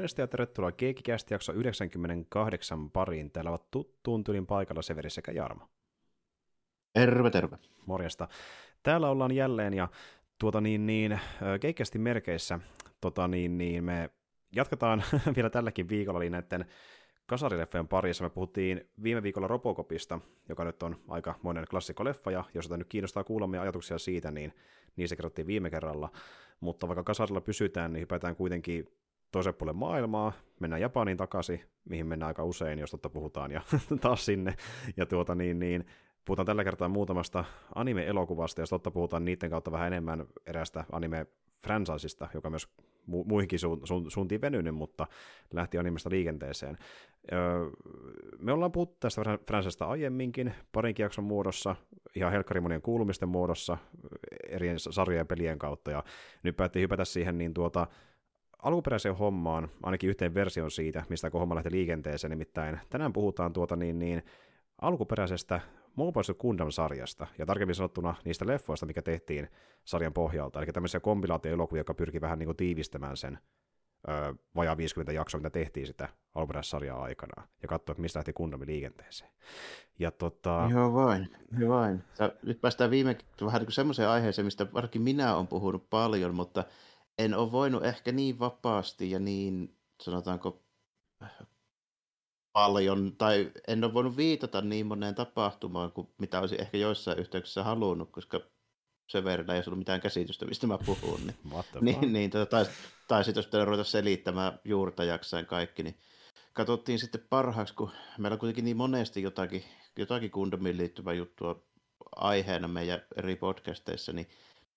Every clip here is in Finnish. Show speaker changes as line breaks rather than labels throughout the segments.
Morjesta ja tervetuloa Keekikästi jakso 98 pariin. Täällä ovat tuttuun tylin paikalla Severi sekä Jarmo.
Terve, terve.
Morjesta. Täällä ollaan jälleen ja tuota niin, niin Keikkästi merkeissä tota niin, niin me jatketaan vielä tälläkin viikolla, eli näiden kasarileffojen parissa. Me puhuttiin viime viikolla Robocopista, joka nyt on aika monen klassikkoleffa, ja jos nyt kiinnostaa kuulla meidän ajatuksia siitä, niin niistä kerrottiin viime kerralla. Mutta vaikka kasarilla pysytään, niin hypätään kuitenkin toisen puolen maailmaa, mennään Japaniin takaisin, mihin mennään aika usein, jos totta puhutaan, ja taas sinne. Ja tuota niin, niin puhutaan tällä kertaa muutamasta anime-elokuvasta, ja totta puhutaan niiden kautta vähän enemmän erästä anime franchisesta, joka myös mu- muihinkin su- su- suuntiin venynyt, mutta lähti animesta liikenteeseen. Öö, me ollaan puhuttu tästä franchisesta aiemminkin, parinkin jakson muodossa, ihan helkkarimonien kuulumisten muodossa, eri sarjojen pelien kautta, ja nyt päättiin hypätä siihen niin tuota, alkuperäiseen hommaan, ainakin yhteen version siitä, mistä homma lähti liikenteeseen, nimittäin tänään puhutaan tuota niin, niin alkuperäisestä Mobile Gundam-sarjasta, ja tarkemmin sanottuna niistä leffoista, mikä tehtiin sarjan pohjalta, eli tämmöisiä kompilaatioelokuvia, jotka pyrkii vähän niin kuin tiivistämään sen ö, vajaa 50 jaksoa, mitä tehtiin sitä alkuperäissarjaa aikana, ja katsoa, mistä lähti Gundam liikenteeseen. Ja tota...
Joo vain, joo vain. Nyt päästään viime vähän niin semmoiseen aiheeseen, mistä varsinkin minä olen puhunut paljon, mutta en ole voinut ehkä niin vapaasti ja niin, sanotaanko, paljon, tai en ole voinut viitata niin moneen tapahtumaan kuin mitä olisi ehkä joissain yhteyksissä halunnut, koska sen verran ei ollut mitään käsitystä, mistä mä puhun. Niin, niin, niin tota, tai, tai sitten jos pitää ruveta selittämään juurta jaksain kaikki, niin katsottiin sitten parhaaksi, kun meillä on kuitenkin niin monesti jotakin, jotakin kundomiin liittyvää juttua aiheena meidän eri podcasteissa, niin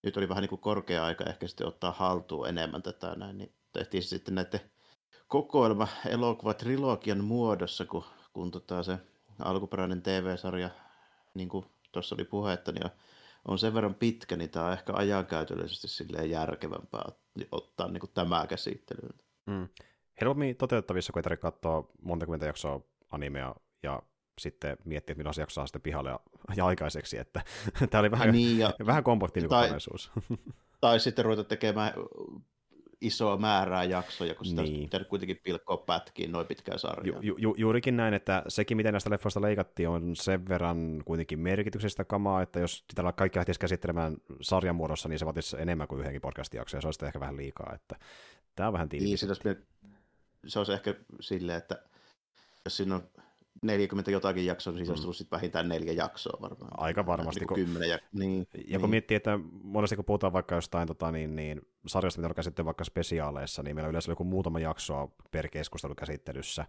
nyt oli vähän niin kuin korkea aika ehkä sitten ottaa haltuun enemmän tätä näin, niin tehtiin sitten näiden kokoelma elokuva trilogian muodossa, kun, kun tota se alkuperäinen TV-sarja, niin kuin tuossa oli puhetta, niin on sen verran pitkä, niin tämä on ehkä ajankäytöllisesti silleen järkevämpää ottaa niin kuin tämä käsittelyyn.
Mm. Helpommin toteutettavissa, kun ei tarvitse katsoa monta kymmentä jaksoa animea ja sitten miettiä, että milloin se jaksaa sitten pihalle ja, ja aikaiseksi, että tämä oli vähän, niin, ja, vähän kompaktimpi tai, kokonaisuus.
Tai sitten ruveta tekemään isoa määrää jaksoja, kun sitä niin. pitää kuitenkin pilkkoa pätkiin noin pitkään sarjaan.
Ju, ju, juurikin näin, että sekin, miten näistä leffoista leikattiin, on sen verran kuitenkin merkityksestä kamaa, että jos sitä kaikki lähtisi käsittelemään sarjan muodossa, niin se vaatisi enemmän kuin yhdenkin podcast ja se olisi ehkä vähän liikaa. Että tämä on vähän tiivis.
Niin, se, se olisi ehkä silleen, että jos siinä on 40 jotakin jaksoa, niin siitä olisi tullut sitten vähintään neljä jaksoa varmaan.
Aika varmasti. Niin
kun, kymmenen ja, niin,
ja niin. kun miettii, että monesti kun puhutaan vaikka jostain tota, niin, niin, sarjasta, mitä on käsitty vaikka spesiaaleissa, niin meillä on yleensä joku muutama jaksoa per keskustelukäsittelyssä.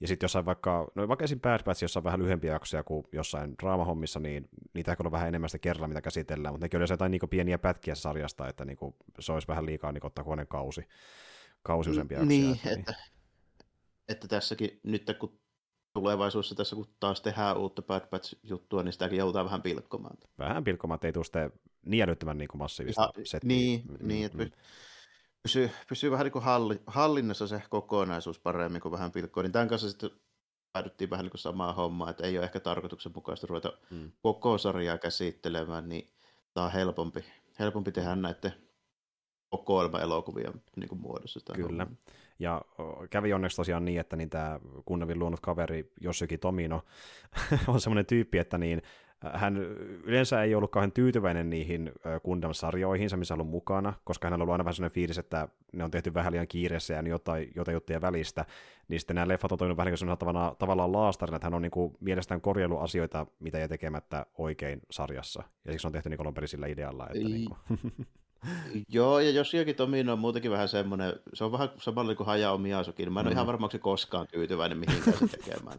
Ja sitten jossain vaikka, no vaikka esim. Bad Batch, jossa on vähän lyhyempiä jaksoja kuin jossain draamahommissa, niin niitä on vähän enemmän sitä kerralla, mitä käsitellään, mutta nekin on jotain niin pieniä pätkiä sarjasta, että niin kuin, se olisi vähän liikaa niin ottaa huoneen kausi, kausi useampia jaksoja.
Niin, että, että, että tässäkin nyt kun tulevaisuudessa tässä, kun taas tehdään uutta Bad Batch-juttua, niin sitäkin joudutaan vähän pilkkomaan.
Vähän pilkkomaan, ettei tule sitten niin älyttömän niin kuin massiivista ja, settiä.
Niin, mm, niin että mm. pysyy, pysyy vähän niin kuin halli, hallinnassa se kokonaisuus paremmin kuin vähän pilkkoa. Niin tämän kanssa sitten päädyttiin vähän niin kuin samaa hommaa, että ei ole ehkä tarkoituksenmukaista ruveta mm. koko sarjaa käsittelemään, niin tämä on helpompi, helpompi tehdä näiden kokoelma-elokuvia niin kuin muodossa.
Kyllä. Homma. Ja kävi onneksi tosiaan niin, että niin tämä Kunnavin luonut kaveri Jossuki Tomino on semmoinen tyyppi, että niin hän yleensä ei ollut kauhean tyytyväinen niihin Gundam-sarjoihinsa, missä on ollut mukana, koska hänellä on ollut aina vähän sellainen fiilis, että ne on tehty vähän liian kiireessä ja jotain, jotain juttuja välistä, niin sitten nämä leffat on toiminut vähän niin tavallaan, tavallaan laastarina, että hän on niin kuin mielestään korjaillut asioita, mitä ei tekemättä oikein sarjassa, ja siksi on tehty niin alun perin sillä idealla. Että niin kuin.
Joo, ja jos jokin Tomino on muutenkin vähän semmoinen, se on vähän samalla kuin Hayao Miyazaki, niin mä en mm. ole ihan varma, onko se koskaan tyytyväinen mihinkään se tekemään.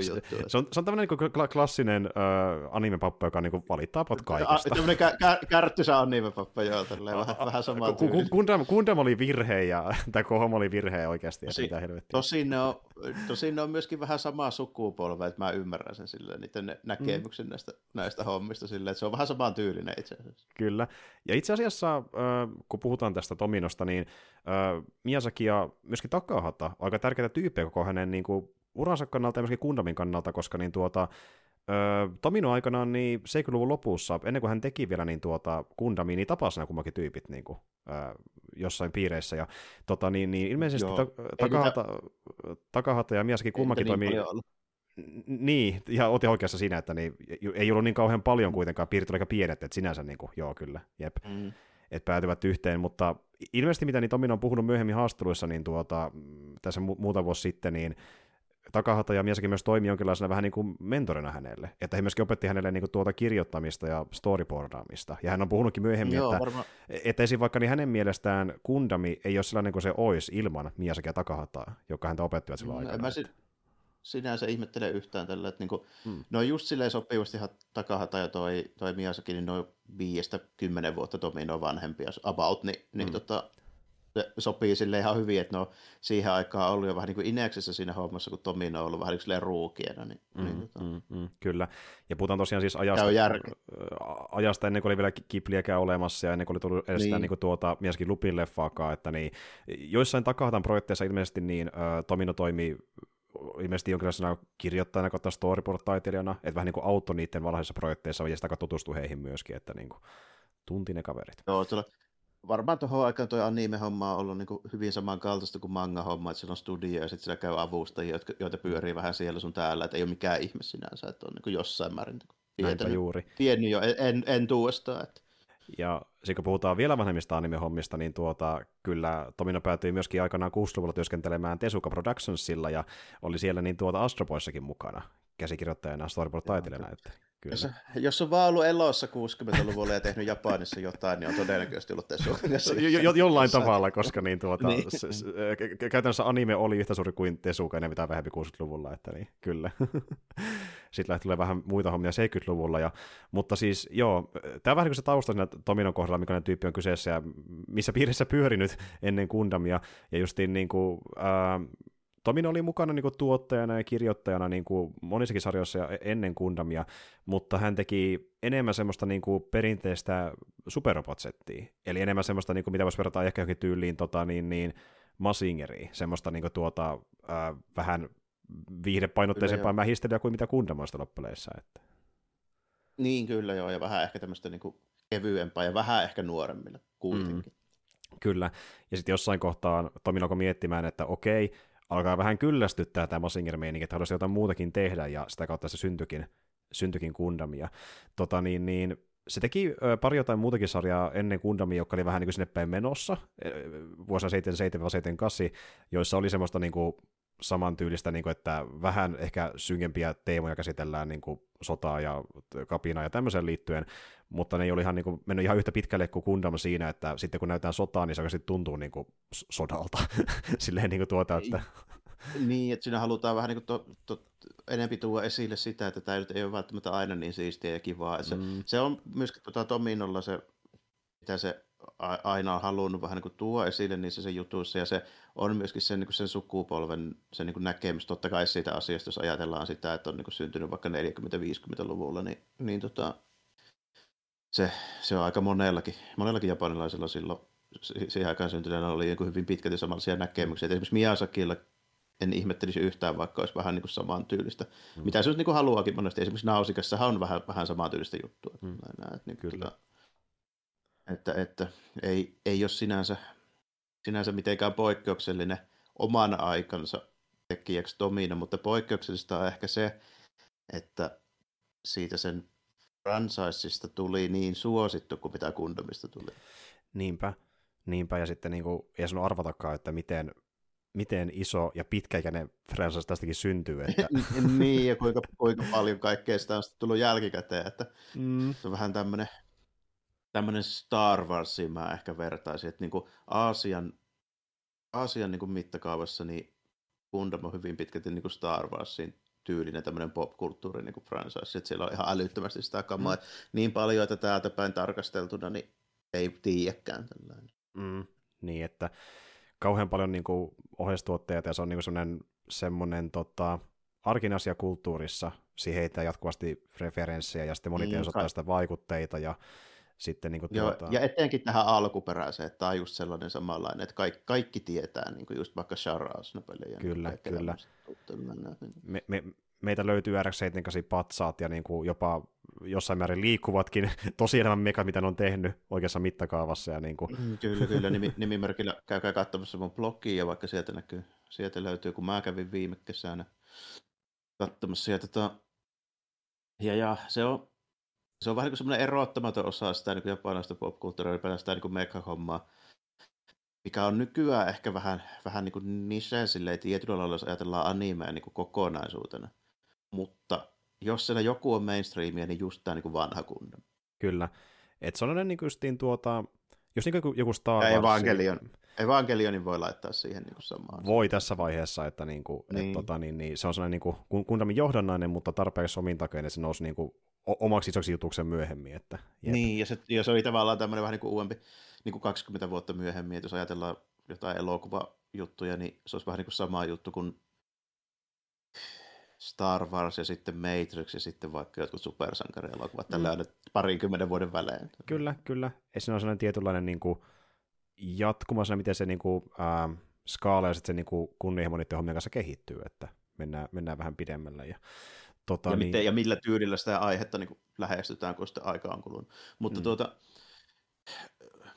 se, se, on, se on tämmöinen niin klassinen äh, animepappa, joka niin valittaa pot kaikesta.
Tämmöinen kä- kä- kärttysä animepappa, joo, tälleen vähän, vähän sama
tyyli. Gundam, Gundam oli virhe, ja tämä Kohom oli virhe oikeasti,
tosi, mitä helvettiä. Tosin ne, on, tosin ne on myöskin vähän samaa sukupolvea, että mä ymmärrän sen silleen, niiden näkemyksen mm. näistä, näistä hommista silleen, että se on vähän samaan tyylinen itse asiassa.
Kyllä, ja itse asiassa kun puhutaan tästä Tominosta, niin Miyazaki ja myöskin Takahata, aika tärkeitä tyyppejä koko hänen niin kuin, uransa kannalta ja myöskin Kundamin kannalta, koska niin tuota, Tomino aikanaan niin 70-luvun lopussa, ennen kuin hän teki vielä niin tuota Gundamia, niin tapasi nämä kummakin tyypit niin kuin, jossain piireissä. Ja, tota, niin, niin ilmeisesti Joo, ta- Takahata, Takahata ja Miyazaki kummakin niin toimii... Niin, ja otin oikeassa siinä, että niin, ei ollut niin kauhean paljon kuitenkaan, piirit oli aika pienet, että sinänsä niin kuin, joo kyllä, jep. Mm että päätyvät yhteen, mutta ilmeisesti mitä niin Tomino on puhunut myöhemmin haastatteluissa, niin tuota, tässä mu- muuta vuosi sitten, niin Takahata ja Miesakin myös toimi jonkinlaisena vähän niin kuin mentorina hänelle, että he myöskin opetti hänelle niin kuin tuota kirjoittamista ja storyboardaamista, ja hän on puhunutkin myöhemmin, Joo, että, varma... että esim. vaikka niin hänen mielestään Kundami ei ole sellainen kuin se olisi ilman Miesakin ja Takahataa, joka häntä opettivat silloin no, aikana. Mä, si-
sinänsä ihmettele yhtään tällä, että niinku, hmm. no just silleen sopivasti takahata ja toi, toi Miasakin, niin noin viiestä kymmenen vuotta Tomino vanhempia about, niin, niin hmm. tota, se sopii sille ihan hyvin, että no siihen aikaan ollut jo vähän niin kuin Ineksessä siinä hommassa, kun Tomino on ollut vähän niin kuin ruukiena. Niin, mm, niin, tota...
mm, mm, kyllä. Ja puhutaan tosiaan siis ajasta, ajasta ennen kuin oli vielä Kipliäkään olemassa ja ennen kuin oli tullut edes niin. niin tuota, mieskin Lupin leffaakaan, että niin, joissain takahatan projekteissa ilmeisesti niin, uh, Tomino toimii ilmeisesti jonkinlaisena kirjoittajana kautta storyboard-taiteilijana, että vähän niin kuin auto niiden vanhaisissa projekteissa ja sitä tutustui heihin myöskin, että niin kuin, tunti ne kaverit.
Joo, tuolla, varmaan tuohon aikaan tuo anime-homma on ollut niin kuin hyvin samankaltaista kuin manga-homma, että siellä on studio ja sitten siellä käy avustajia, joita pyörii vähän siellä sun täällä, että ei ole mikään ihme sinänsä, että on niin kuin jossain määrin
niin juuri.
tiennyt jo en, entuudestaan. Että.
Ja sitten kun puhutaan vielä vanhemmista anime-hommista, niin tuota, kyllä Tomino päätyi myöskin aikanaan 60-luvulla työskentelemään Tesuka Productionsilla ja oli siellä niin tuota Astro Boyssakin mukana käsikirjoittajana, storyboard-taiteilijana. Että kyllä.
Jos, jos on vaan ollut elossa 60-luvulla ja tehnyt Japanissa jotain, niin on todennäköisesti ollut Tesukan kanssa.
jo, jo, jollain tavalla, koska niin tuota, niin. S, s, käytännössä anime oli yhtä suuri kuin Tesuka, enemmän tai vähempi 60-luvulla, että niin, kyllä. sitten lähti tulee vähän muita hommia 70-luvulla. Ja, mutta siis joo, tämä on vähän niin kuin se tausta siinä Tominon kohdalla, mikä tyyppi on kyseessä ja missä piirissä pyörinyt ennen Gundamia. Ja justiin niin kuin, ää, Tomino oli mukana niin kuin, tuottajana ja kirjoittajana niin kuin, monissakin sarjoissa ennen Gundamia, mutta hän teki enemmän semmoista niin kuin, perinteistä superrobot-settiä. Eli enemmän semmoista, niin kuin, mitä voisi verrata ehkä johonkin tyyliin tota, niin, niin, Masingeriin, semmoista niin kuin, tuota, ää, vähän viihdepainotteisempaa mähistelyä kuin mitä kundamoista loppuleissa. Että.
Niin kyllä joo, ja vähän ehkä tämmöistä niinku kevyempää ja vähän ehkä nuoremmille kuitenkin. Mm.
Kyllä, ja sitten jossain kohtaa Tomi alkoi miettimään, että okei, alkaa vähän kyllästyttää tämä Massinger-meininki, että haluaisi jotain muutakin tehdä, ja sitä kautta se syntyikin, syntyikin Gundamia. Tota niin, niin, se teki pari jotain muutakin sarjaa ennen Gundamia, joka oli vähän niin kuin sinne päin menossa, vuosina 77-78, joissa oli semmoista niin kuin samantyylistä, niin kuin, että vähän ehkä synkempiä teemoja käsitellään niin kuin sotaa ja kapinaa ja tämmöiseen liittyen, mutta ne ei ole ihan niin kuin, mennyt ihan yhtä pitkälle kuin Gundam siinä, että sitten kun näytetään sotaa, niin se oikeasti tuntuu niin kuin sodalta. Silleen niin kuin tuota, että...
Niin, että siinä halutaan vähän niin kuin to, to, enempi tuoda esille sitä, että tämä ei ole välttämättä aina niin siistiä ja kivaa. Mm. Se, se on myöskin tuota Tominolla se, mitä se aina on halunnut vähän niin kuin tuoda esille niissä sen jutuissa, ja se on myöskin sen, niin kuin sen sukupolven se niin kuin näkemys, totta kai siitä asiasta, jos ajatellaan sitä, että on niin kuin syntynyt vaikka 40-50-luvulla, niin, niin tota, se, se on aika monellakin, monellakin japanilaisella silloin siihen aikaan syntyneenä oli niin hyvin pitkälti samanlaisia näkemyksiä. Et esimerkiksi Miyazakilla en ihmettelisi yhtään, vaikka olisi vähän niin kuin samantyylistä. Mm. Mitä se nyt niin kuin haluaakin monesti. Esimerkiksi Nausikassahan on vähän, vähän samantyylistä juttua. Mm. Näin, että, niin, Kyllä. Tota, että, että ei, ei ole sinänsä, sinänsä mitenkään poikkeuksellinen oman aikansa tekijäksi Tomina, mutta poikkeuksellista on ehkä se, että siitä sen franchiseista tuli niin suosittu kuin mitä Gundamista tuli.
Niinpä, niinpä ja sitten niin kuin, ei sanonut arvatakaan, että miten, miten iso ja pitkäikäinen franchise tästäkin syntyy. Että...
niin, ja kuinka, kuinka paljon kaikkea sitä on tullut jälkikäteen, että mm. se on vähän tämmöinen tämmöinen Star Warsiin mä ehkä vertaisin, että niin kuin Aasian, Aasian niin kuin mittakaavassa niin Gundam on hyvin pitkälti niin kuin Star Warsin tyylinen tämmöinen popkulttuuri niin kuin franchise, että siellä on ihan älyttömästi sitä kamaa. Mm. Niin paljon, että täältä päin tarkasteltuna niin ei tiedäkään tällainen.
Mm, niin, että kauhean paljon niin kuin ohjeistuotteita ja se on niin kuin semmoinen, semmoinen tota, arkin asia kulttuurissa, siihen heitä jatkuvasti referenssejä ja sitten moni mm, osoittaa sitä vaikutteita ja sitten niin kuin
Joo, tuota... ja etenkin tähän alkuperäiseen, että tämä on just sellainen samanlainen, että kaikki, kaikki tietää, niin kuin just vaikka Sharaz-pelejä.
Kyllä, niin kyllä. Me, me, meitä löytyy RX-78 patsaat ja niin kuin jopa jossain määrin liikkuvatkin tosi enemmän mekat, mitä ne on tehnyt oikeassa mittakaavassa. Ja niin kuin...
Mm, kyllä, kyllä. Nimi, nimimerkillä käykää katsomassa mun blogia, vaikka sieltä näkyy, sieltä löytyy, kun mä kävin viime kesänä katsomassa. Ja, tota, ja, ja se on se on vähän niin semmoinen erottamaton osa sitä niin japanilaista popkulttuuria, ylipäätään niin mekahommaa, mikä on nykyään ehkä vähän, vähän niin kuin niche silleen tietyllä lailla, jos ajatellaan animea niin kuin kokonaisuutena. Mutta jos siellä joku on mainstreamia, niin just tämä niin kuin vanha kunnon.
Kyllä. Et se on niin kuin tuota, jos niin kuin joku Star
Wars... Evangelion. Evangelionin voi laittaa siihen niin kuin samaan.
Voi tässä vaiheessa, että, niin kuin, niin. Et, tota, niin, niin, se on sellainen niin kuin, kundamin johdannainen, mutta tarpeeksi omintakeinen, se nousi niin kuin, omaksi isoksi jutuksen myöhemmin. Että,
jep. Niin, ja se, ja se oli tavallaan tämmöinen vähän niin kuin uudempi, niin kuin 20 vuotta myöhemmin, että jos ajatellaan jotain elokuvajuttuja, niin se olisi vähän niin kuin sama juttu kuin Star Wars ja sitten Matrix ja sitten vaikka jotkut supersankarielokuvat mm. tällä parinkymmenen vuoden välein.
Kyllä, kyllä. Ja siinä on sellainen tietynlainen niin kuin, jatkuma miten se niin kuin, ää, skaala ja sitten se niin kunnianhimo niiden hommien kanssa kehittyy, että mennään, mennään vähän pidemmälle. Ja,
tota, ja, niin... miten, ja millä tyylillä sitä aihetta niin kuin, lähestytään, kun sitä aika on kulunut. Mutta, mm. tuota,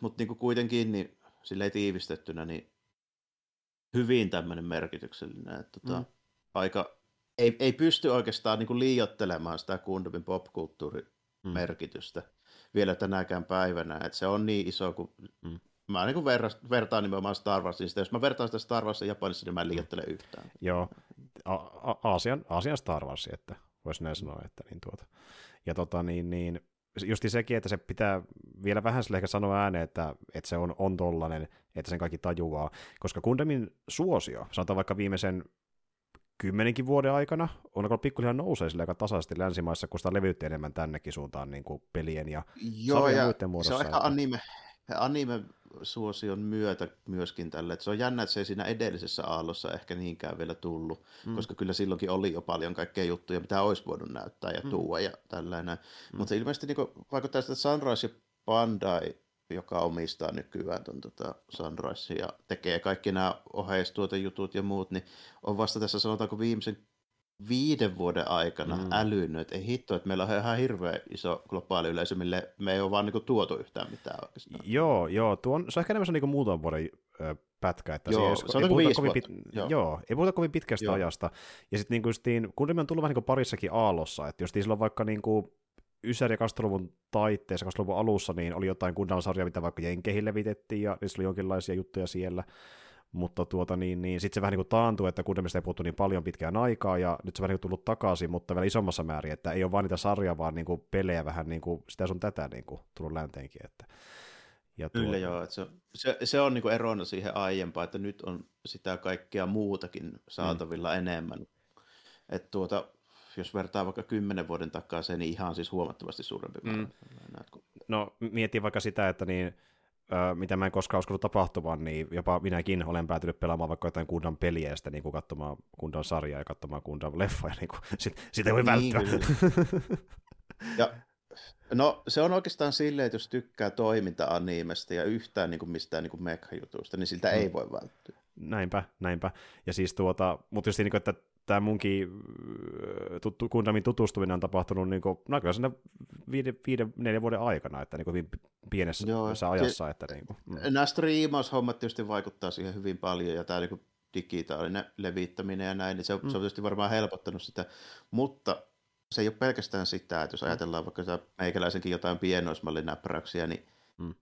mutta niin kuin kuitenkin niin, silleen tiivistettynä, niin hyvin tämmöinen merkityksellinen. Että, tuota, mm. aika, ei, ei pysty oikeastaan niin kuin liiottelemaan sitä Kundamin popkulttuurin mm. merkitystä vielä tänäkään päivänä. Että se on niin iso kuin mm mä niin verra, vertaan nimenomaan Star Warsista. Jos mä vertaan sitä Star Warsia Japanissa, niin mä en liioittele yhtään.
Joo, A- A- Aasian, Aasian Star Wars, että voisi näin sanoa. Että niin tuota. Ja tota, niin, niin, justi sekin, että se pitää vielä vähän sille ehkä sanoa ääneen, että, että se on, on tollanen, että sen kaikki tajuaa, koska Kundemin suosio, sanotaan vaikka viimeisen kymmenenkin vuoden aikana, on alkanut pikkuhiljaa nousee sille aika tasaisesti länsimaissa, kun sitä levyytti enemmän tännekin suuntaan niin kuin pelien ja
Joo, ja muodossa. Se on ehkä anime, anime suosion myötä myöskin tälle. Että se on jännä, että se ei siinä edellisessä aallossa ehkä niinkään vielä tullut, mm. koska kyllä silloinkin oli jo paljon kaikkea juttuja, mitä olisi voinut näyttää ja mm. tuua ja tällainen. Mm. Mutta ilmeisesti niin vaikuttaa sitä Sunrise ja Bandai, joka omistaa nykyään tuon tota Sunrise ja tekee kaikki nämä oheistuotejutut ja muut, niin on vasta tässä sanotaanko viimeisen viiden vuoden aikana mm. älynyt, että ei hitto, että meillä on ihan hirveän iso globaali yleisö, mille me ei ole vaan niin tuotu yhtään mitään oikeastaan.
Joo, joo, tuon, se on ehkä enemmän niin muutaman vuoden ö, pätkä, että
joo,
se,
on ei, puhuta kovin
pit, joo. joo. ei puhuta kovin pitkästä joo. ajasta. Ja sitten niin kun on tullut vähän niin parissakin aallossa, että jos silloin vaikka niin kuin Ysäri ja 20-luvun taitteessa, 20-luvun alussa, niin oli jotain Gundam-sarjaa, mitä vaikka Jenkeihin levitettiin, ja niissä oli jonkinlaisia juttuja siellä mutta tuota, niin, niin sitten se vähän niin kuin taantui, että Gundamista ei puhuttu niin paljon pitkään aikaa, ja nyt se vähän niin kuin tullut takaisin, mutta vielä isommassa määrin, että ei ole vain niitä sarjaa, vaan niin kuin pelejä vähän niin kuin sitä sun tätä niin kuin tullut länteenkin. Että,
ja tuota... Kyllä joo, että se, se, se on niin erona siihen aiempaan, että nyt on sitä kaikkea muutakin saatavilla mm. enemmän. Että tuota, jos vertaa vaikka kymmenen vuoden takaisin, niin ihan siis huomattavasti suurempi määrä. Mm.
No miettii vaikka sitä, että niin mitä mä en koskaan uskonut tapahtuvan, niin jopa minäkin olen päätynyt pelaamaan vaikka jotain kundan peliä ja sitten niin katsomaan kundan sarjaa ja katsomaan kundan leffoja, niin kuin, sit, sitä ei voi niin, välttää.
ja, no se on oikeastaan silleen, että jos tykkää toiminta-animesta ja yhtään niin kuin mistään niin kuin mekha-jutusta, niin siltä hmm. ei voi välttyä.
Näinpä, näinpä. Ja siis tuota, mutta just niin kuin, että tämä munkin äh, tuttu, Kundamin tutustuminen on tapahtunut niin kuin, no kyllä siinä viiden, viiden, neljän vuoden aikana, että niin kuin hyvin pienessä Joo, ajassa. Se, että, niin kuin,
mm. Nämä striimaushommat tietysti vaikuttaa siihen hyvin paljon, ja tämä niin kuin digitaalinen levittäminen ja näin, niin se, mm. se on tietysti varmaan helpottanut sitä, mutta se ei ole pelkästään sitä, että jos mm. ajatellaan vaikka meikäläisenkin jotain pienoismallinäppäräyksiä, niin mm.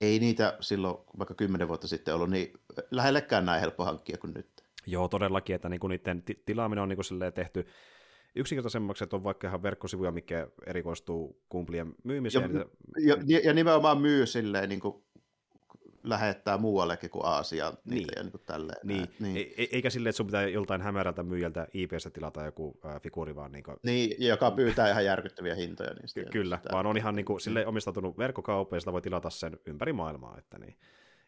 ei niitä silloin vaikka kymmenen vuotta sitten ollut niin lähellekään näin helppo hankkia kuin nyt.
Joo, todellakin, että niinku niiden tilaaminen on niinku tehty yksinkertaisemmaksi, että on vaikka ihan verkkosivuja, mikä erikoistuu kumplien myymiseen.
Ja, ja, ja nimenomaan myy silleen niin kuin lähettää muuallekin kuin Aasiaan niin. ja niin kuin tälleen.
Niin. niin. E- eikä silleen, että sun pitää joltain hämärältä myyjältä IPstä tilata joku äh, figuuri, vaan
niin
kuin...
Niin, joka pyytää ihan järkyttäviä hintoja niistä.
Ky- kyllä, sitä. vaan on ihan niin kuin, silleen omistautunut verkkokauppaan, ja voi tilata sen ympäri maailmaa. Että niin.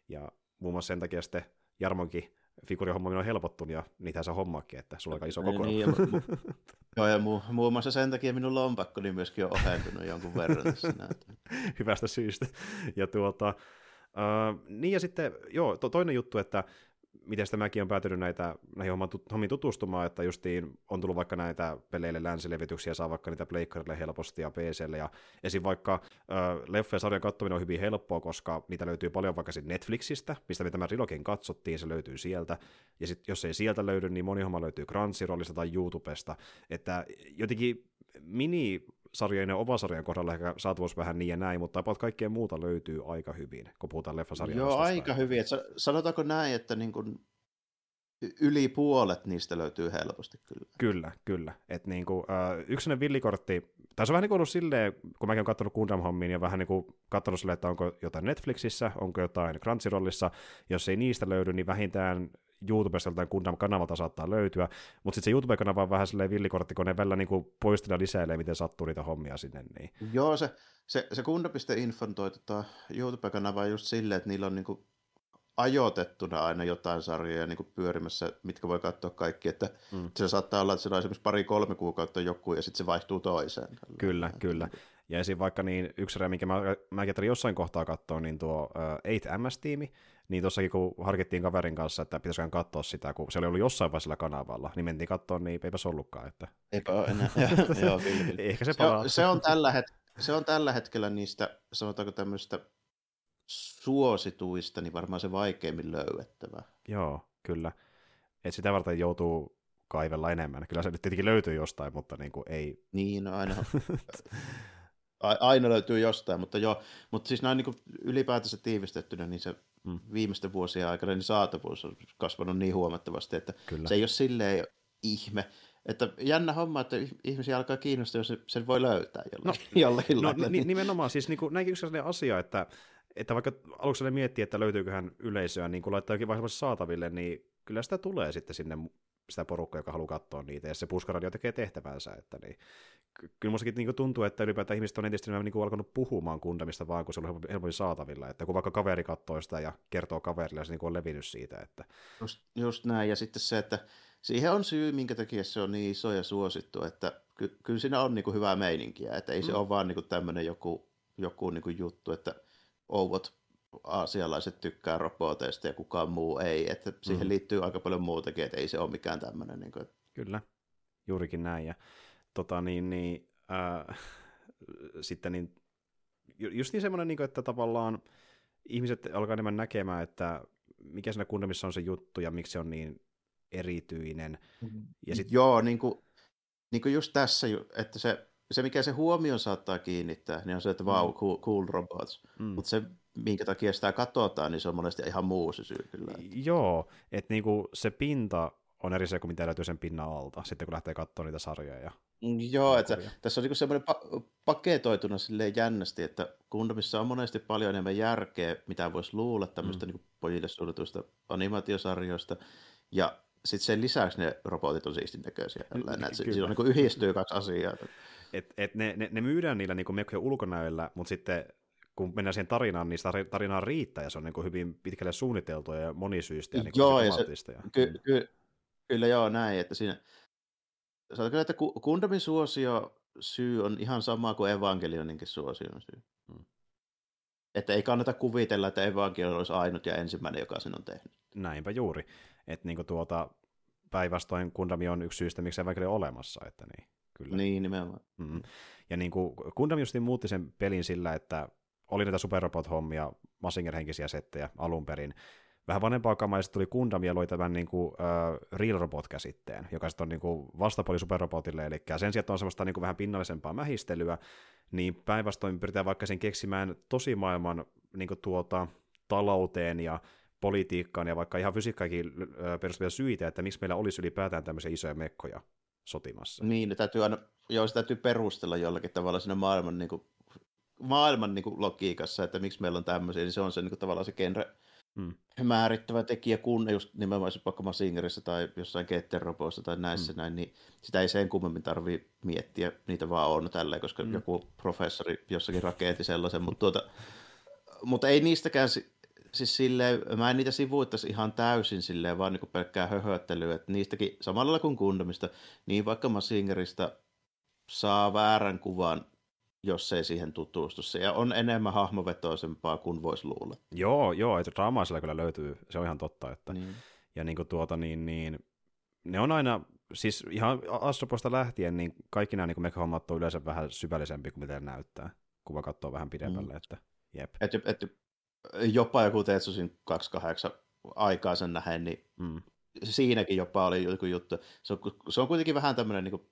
Ja muun muassa sen takia sitten Jarmonkin figurihomma on helpottunut ja niitä se hommaakin, että sulla on aika iso koko. Niin, ja mu-
joo, ja mu- muun muassa sen takia minun lompakko niin myöskin on ohentunut jonkun verran tässä.
Hyvästä syystä. Ja tuota, Uh, niin ja sitten, joo, to, toinen juttu, että miten mäkin on päätynyt näitä, näihin hommiin tutustumaan, että justiin on tullut vaikka näitä peleille länsilevityksiä, saa vaikka niitä pleikkarille helposti ja PClle, ja esim. vaikka äh, leffa- ja sarjan katsominen on hyvin helppoa, koska niitä löytyy paljon vaikka Netflixistä, mistä me tämä Rilokin katsottiin, se löytyy sieltä, ja sitten jos ei sieltä löydy, niin moni homma löytyy Crunchyrollista tai YouTubesta, että jotenkin mini sarjojen ja ovasarjan kohdalla ehkä saatavuus vähän niin ja näin, mutta about kaikkea muuta löytyy aika hyvin, kun puhutaan leffasarjan
Joo, aika hyvin. Et sanotaanko näin, että niin kun yli puolet niistä löytyy helposti kyllä.
Kyllä, kyllä. Et niin kuin, äh, yksi villikortti, tai se on vähän niin kuin ollut silleen, kun mäkin olen katsonut Gundam hommiin ja vähän niin kuin katsonut silleen, että onko jotain Netflixissä, onko jotain Crunchyrollissa, jos ei niistä löydy, niin vähintään YouTubesta tai Gundam-kanavalta saattaa löytyä, mutta sitten se YouTube-kanava on vähän silleen villikortti, kun ne välillä niin poistella lisäilee, miten sattuu niitä hommia sinne. Niin.
Joo, se, se, se Gundam.info toi tota YouTube-kanavaa just silleen, että niillä on niin kuin ajoitettuna aina jotain sarjoja niin kuin pyörimässä, mitkä voi katsoa kaikki, että mm. se saattaa olla, että se on esimerkiksi pari-kolme kuukautta joku ja sitten se vaihtuu toiseen.
Kyllä, kyllä. Ja esim. vaikka niin yksi sarja, minkä mä, mäkin jossain kohtaa katsoa, niin tuo uh, 8MS-tiimi, niin tuossakin kun harkittiin kaverin kanssa, että pitäisikö katsoa sitä, kun se oli ollut jossain vaiheessa kanavalla, niin mentiin katsoa, niin eipä se ollutkaan. Että...
Eipä ole enää. Joo, kyllä, kyllä.
Ehkä se,
se, on, se, on tällä het- se on tällä hetkellä niistä, sanotaanko tämmöistä suosituista, niin varmaan se vaikeimmin löydettävä.
Joo, kyllä. Et sitä varten joutuu kaivella enemmän. Kyllä se nyt tietenkin löytyy jostain, mutta niin kuin ei...
Niin, no aina, aina löytyy jostain, mutta joo, mutta siis näin niin ylipäätänsä tiivistettynä, niin se mm. viimeisten vuosien aikana niin saatavuus on kasvanut niin huomattavasti, että Kyllä. se ei ole silleen ihme, että jännä homma, että ihmisiä alkaa kiinnostaa, jos sen voi löytää jollakin, no, jollakin
no, lailla. nimenomaan, siis niin kuin, näinkin yksi asia, että että vaikka aluksi ne miettii, että löytyyköhän yleisöä, niin kun laittaa jokin vaiheessa saataville, niin kyllä sitä tulee sitten sinne sitä porukkaa, joka haluaa katsoa niitä, ja se puskaradio tekee tehtävänsä, että niin, kyllä mustakin niin tuntuu, että ylipäätään ihmiset on entistä enemmän niin alkanut puhumaan Gundamista vaan, kun se on helpommin saatavilla, että kun vaikka kaveri katsoo sitä ja kertoo kaverille, se niin on levinnyt siitä. Että...
Just, just näin, ja sitten se, että siihen on syy, minkä takia se on niin iso ja suosittu, että ky- kyllä siinä on niin kuin hyvää meininkiä, että ei mm. se ole vaan niin kuin tämmöinen joku, joku niin kuin juttu, että ouvot aasialaiset tykkää roboteista ja kukaan muu ei, että siihen mm. liittyy aika paljon muutakin, että ei se ole mikään tämmöinen. Niin kuin...
Kyllä, juurikin näin. Ja tota, niin, niin, äh, sitten niin, just niin semmoinen, niin että tavallaan ihmiset alkaa enemmän näkemään, että mikä siinä kundamissa on se juttu ja miksi se on niin erityinen.
Ja sit... Joo, niin kuin, niin kuin just tässä, että se se, mikä se huomio saattaa kiinnittää, niin on se, että wow, mm. cool, cool robots. Mm. Mutta se, minkä takia sitä katsotaan, niin se on monesti ihan muu se syy kyllä.
Joo, että niinku se pinta on eri se kuin mitä löytyy sen pinnan alta, sitten kun lähtee katsomaan niitä sarjoja. Ja...
Mm, joo, että tässä on niinku semmoinen pa- paketoituna silleen jännästi, että Gundamissa on monesti paljon enemmän järkeä, mitä voisi luulla tämmöistä mm. niinku pojille suunnituista animaatiosarjoista, ja sitten sen lisäksi ne robotit on siistin näköisiä. Siinä on niin yhdistyy kaksi asiaa.
Et, et ne, ne, ne, myydään niillä niin mekkojen ulkonäöillä, mutta sitten kun mennään siihen tarinaan, niin tarinaa riittää ja se on niin hyvin pitkälle suunniteltua ja monisyistä ja niin
joo, ja se, ja, ky, ky, kyllä joo, näin, että siinä sanotaan että Kundamin suosio syy on ihan sama kuin Evangelioninkin suosion syy. Hmm. Että ei kannata kuvitella, että Evangelion olisi ainut ja ensimmäinen, joka sen on tehnyt.
Näinpä juuri. Että niin tuota, päinvastoin Kundami on yksi syystä, miksi Evangelion on olemassa. Että niin
kyllä. Niin, nimenomaan.
Mm-hmm. Ja niin kuin Gundam justiin muutti sen pelin sillä, että oli näitä superrobot-hommia, Massinger-henkisiä settejä alun perin. Vähän vanempaa kamaa, tuli Gundam ja loi tämän niin kuin, uh, Real Robot-käsitteen, joka sitten on niin kuin vastapuoli superrobotille, eli sen sijaan on semmoista niin kuin vähän pinnallisempaa mähistelyä, niin päinvastoin pyritään vaikka sen keksimään tosi maailman niin kuin tuota, talouteen ja politiikkaan ja vaikka ihan fysiikkaakin perustuvia syitä, että miksi meillä olisi ylipäätään tämmöisiä isoja mekkoja sotimassa.
Niin, täytyy aina, joo, se täytyy perustella jollakin tavalla siinä maailman, niin kuin, maailman niin kuin, logiikassa, että miksi meillä on tämmöisiä, niin se on se niin kuin, tavallaan se genre hmm. määrittävä tekijä, kun just nimenomaan vaikka Masingerissa tai jossain Ketteropoissa tai näissä hmm. näin, niin sitä ei sen kummemmin tarvii miettiä, niitä vaan on tälleen, koska hmm. joku professori jossakin rakentti sellaisen, mutta, tuota, mutta ei niistäkään siis silleen, mä en niitä sivuittaisi ihan täysin silleen, vaan niin pelkkää höhöttelyä, että niistäkin samalla kuin Gundamista, niin vaikka Masingerista saa väärän kuvan, jos ei siihen tutustu. Se on enemmän hahmovetoisempaa kuin voisi luulla.
Joo, joo, että draamaa siellä kyllä löytyy, se on ihan totta. Että, niin. Ja niin kuin tuota, niin, niin, ne on aina, siis ihan Astroposta lähtien, niin kaikki nämä niin mekahommat on yleensä vähän syvällisempi kuin miten näyttää, kun vaan katsoo vähän pidemmälle, mm. että jep.
Et, et, jopa joku Tetsusin 28 aikaa sen nähen, niin mm. siinäkin jopa oli joku juttu. Se on, se on kuitenkin vähän tämmöinen niin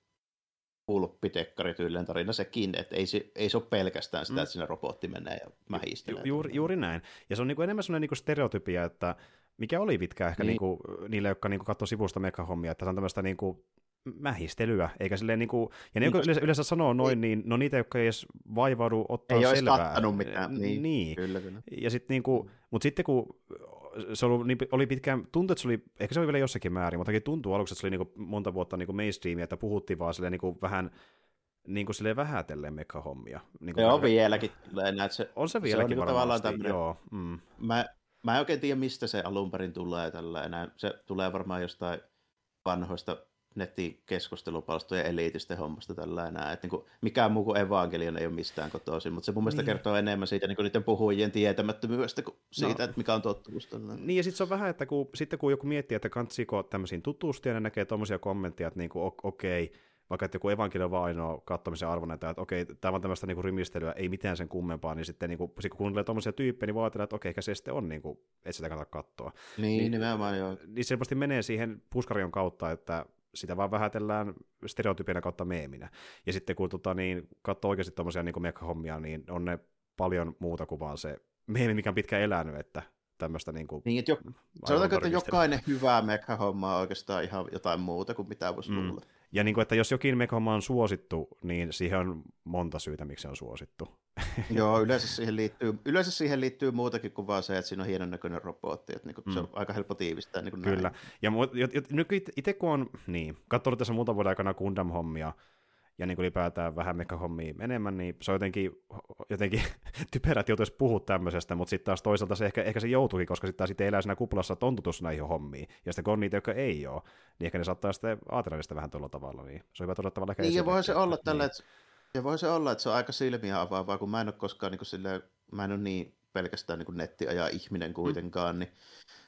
pulppitekkari tyylinen tarina sekin, että ei se, ei se ole pelkästään sitä, mm. että siinä robotti menee ja mähistelee.
Ju, juuri, juuri näin. Ja se on niin enemmän sellainen niin stereotypia, että mikä oli pitkään ehkä niin. Niin kuin, niille, jotka niin katsoi sivusta mekahommia, että se on tämmöistä niin kuin, mähistelyä, eikä silleen niin kuin, ja ne, jotka yleensä, yleensä sanoo noin, niin no niitä, jotka ei edes vaivaudu ottaa
ei
selvää.
Ei mitään, niin. niin. Kyllä, kyllä.
Ja sit, niin kuin, mutta sitten kun se oli, niin, oli pitkään, tuntui, että se oli, ehkä se oli vielä jossakin määrin, mutta tuntuu aluksi, että se oli niin kuin monta vuotta niin kuin mainstreamia, että puhuttiin vaan silleen niin kuin vähän niin kuin silleen vähätellen mekahommia. Niin
kuin Joo, vieläkin. Näet,
se, on se vieläkin se on niin varmasti, tämmöinen, joo.
Mm. Mä, mä en oikein tiedä, mistä se alun perin tulee tällä enää. Se tulee varmaan jostain vanhoista nettikeskustelupalstojen eliitistä hommasta tällä enää. Että niin kuin, mikään muu kuin evankelion ei ole mistään kotoisin, mutta se mun mielestä niin. kertoo enemmän siitä niin niiden puhujien tietämättömyydestä kuin siitä, no. että mikä on totuus.
Niin ja sitten se on vähän, että kun, sitten kun joku miettii, että kantsiko tämmöisiin tutustua, ja ne näkee tuommoisia kommentteja, että niin kuin, okei, okay, vaikka että joku evankeli on vaan ainoa katsomisen arvon, että, okei, tämä on tämmöistä niin rymistelyä, ei mitään sen kummempaa, niin sitten niin kuin, kun kuuntelee tuommoisia tyyppejä, niin voi ajatella, että okei, ehkä se sitten on, niin kuin, että sitä kannata katsoa.
Niin, niin nimenomaan joo.
Niin se menee siihen puskarion kautta, että sitä vaan vähätellään stereotypina kautta meeminä. Ja sitten kun tota, niin, katsoo oikeasti tuommoisia niin mekkahommia, niin on ne paljon muuta kuin vaan se meemi, mikä on pitkä elänyt, että tämmöistä niin kuin,
niin, että jo, sanotaanko, että jokainen hyvä mekahomma on oikeastaan ihan jotain muuta kuin mitä voisi mm. luulla.
Ja niin kuin, että jos jokin mekahomma on suosittu, niin siihen on monta syytä, miksi se on suosittu.
Joo, yleensä siihen, liittyy, yleensä siihen liittyy muutakin kuin vaan se, että siinä on hienon näköinen robotti. Että niin kuin, mm. Se on aika helppo tiivistää. Niin kuin
Kyllä. Näin. Ja nyt itse kun on, niin, katsonut tässä muutaman vuoden aikana Gundam-hommia, ja niin kuin ylipäätään vähän mekahommia enemmän, niin se on jotenkin, jotenkin typerä, että joutuisi puhua tämmöisestä, mutta sitten taas toisaalta se ehkä, ehkä se joutuikin, koska sitten taas sitten elää siinä kuplassa tontutus näihin hommiin, ja sitten kun on niitä, jotka ei ole, niin ehkä ne saattaa sitten ajatella sitä vähän tuolla tavalla, niin se on hyvä todella tavalla
Niin, ja voi se olla tällä, niin. että ja voi se olla, että se on aika silmiä avaavaa, kun mä en ole koskaan niin kuin silleen, mä en ole niin pelkästään niin nettiaja ihminen kuitenkaan, mm. niin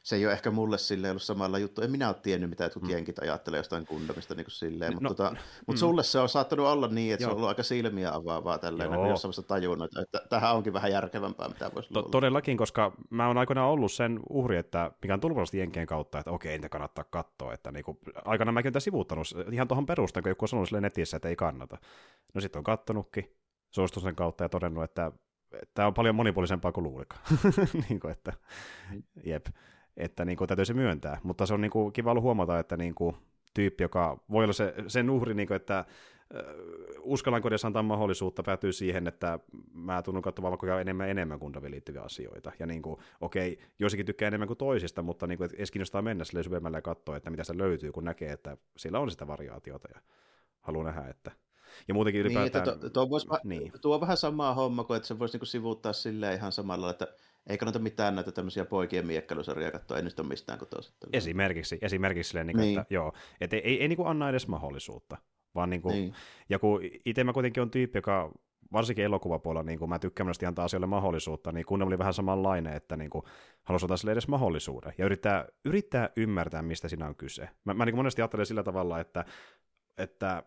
se ei ole ehkä mulle sille ollut samalla juttu. En minä ole tiennyt, mitä jotkut mm. jenkit ajattelee jostain kundamista niin kuin silleen, no, mutta, tota, mm. mutta sulle se on saattanut olla niin, että Joo. se on ollut aika silmiä avaavaa tälleen, Joo. jossain vaiheessa tajunnut, että tähän onkin vähän järkevämpää, mitä voisi to-
Todellakin, koska mä oon aikoinaan ollut sen uhri, että mikä on tullut jenkien kautta, että okei, niitä kannattaa katsoa, että niinku, aikana mäkin olen sivuuttanut ihan tuohon perustan, kun joku on sanonut sille netissä, että ei kannata. No sitten on kattonutkin suositusten kautta ja todennut, että tämä on paljon monipuolisempaa kuin luulikaan. niin kuin, että, jep että niin kuin, täytyy se myöntää, mutta se on niin kuin, kiva ollut huomata, että niin kuin, tyyppi, joka voi olla se, sen uhri, niin kuin, että uskallanko edes antaa mahdollisuutta päätyy siihen, että mä tunnun katsomaan vaikka enemmän enemmän kuntaviin liittyviä asioita. Ja niin kuin, okei, joissakin tykkää enemmän kuin toisista, mutta niin kuin, edes kiinnostaa mennä sille syvemmälle ja katsoa, että mitä se löytyy, kun näkee, että sillä on sitä variaatiota ja haluaa nähdä, että ja muutenkin ylipäätään... Niin,
että tuo, tuo, voisi, niin. tuo on vähän sama homma kuin, että se voisi niinku sivuuttaa silleen ihan samalla, että ei kannata mitään näitä tämmöisiä poikien miekkailusarjoja katsoa, ei niistä ole mistään kotoisin.
Esimerkiksi, esimerkiksi silleen, niin kuin, niin. että joo, että ei, ei, ei niin kuin anna edes mahdollisuutta, vaan niin kuin, niin. ja kun itse mä kuitenkin on tyyppi, joka varsinkin elokuvapuolella, niin mä tykkään myös antaa asioille mahdollisuutta, niin kun oli vähän samanlainen, että niin kuin, halusi ottaa sille edes mahdollisuuden ja yrittää, yrittää ymmärtää, mistä siinä on kyse. Mä, mä niin monesti ajattelen sillä tavalla, että, että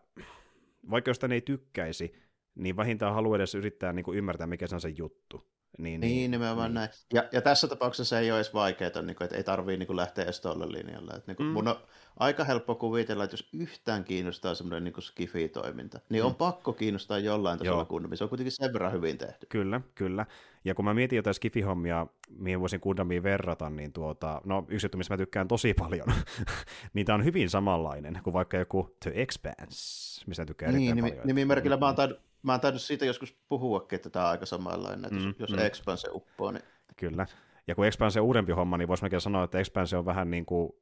vaikka jostain ei tykkäisi, niin vähintään haluaa edes yrittää niin kuin ymmärtää, mikä se on se juttu.
Niin, niin, niin nimenomaan niin. näin. Ja, ja tässä tapauksessa ei ole edes vaikeaa, niin kuin, että ei tarvitse niin lähteä edes tuolle linjalle. Että, niin kuin, mm. Mun on aika helppo kuvitella, että jos yhtään kiinnostaa semmoinen niin skifi-toiminta, niin mm. on pakko kiinnostaa jollain tasolla kunnomia. Se on kuitenkin sen verran hyvin tehty.
Kyllä, kyllä. Ja kun mä mietin jotain skifi-hommia, mihin voisin Gundamiin verrata, niin tuota, no yksi juttu, missä mä tykkään tosi paljon, niin tämä on hyvin samanlainen kuin vaikka joku The Expanse, missä tykkään
niin,
erittäin nimi, paljon.
Nimimerkillä mä oon tainnut mä oon tainnut siitä joskus puhuakin, että tämä on aika samanlainen, että mm, jos mm. Expanse uppoo, niin...
Kyllä. Ja kun Expanse on uudempi homma, niin voisi sanoa, että Expanse on vähän niin kuin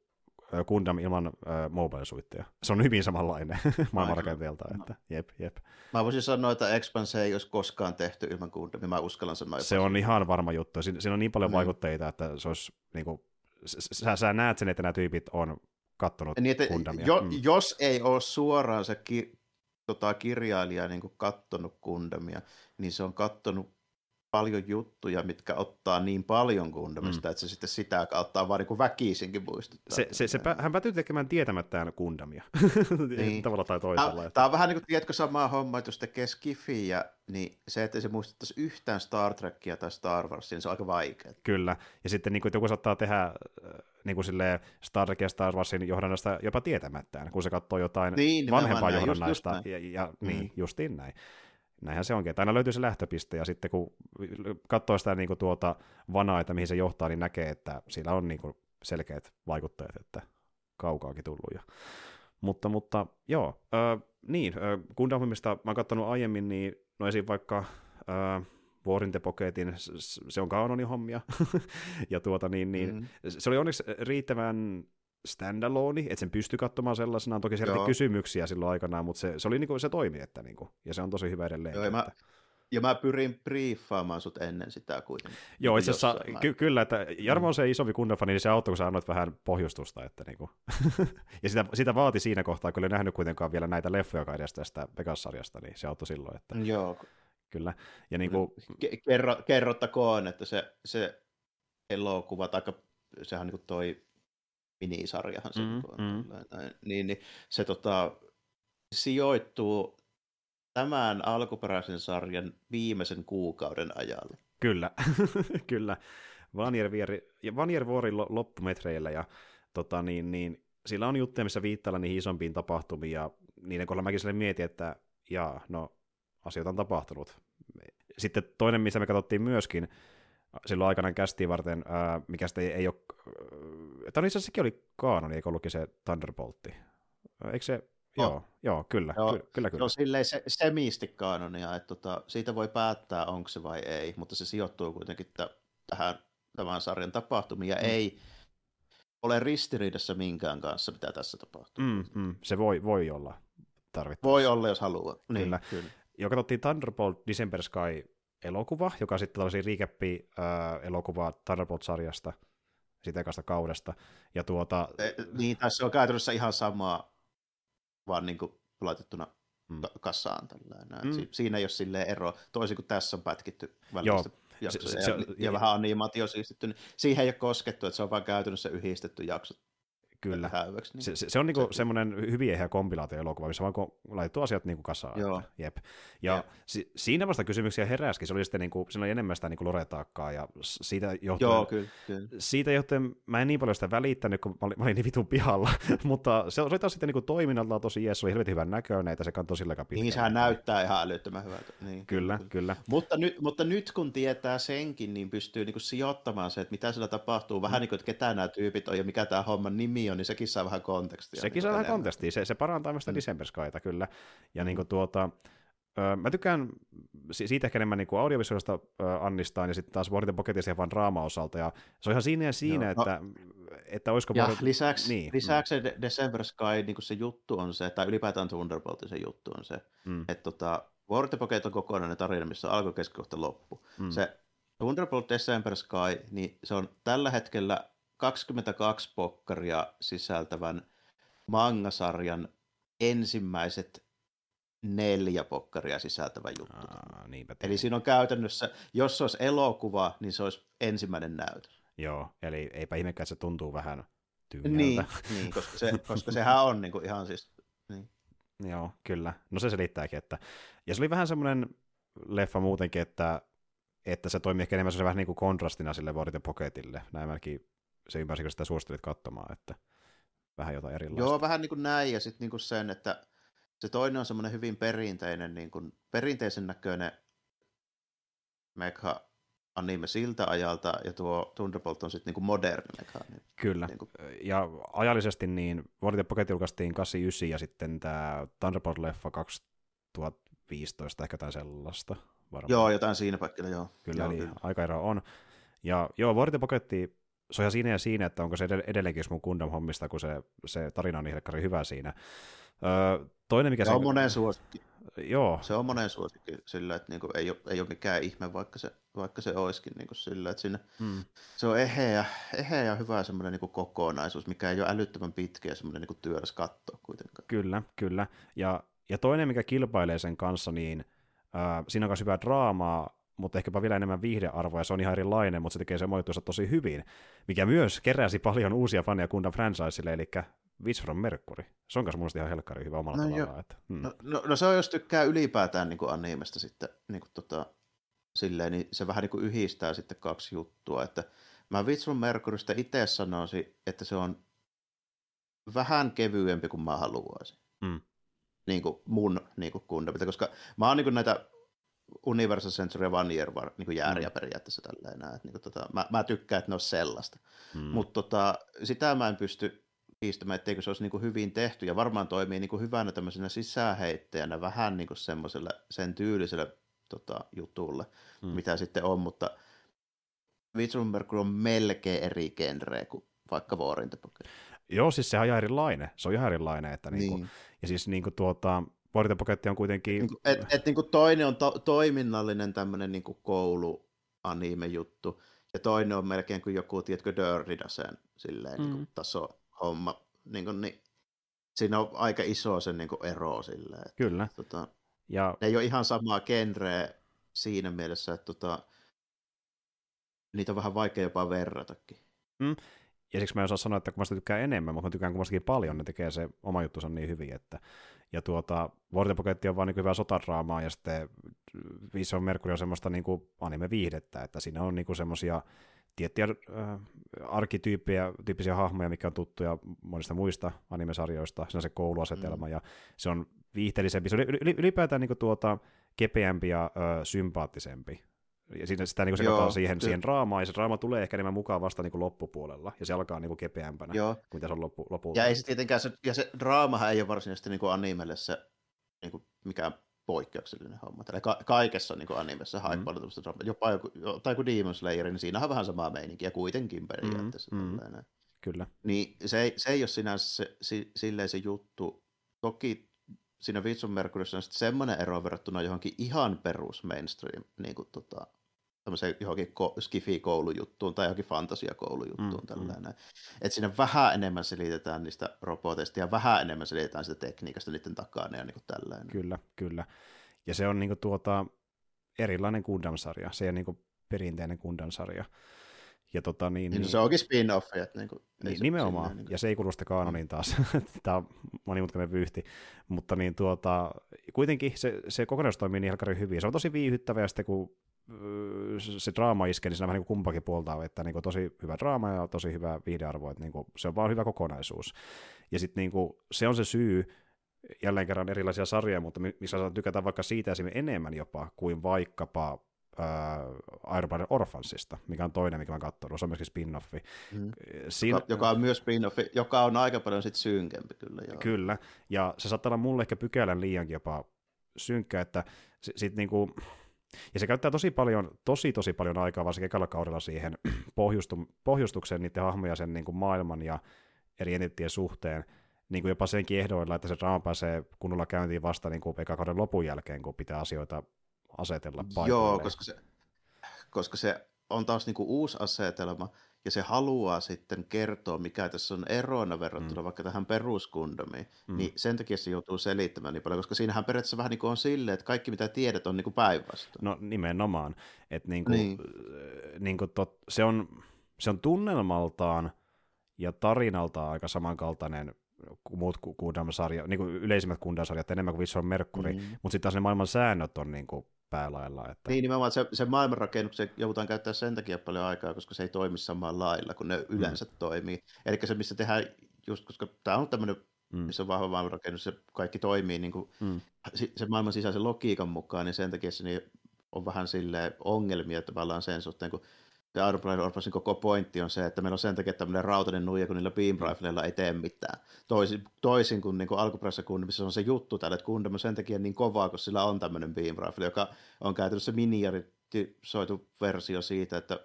Gundam ilman äh, mobile-suitteja. Se on hyvin samanlainen maailmanrakenteelta, että jep, jep.
Mä voisin sanoa, että Expanse ei olisi koskaan tehty ilman Gundamia, mä uskallan sanoa.
Se on ihan varma juttu. Siinä, siinä on niin paljon mm. vaikutteita, että se olisi, niin kuin, sä, sä näet sen, että nämä tyypit on kattonut niin, että Gundamia.
Jo, mm. Jos ei ole suoraan se ki- tota, kirjailija niin kuin kattonut Gundamia, niin se on kattonut paljon juttuja, mitkä ottaa niin paljon Gundamista, mm. että se sitten sitä kautta vaan niin väkisinkin muistuttaa.
Se, se, se, hän päätyy tekemään tietämättään Gundamia, niin. tavalla tai toisella. Tämä,
tämä on vähän niin kuin, tiedätkö, samaa homma, että jos tekee Skifiä, niin se, että se muistuttaisi yhtään Star Trekia tai Star Warsia, niin se on aika vaikeaa.
Kyllä, ja sitten niin kuin, että joku saattaa tehdä niin kuin silleen Star Trek ja Star Warsin johdannasta jopa tietämättään, kun se katsoo jotain niin, vanhempaa johdannaista, just, just ja, ja mm. niin, justiin näin näinhän se onkin, että aina löytyy se lähtöpiste, ja sitten kun katsoo sitä niin kuin tuota vanaa, että mihin se johtaa, niin näkee, että sillä on niin kuin selkeät vaikuttajat, että kaukaakin tullut. Ja... Mutta, mutta joo, äh, niin, äh, Gundamista mä oon katsonut aiemmin, niin no esim. vaikka äh, War in the Pocketin, se on kanonin hommia, ja tuota niin, niin mm. se oli onneksi riittävän standalone, että sen pystyi katsomaan sellaisenaan. Toki se kysymyksiä silloin aikanaan, mutta se, se, oli niinku, se toimi, että niinku, ja se on tosi hyvä edelleen.
Joo, ja, mä, ja mä pyrin briefaamaan sut ennen sitä kuitenkin.
Joo, itse asiassa ky- kyllä, että Jarmo on se isompi kunnafani, niin se auttoi, kun sä annoit vähän pohjustusta. Että niinku. ja sitä, sitä vaati siinä kohtaa, kun ei nähnyt kuitenkaan vielä näitä leffoja edes tästä Vegas-sarjasta, niin se auttoi silloin. Että...
Joo.
Kyllä. Ja niinku...
Kerro, kerrottakoon, että se, se elokuva, tai sehän on niin toi minisarjahan se mm, mm. Niin, niin se tota, sijoittuu tämän alkuperäisen sarjan viimeisen kuukauden ajalle.
Kyllä, kyllä. Vanier loppumetreillä ja tota, niin, niin, sillä on juttuja, missä viittailla niihin isompiin tapahtumiin ja niiden kohdalla mäkin sille mietin, että jaa, no asioita on tapahtunut. Sitten toinen, missä me katsottiin myöskin, silloin aikanaan kästiin varten, ää, mikä sitten ei, ei ole, tai itse asiassa sekin oli kaanoni, eikö ollutkin se Thunderboltti? Eikö se, oh. joo, joo, kyllä, joo, kyllä, kyllä. kyllä.
Joo, silleen se, semisti kaanonia, että tota, siitä voi päättää, onko se vai ei, mutta se sijoittuu kuitenkin t- tähän tämän sarjan tapahtumiin, ja mm. ei ole ristiriidassa minkään kanssa, mitä tässä tapahtuu.
Mm, mm, se voi, voi olla tarvittaessa.
Voi olla, jos haluaa. Niin,
kyllä. kyllä. Jo katsottiin Thunderbolt December Sky elokuva, joka sitten tällaisia recappi äh, elokuva Thunderbolt-sarjasta, sitä ekasta kaudesta. Ja tuota...
E, niin, tässä on käytännössä ihan samaa, vaan niin kuin laitettuna mm. kassaan. Tällainen. Mm. Siinä ei ole silleen ero, toisin kuin tässä on pätkitty välistä jaksoja se, se, ja, ja, ja vähän animaatio siistitty, niin siihen ei ole koskettu, että se on vain käytännössä yhdistetty jaksot
Kyllä. Häyväksi, niin. se, se, se, on niinku se, semmoinen hyvin eheä kompilaatio-elokuva, missä vaan laitettu asiat niinku kasaan. Joo. Jep. Ja Jep. Si, siinä vasta kysymyksiä heräskin. Se oli sitten niinku, siinä oli enemmän sitä niinku loretaakkaa ja siitä johtuen,
Joo, kyllä, kyllä.
siitä johtuen mä en niin paljon sitä välittänyt, kun mä olin, mä olin niin vitun pihalla, mutta se oli taas sitten niinku toiminnalta tosi jees, se oli helvetin hyvän näköinen, että se kantoi sillä pitkään.
Niin, sehän näyttää ihan älyttömän hyvältä. Niin,
kyllä, kyllä. kyllä.
Mutta, nyt, mutta nyt kun tietää senkin, niin pystyy niinku sijoittamaan se, että mitä siellä tapahtuu, vähän mm. niin kuin, että ketä nämä tyypit on ja mikä tämä homman nimi on, niin sekin saa vähän kontekstia.
Sekin niin saa vähän kontekstia, se, se parantaa myös mm. December Skyta kyllä. Ja niin kuin tuota, mä tykkään siitä ehkä enemmän niin audiovisuaalista Annistaan ja sitten taas Warrior Pocketista vaan draama-osalta. Ja se on ihan siinä ja siinä, Joo, no, että, että olisiko...
Ja Warrior... lisäksi, niin, lisäksi mm. December Sky, niin kuin se juttu on se, tai ylipäätään Thunderboltin se juttu on se, mm. että tota, Warrior Pocket on kokonainen tarina, missä on alku, keskikohta, loppu. Mm. Se Thunderbolt December Sky, niin se on tällä hetkellä 22 pokkaria sisältävän mangasarjan ensimmäiset neljä pokkaria sisältävä juttu. Aa, eli siinä on käytännössä, jos se olisi elokuva, niin se olisi ensimmäinen näytös.
Joo, eli eipä ihmekään, se tuntuu vähän tyyneltä.
Niin, niin koska, se, koska sehän on niin kuin ihan siis... Niin.
Joo, kyllä. No se selittääkin, että... Ja se oli vähän semmoinen leffa muutenkin, että että se toimii ehkä enemmän se vähän niin kuin kontrastina sille World Pocketille. Näin mäkin se ymmärsikö sitä suosittelit katsomaan, että vähän jotain erilaista.
Joo, vähän niin kuin näin, ja sitten niin kuin sen, että se toinen on semmoinen hyvin perinteinen, niin kuin, perinteisen näköinen mekha anime siltä ajalta, ja tuo Thunderbolt on sitten niin kuin moderni mekha. Niin,
Kyllä, niin kuin... ja ajallisesti niin World Pocket julkaistiin 89, ja sitten tämä Thunderbolt-leffa 2015, ehkä jotain sellaista.
Varmaan. Joo, jotain siinä paikalla, joo.
Kyllä,
joo,
eli kyllä. aikaero on. Ja joo, Pocketti se on ihan siinä ja siinä, että onko se edelleenkin mun Gundam-hommista, kun se, se tarina on niin hyvä siinä. Öö, toinen, mikä
se, on monen suosikki.
Joo.
Se on monen suosikki sillä, että niinku ei, ole, ei ole mikään ihme, vaikka se, vaikka se olisikin niinku sillä, että siinä, hmm. se on eheä, eheä ja hyvä semmoinen niinku kokonaisuus, mikä ei ole älyttömän pitkä ja semmoinen niinku työläs katto kuitenkaan.
Kyllä, kyllä. Ja, ja toinen, mikä kilpailee sen kanssa, niin äh, siinä on myös hyvää draamaa, mutta ehkäpä vielä enemmän viihdearvoa, ja se on ihan erilainen, mutta se tekee se moittuunsa tosi hyvin, mikä myös keräsi paljon uusia faneja Gundam franchiselle, eli Witch from Mercury. Se on myös mun ihan helkkari hyvä omalla no, tavallaan. Että,
hmm. no, no, no, se on, jos tykkää ylipäätään niin kuin animesta sitten niin kuin tota, silleen, niin se vähän niin kuin yhdistää sitten kaksi juttua, että mä Witch from Mercurystä itse sanoisin, että se on vähän kevyempi kuin mä haluaisin. Hmm. Niin kuin mun niin kuin Gundamita, koska mä oon niin kuin näitä Universal Century One Year var, niin jääriä mm. periaatteessa tälleen näin. Että, niin kuin, tota, mä, mä, tykkään, että ne on sellaista. Mm. Mutta tota, sitä mä en pysty kiistämään, etteikö se olisi niin kuin hyvin tehty, ja varmaan toimii niin kuin hyvänä tämmöisenä sisäheittäjänä vähän niin kuin semmoiselle sen tyyliselle tota, jutulle, mm. mitä sitten on, mutta Witchumberg on melkein eri genreä kuin vaikka War
Joo, siis se on ihan erilainen. Se on ihan erilainen. Että niinku, niin. Ja siis niinku tuota, Pocket on kuitenkin... Niin
et, et, niin kuin toinen on to, toiminnallinen tämmöinen niin koulu anime juttu, ja toinen on melkein kuin joku, tiedätkö, Dörridasen silleen mm. niin kuin taso homma. Niin kuin, niin, siinä on aika iso se niin kuin ero silleen. Että,
Kyllä.
Tota, ja... Ne ei ole ihan samaa genreä siinä mielessä, että tota, niitä on vähän vaikea jopa verratakin.
Mm. Ja siksi mä en osaa sanoa, että kun mä sitä tykkään enemmän, mutta mä tykkään kummastakin paljon, ne tekee se oma juttunsa niin hyvin, että ja tuota, Warrior Pocket on vaan niin hyvää sotadraamaa, ja sitten Vision Mercury on semmoista niin kuin anime-viihdettä, että siinä on niin semmoisia tiettyjä äh, arkityyppejä, tyyppisiä hahmoja, mikä on tuttuja monista muista animesarjoista, siinä on se kouluasetelma, mm. ja se on viihteellisempi, se on ylipäätään niin kuin tuota, kepeämpi ja ö, sympaattisempi ja siinä sitä niin sekataan siihen, siihen draamaan, ja se draama tulee ehkä enemmän mukaan vasta niin kuin loppupuolella, ja se alkaa niin kuin kepeämpänä Joo. kuin mitä se on loppu, lopulta.
Ja ei se tietenkään, se, ja se draamahan ei ole varsinaisesti niin kuin animelle se niin kuin mikään poikkeuksellinen homma. Tällä ka- kaikessa niin kuin animessa mm. hype jopa joku, tai kuin Demon Slayer, niin siinä on vähän samaa meininkiä kuitenkin periaatteessa. Mm. Mm.
Kyllä.
Niin se ei, se ei ole sinänsä se, se, silleen se juttu. Toki siinä Vitsun Mercuryssä on semmoinen ero verrattuna johonkin ihan perus mainstream niin kuin, tota, johonkin ko- skifi-koulujuttuun tai johonkin fantasiakoulujuttuun. Mm, tällainen. Mm. Että siinä vähän enemmän selitetään niistä roboteista ja vähän enemmän selitetään sitä tekniikasta niiden takana ja niin kuin tällainen.
Kyllä, kyllä. Ja se on niin kuin tuota, erilainen Gundam-sarja. Se on niin kuin perinteinen Gundam-sarja. Ja tota, niin,
niin, niin, se onkin spin-off. Että niin kuin,
niin, nimenomaan, sinne, niin kuin... ja se ei kuulosta kaanoniin taas. Tämä on monimutkainen vyyhti. Mutta niin tuota, kuitenkin se, se kokonaisuus toimii niin hyvin. Se on tosi viihyttävä, ja sitten kun se draama iskee, niin siinä vähän niin kuin kumpakin puolta, että niin kuin tosi hyvä draama ja tosi hyvä viidearvo, että niin kuin se on vaan hyvä kokonaisuus. Ja sitten niin kuin, se on se syy, jälleen kerran erilaisia sarjoja, mutta missä saa tykätä vaikka siitä esimerkiksi enemmän jopa kuin vaikkapa äh, Iron Man Orphansista, mikä on toinen, mikä mä oon se on myöskin spin-offi.
Mm. Siinä, joka, joka on myös spin-offi, joka on aika paljon sit synkempi kyllä. Joo.
Kyllä, ja se saattaa olla mulle ehkä pykälän liiankin jopa synkkä, että sitten niinku, ja se käyttää tosi paljon, tosi tosi paljon aikaa varsinkin ekalla kaudella siihen pohjustu, pohjustukseen niiden hahmoja sen niin kuin maailman ja eri entittien suhteen, niin kuin jopa senkin ehdoilla, että se draama pääsee kunnolla käyntiin vasta niin kuin eka kauden lopun jälkeen, kun pitää asioita asetella paikalle.
Joo, koska se, koska se on taas niin kuin uusi asetelma, ja se haluaa sitten kertoa, mikä tässä on erona verrattuna mm. vaikka tähän peruskundomiin, mm. niin sen takia se joutuu selittämään niin paljon, koska siinähän periaatteessa vähän niin kuin on silleen, että kaikki mitä tiedät on niin kuin päinvastoin.
No nimenomaan, että niin kuin, niin. Niin kuin tot, se, on, se on tunnelmaltaan ja tarinaltaan aika samankaltainen muut Gundam-sarjat, niin kuin yleisimmät Gundam-sarjat enemmän kuin Visual Mercury, mm. mutta sitten taas ne maailman säännöt on niin kuin päälailla. Että...
Niin nimenomaan se, se maailmanrakennuksen joudutaan käyttää sen takia paljon aikaa, koska se ei toimi samalla lailla kuin ne yleensä mm. toimii. Eli se, missä tehdään just, koska tämä on tämmöinen mm. missä on vahva maailmanrakennus, se kaikki toimii niin kuin mm. se maailman sisäisen logiikan mukaan, niin sen takia se niin on vähän sille ongelmia tavallaan sen suhteen, kun ja Iron Orphansin koko pointti on se, että meillä on sen takia tämmöinen rautainen nuija, kun niillä beam rifleilla ei tee mitään. Toisin, toisin kuin, niin kuin alkuperäisessä Gundamissa on se juttu täällä, että Gundam on sen takia niin kovaa, kun sillä on tämmöinen beam rifle, joka on käytännössä miniarisoitu versio siitä, että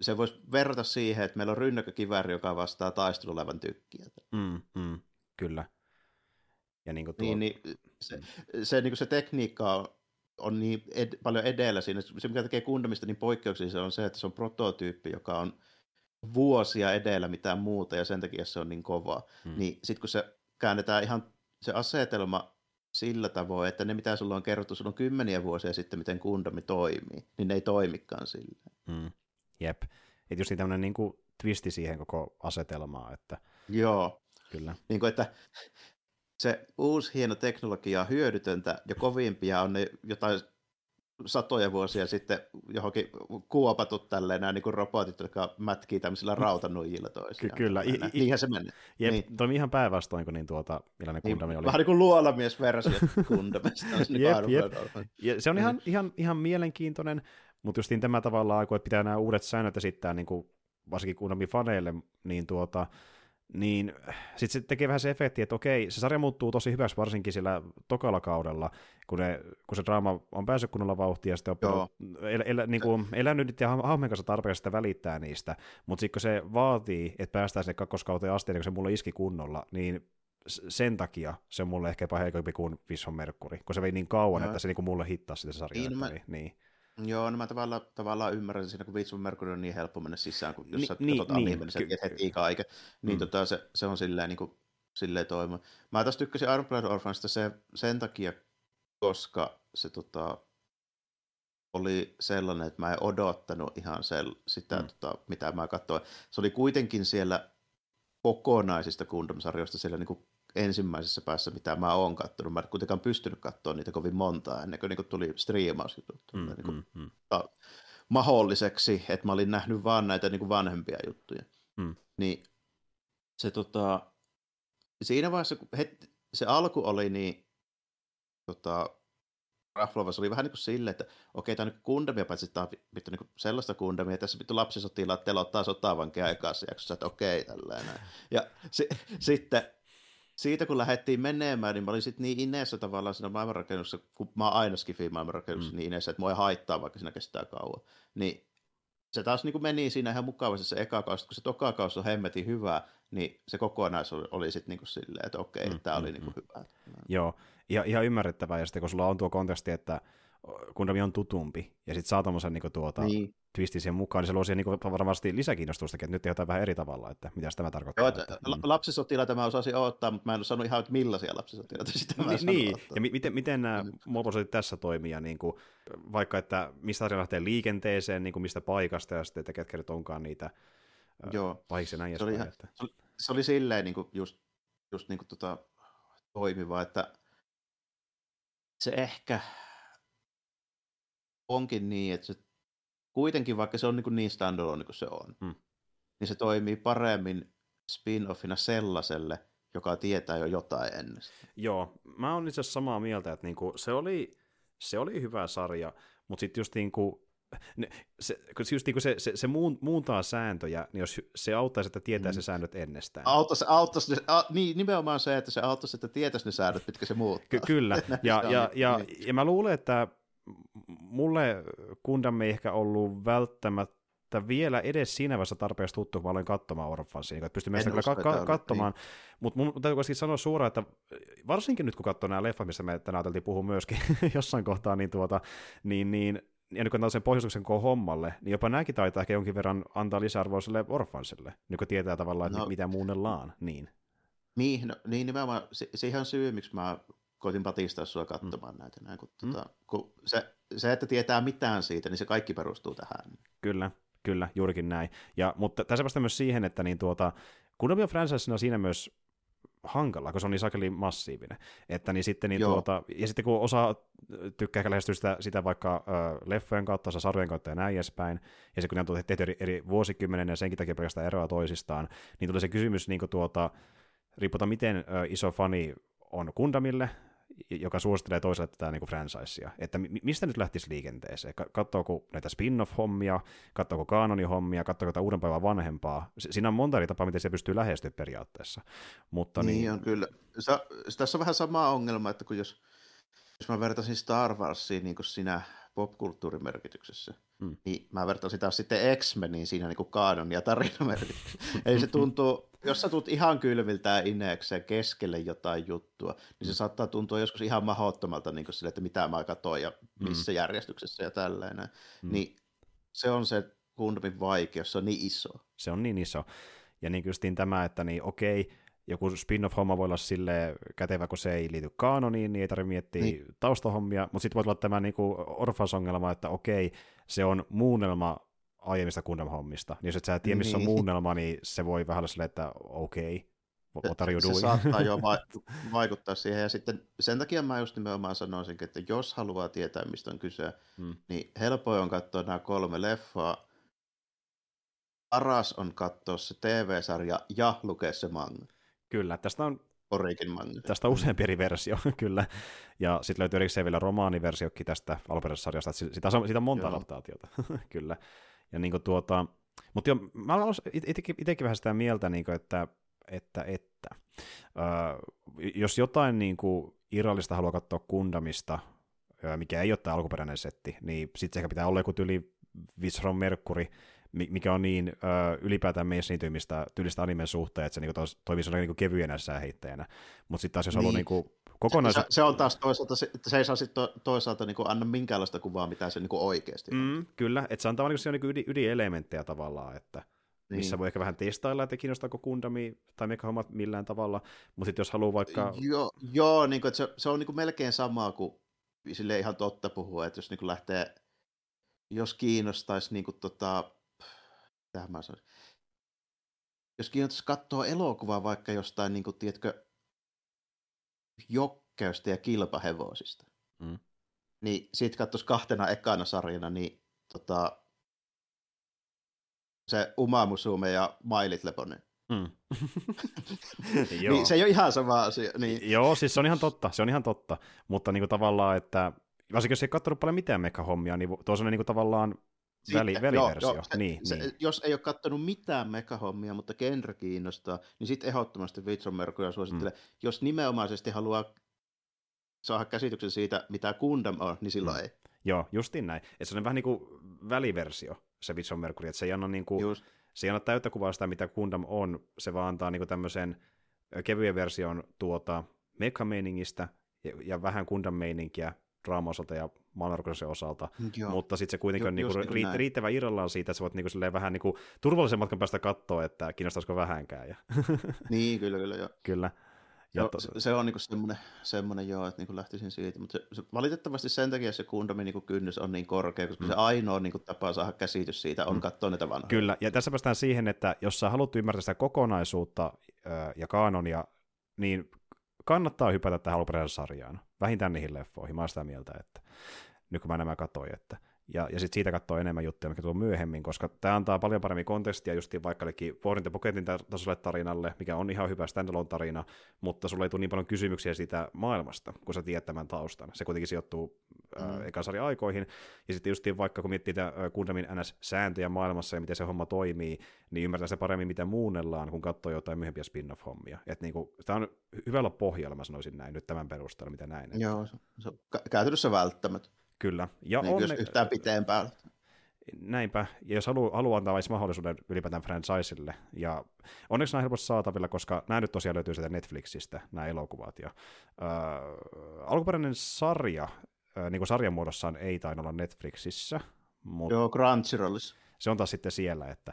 se voisi verrata siihen, että meillä on rynnäkkökivääri, joka vastaa taistelulevan tykkiä.
Mm, mm, kyllä. Ja niin, kuin tuo...
niin, niin se, se, niin kuin se tekniikka on, on niin ed- paljon edellä siinä. Se, mikä tekee Gundamista niin poikkeuksellista, on se, että se on prototyyppi, joka on vuosia edellä mitään muuta, ja sen takia se on niin kova. Hmm. Niin sitten kun se käännetään ihan se asetelma sillä tavoin, että ne mitä sulla on kerrottu, sulla on kymmeniä vuosia sitten, miten Gundami toimii, niin ne ei toimikaan sillä.
Hmm. Jep. Että just tämmöinen niin kuin twisti siihen koko asetelmaan. Että...
Joo.
Kyllä.
Niin kuin, että se uusi hieno teknologia on hyödytöntä ja kovimpia on ne jotain satoja vuosia sitten johonkin kuopatut tälleen nämä niin kuin robotit, jotka mätkii tämmöisillä mm. rautanuijilla toisiaan.
Ky- kyllä. I,
I, Niinhän se meni.
Jep, niin. toimi ihan päinvastoin kuin niin tuota, millainen niin, kundami oli.
Vähän niin kuin luolamies-versio kundamista.
niin jep, jep. Ja se on ihan, ihan, ihan mielenkiintoinen, mutta justiin tämä tavallaan, kun pitää nämä uudet säännöt esittää niin kuin, varsinkin kundamin faneille, niin tuota, niin sitten se tekee vähän se efekti, että okei, se sarja muuttuu tosi hyväksi varsinkin sillä tokalla kaudella, kun, ne, kun se draama on päässyt kunnolla vauhtia ja sitten on el, el, niin kuin, elänyt niiden hahmojen kanssa tarpeeksi sitä välittää niistä, mutta sitten kun se vaatii, että päästään sinne kakkoskauteen asti, kun se mulle iski kunnolla, niin sen takia se on mulle ehkä jopa heikompi kuin Vision Mercury, kun se vei niin kauan, no. että se niin kuin mulle hittasi sitä sarjaa. Niin, mä,
niin. Joo, no mä tavallaan, tavallaan ymmärrän siinä, kun Vitsun Mercury on niin helppo mennä sisään, kun jos Ni, sä niin, katsotaan niin, niin, heti ikä aika, niin mm. tota, se, se, on silleen, niin kuin, silleen toima. Mä taas tykkäsin Iron Blood Orphanista se, sen takia, koska se tota, oli sellainen, että mä en odottanut ihan sel, sitä, mm. tota, mitä mä katsoin. Se oli kuitenkin siellä kokonaisista Gundam-sarjoista siellä niin kuin ensimmäisessä päässä, mitä mä oon katsonut. Mä en kuitenkaan pystynyt katsoa niitä kovin montaa ennen kuin, niin kuin tuli striimaus mm, niin kuin, mm, mm. mahdolliseksi, että mä olin nähnyt vaan näitä niin kuin vanhempia juttuja. Mm. Niin se tota, siinä vaiheessa, kun het, se alku oli niin tota, raflova, se oli vähän niin kuin silleen, että okei, tämä on nyt kundamia, paitsi tämä on vittu niin sellaista kundamia, tässä vittu lapsisotilaat telottaa sotavankeja ekassa jaksossa, että okei, tällainen. Ja si, sitten siitä kun lähdettiin menemään, niin mä olin sitten niin ineessä tavallaan siinä maailmanrakennuksessa, kun mä oon aina skifi maailmanrakennuksessa mm. niin ineessä, että mua ei haittaa, vaikka siinä kestää kauan. Niin se taas niin kuin meni siinä ihan mukavasti se eka kausi, kun se toka kausi on hemmetin hyvä, niin se kokonaisuus oli sitten niin kuin silleen, että okei, mm, tämä oli mm, niin kuin mm. hyvä.
Joo, ihan, ihan ymmärrettävää, ja sitten kun sulla on tuo konteksti, että Gundami on tutumpi, ja sitten saa tuommoisen niin tuota, niin twistin siihen mukaan, niin se luo siihen niin varmasti lisäkiinnostustakin, että nyt tehdään vähän eri tavalla, että mitä tämä tarkoittaa. Joo, että, että,
mm. lapsisotilaita mä osasin odottaa, mutta mä en sanonut ihan, että millaisia lapsisotilaita sitä mä
niin, niin. ja miten, miten nämä moposotit tässä toimii, ja niin kuin, vaikka että mistä asia lähtee liikenteeseen, niin kuin mistä paikasta, ja sitten, että ketkä nyt onkaan niitä Joo. paikassa näin
se oli, ihan, että... se oli silleen niin kuin just, just niin kuin tota, toimiva, että se ehkä onkin niin, että se kuitenkin, vaikka se on niin, niin standalone kuin se on, hmm. niin se toimii paremmin spin-offina sellaiselle, joka tietää jo jotain ennen
Joo, mä oon itse asiassa samaa mieltä, että niinku, se, oli, se oli hyvä sarja, mutta sitten just niinku, ne, se, just niin se, se, se muun, muuntaa sääntöjä, niin jos se auttaisi, että tietää mm. se säännöt ennestään.
Auttaisi, auttaisi a, niin, nimenomaan se, että se auttaisi, että tietäisi ne säännöt, mitkä se muuttaa.
Ky- kyllä, ja, ja, ja, niin. ja mä luulen, että mulle Gundam ei ehkä ollut välttämättä vielä edes siinä vaiheessa tarpeeksi tuttu, kun mä aloin katsomaan Orphansia, että pystyn myös kyllä ka- ka- katsomaan, niin. mutta mun täytyy kuitenkin sanoa suoraan, että varsinkin nyt kun katsoo nämä leffat, missä me tänään ajateltiin puhua myöskin jossain kohtaa, niin, tuota, niin, niin ja nyt kun antaa sen pohjustuksen koko hommalle, niin jopa nämäkin taitaa ehkä jonkin verran antaa lisäarvoa sille Orphansille, nyt kun tietää tavallaan, että no, mitä muunnellaan. Niin,
niin, no, niin nimenomaan, se, se ihan syy, miksi mä koitin patistaa sua katsomaan mm. näitä. Näin, kun, mm. tota, kun se, se, että tietää mitään siitä, niin se kaikki perustuu tähän.
Kyllä, kyllä, juurikin näin. Ja, mutta tässä vasta myös siihen, että niin tuota, Konami on franchisena siinä myös hankala, kun se on niin sakeli massiivinen. Että niin sitten, niin tuota, ja sitten kun osa tykkää ehkä lähestyä sitä, sitä vaikka ö, leffojen kautta, osa sarjojen kautta ja näin edespäin, ja se kun ne on tehty eri, eri vuosikymmenen ja senkin takia pelkästään eroa toisistaan, niin tulee se kysymys niin kuin tuota, riippuu miten ö, iso fani on Kundamille, joka suosittelee toiselle tätä niin kuin franchisea. Että mistä nyt lähtisi liikenteeseen? Katsoako näitä spin-off-hommia, katsoako kaanoni-hommia, katsoako tätä uuden päivän vanhempaa? Siinä on monta eri tapaa, miten se pystyy lähestyä periaatteessa. Mutta niin,
niin on kyllä. Sa- tässä on vähän sama ongelma, että kun jos, jos mä vertaisin Star Warsiin niin kuin sinä popkulttuurimerkityksessä, hmm. niin mä vertaisin taas sitten X-Meniin siinä niin kuin kaanon ja tarinamerkityksessä. Eli se tuntuu, jos sä tulet ihan kylmiltään ineekseen keskelle jotain juttua, niin se mm. saattaa tuntua joskus ihan mahdottomalta niin sille, että mitä mä katsoin ja mm. missä mm. järjestyksessä ja tällainen. Mm. Niin se on se Gundamin vaikeus, se on niin iso.
Se on niin iso. Ja niin justiin tämä, että niin okei, joku spin-off-homma voi olla sille kätevä, kun se ei liity kaanoniin, niin ei tarvitse miettiä niin. taustahommia, mutta sitten voi olla tämä niinku orfausongelma, että okei, se on muunnelma aiemmista Gundam-hommista, niin jos et sä tiedä, missä niin. on muunnelma, niin se voi vähän olla silleen, että okei, okay,
doing? Se saattaa jo va- vaikuttaa siihen, ja sitten sen takia mä just nimenomaan sanoisinkin, että jos haluaa tietää, mistä on kyse, hmm. niin helpoin on katsoa nämä kolme leffaa, paras on katsoa se TV-sarja ja lukea se manga.
Kyllä, tästä on
manga.
Tästä on useampi eri versio, kyllä. Ja sitten löytyy erikseen vielä romaaniversiokin tästä alkuperäisestä sarjasta. Sitä, sitä on monta Joo. adaptaatiota, kyllä. Ja niin tuota, mutta jo, mä olen itsekin vähän sitä mieltä, niin kuin, että, että, että äh, jos jotain niin kuin, irrallista haluaa katsoa Kundamista, mikä ei ole tämä alkuperäinen setti, niin sitten ehkä pitää olla joku tyyli Visron Mercury, mikä on niin ö, ylipäätään messiintymistä tyylistä animen suhteen, että se niinku toimii sellainen niinku kevyenä sääheittäjänä. Mutta sitten taas jos niin. haluaa niinku kokonais...
Se, se, on taas toisaalta, se, se ei saa sitten to, toisaalta niinku anna minkäänlaista kuvaa, mitä se niinku oikeasti
mm, Kyllä, että se antaa niinku, niinku ydin, ydinelementtejä tavallaan, että missä niin. voi ehkä vähän testailla, että kiinnostaako Kundami tai Mekahommat millään tavalla, mutta sitten jos haluaa vaikka...
Joo, joo niin kuin, että se, se on niin kuin melkein sama kuin sille ihan totta puhua, että jos niin kuin lähtee, jos kiinnostaisi niin kuin, tota, tähän mä sanoisin, jos kiinnostaisi katsoa elokuvaa vaikka jostain, niin kuin, tiedätkö, jokkeista ja kilpahevosista, mm. niin siitä katsoisi kahtena ekana sarjana, niin tota, se Uma Musume ja Mailit Leponen. Mm. niin, se ei ole ihan sama asia. Niin.
Joo, siis se on ihan totta, se on ihan totta, mutta niin kuin tavallaan, että varsinkin jos ei katsonut paljon mitään mekahommia, niin tuo on niin kuin tavallaan Väli, väliversio. Joo,
se,
niin,
se, niin. Jos ei ole katsonut mitään mekahommia, mutta genre kiinnostaa, niin sitten ehdottomasti Vitson Merkuja suosittelee. Mm. Jos nimenomaisesti haluaa saada käsityksen siitä, mitä Gundam on, niin silloin mm. ei.
Joo, justiin näin. Et se on vähän niin kuin väliversio, se Vitson Mercury, että se ei anna, niin kuin, se ei anna täyttä kuvaa sitä, mitä Gundam on, se vaan antaa niin kuin tämmöisen kevyen version tuota mekameiningistä ja, ja vähän Gundam-meininkiä draama-osalta ja maailmanrakennusten osalta, Joo. mutta sitten se kuitenkin jo, on niinku riitt- riittävän irrallaan siitä, että sä voit niinku vähän niinku turvallisen matkan päästä katsoa, että kiinnostaisiko vähänkään. Ja...
niin, kyllä, kyllä, joo.
kyllä.
Ja se, to... se on niinku semmoinen, semmoinen joo, että niinku lähtisin siitä, mutta se, se, valitettavasti sen takia se kundomin niinku kynnys on niin korkea, koska mm. se ainoa niinku tapa saada käsitys siitä on mm. katsoa niitä vanhoja.
Kyllä, ja tässä päästään siihen, että jos sä haluat ymmärtää sitä kokonaisuutta ja kanonia, niin kannattaa hypätä tähän alkuperäiseen sarjaan. Vähintään niihin leffoihin. Mä sitä mieltä, että nyt kun mä nämä katsoin, että ja, ja sitten siitä katsoo enemmän juttuja, mikä tulee myöhemmin, koska tämä antaa paljon paremmin kontekstia just vaikka Warren the Pocketin tasolle tarinalle, mikä on ihan hyvä standalone tarina, mutta sulle ei tule niin paljon kysymyksiä siitä maailmasta, kun sä tiedät tämän taustan. Se kuitenkin sijoittuu mm. ekan sarjan aikoihin, ja sitten just vaikka kun miettii Gundamin NS-sääntöjä maailmassa ja miten se homma toimii, niin ymmärtää se paremmin, mitä muunnellaan, kun katsoo jotain myöhempiä spin-off-hommia. Et niinku, tämä on hyvällä pohjalla, mä sanoisin näin, nyt tämän perusteella, mitä näin.
Joo, se, se on käytännössä välttämättä.
Kyllä. Ja
niin, onne... Jos yhtään pitempään.
Näinpä, ja jos haluaa, haluaa antaa edes mahdollisuuden ylipäätään franchiselle, ja onneksi nämä on helposti saatavilla, koska nämä nyt tosiaan löytyy sieltä Netflixistä, nämä elokuvat, ja äh, alkuperäinen sarja, äh, niin kuin sarjan muodossaan ei tain olla Netflixissä,
mutta Joo, Crunchyrollissa.
Se on taas sitten siellä, että,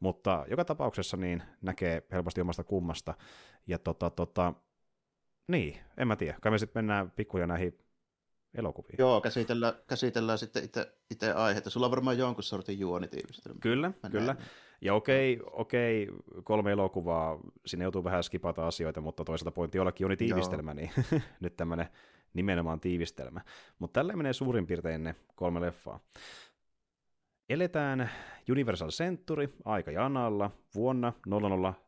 mutta joka tapauksessa niin näkee helposti omasta kummasta, ja tota, tota, niin, en mä tiedä, kai me sitten mennään pikkuja näihin elokuvia.
Joo, käsitellään, käsitellään sitten itse, itse aiheita. Sulla on varmaan jonkun sortin juonitiivistelmä.
Kyllä, Mä kyllä. Näin. Ja okei, okei, kolme elokuvaa, sinne joutuu vähän skipata asioita, mutta toisaalta pointti jollakin juonitiivistelmä, niin nyt tämmöinen nimenomaan tiivistelmä. Mutta tällä menee suurin piirtein ne kolme leffaa. Eletään Universal Century aikajanalla vuonna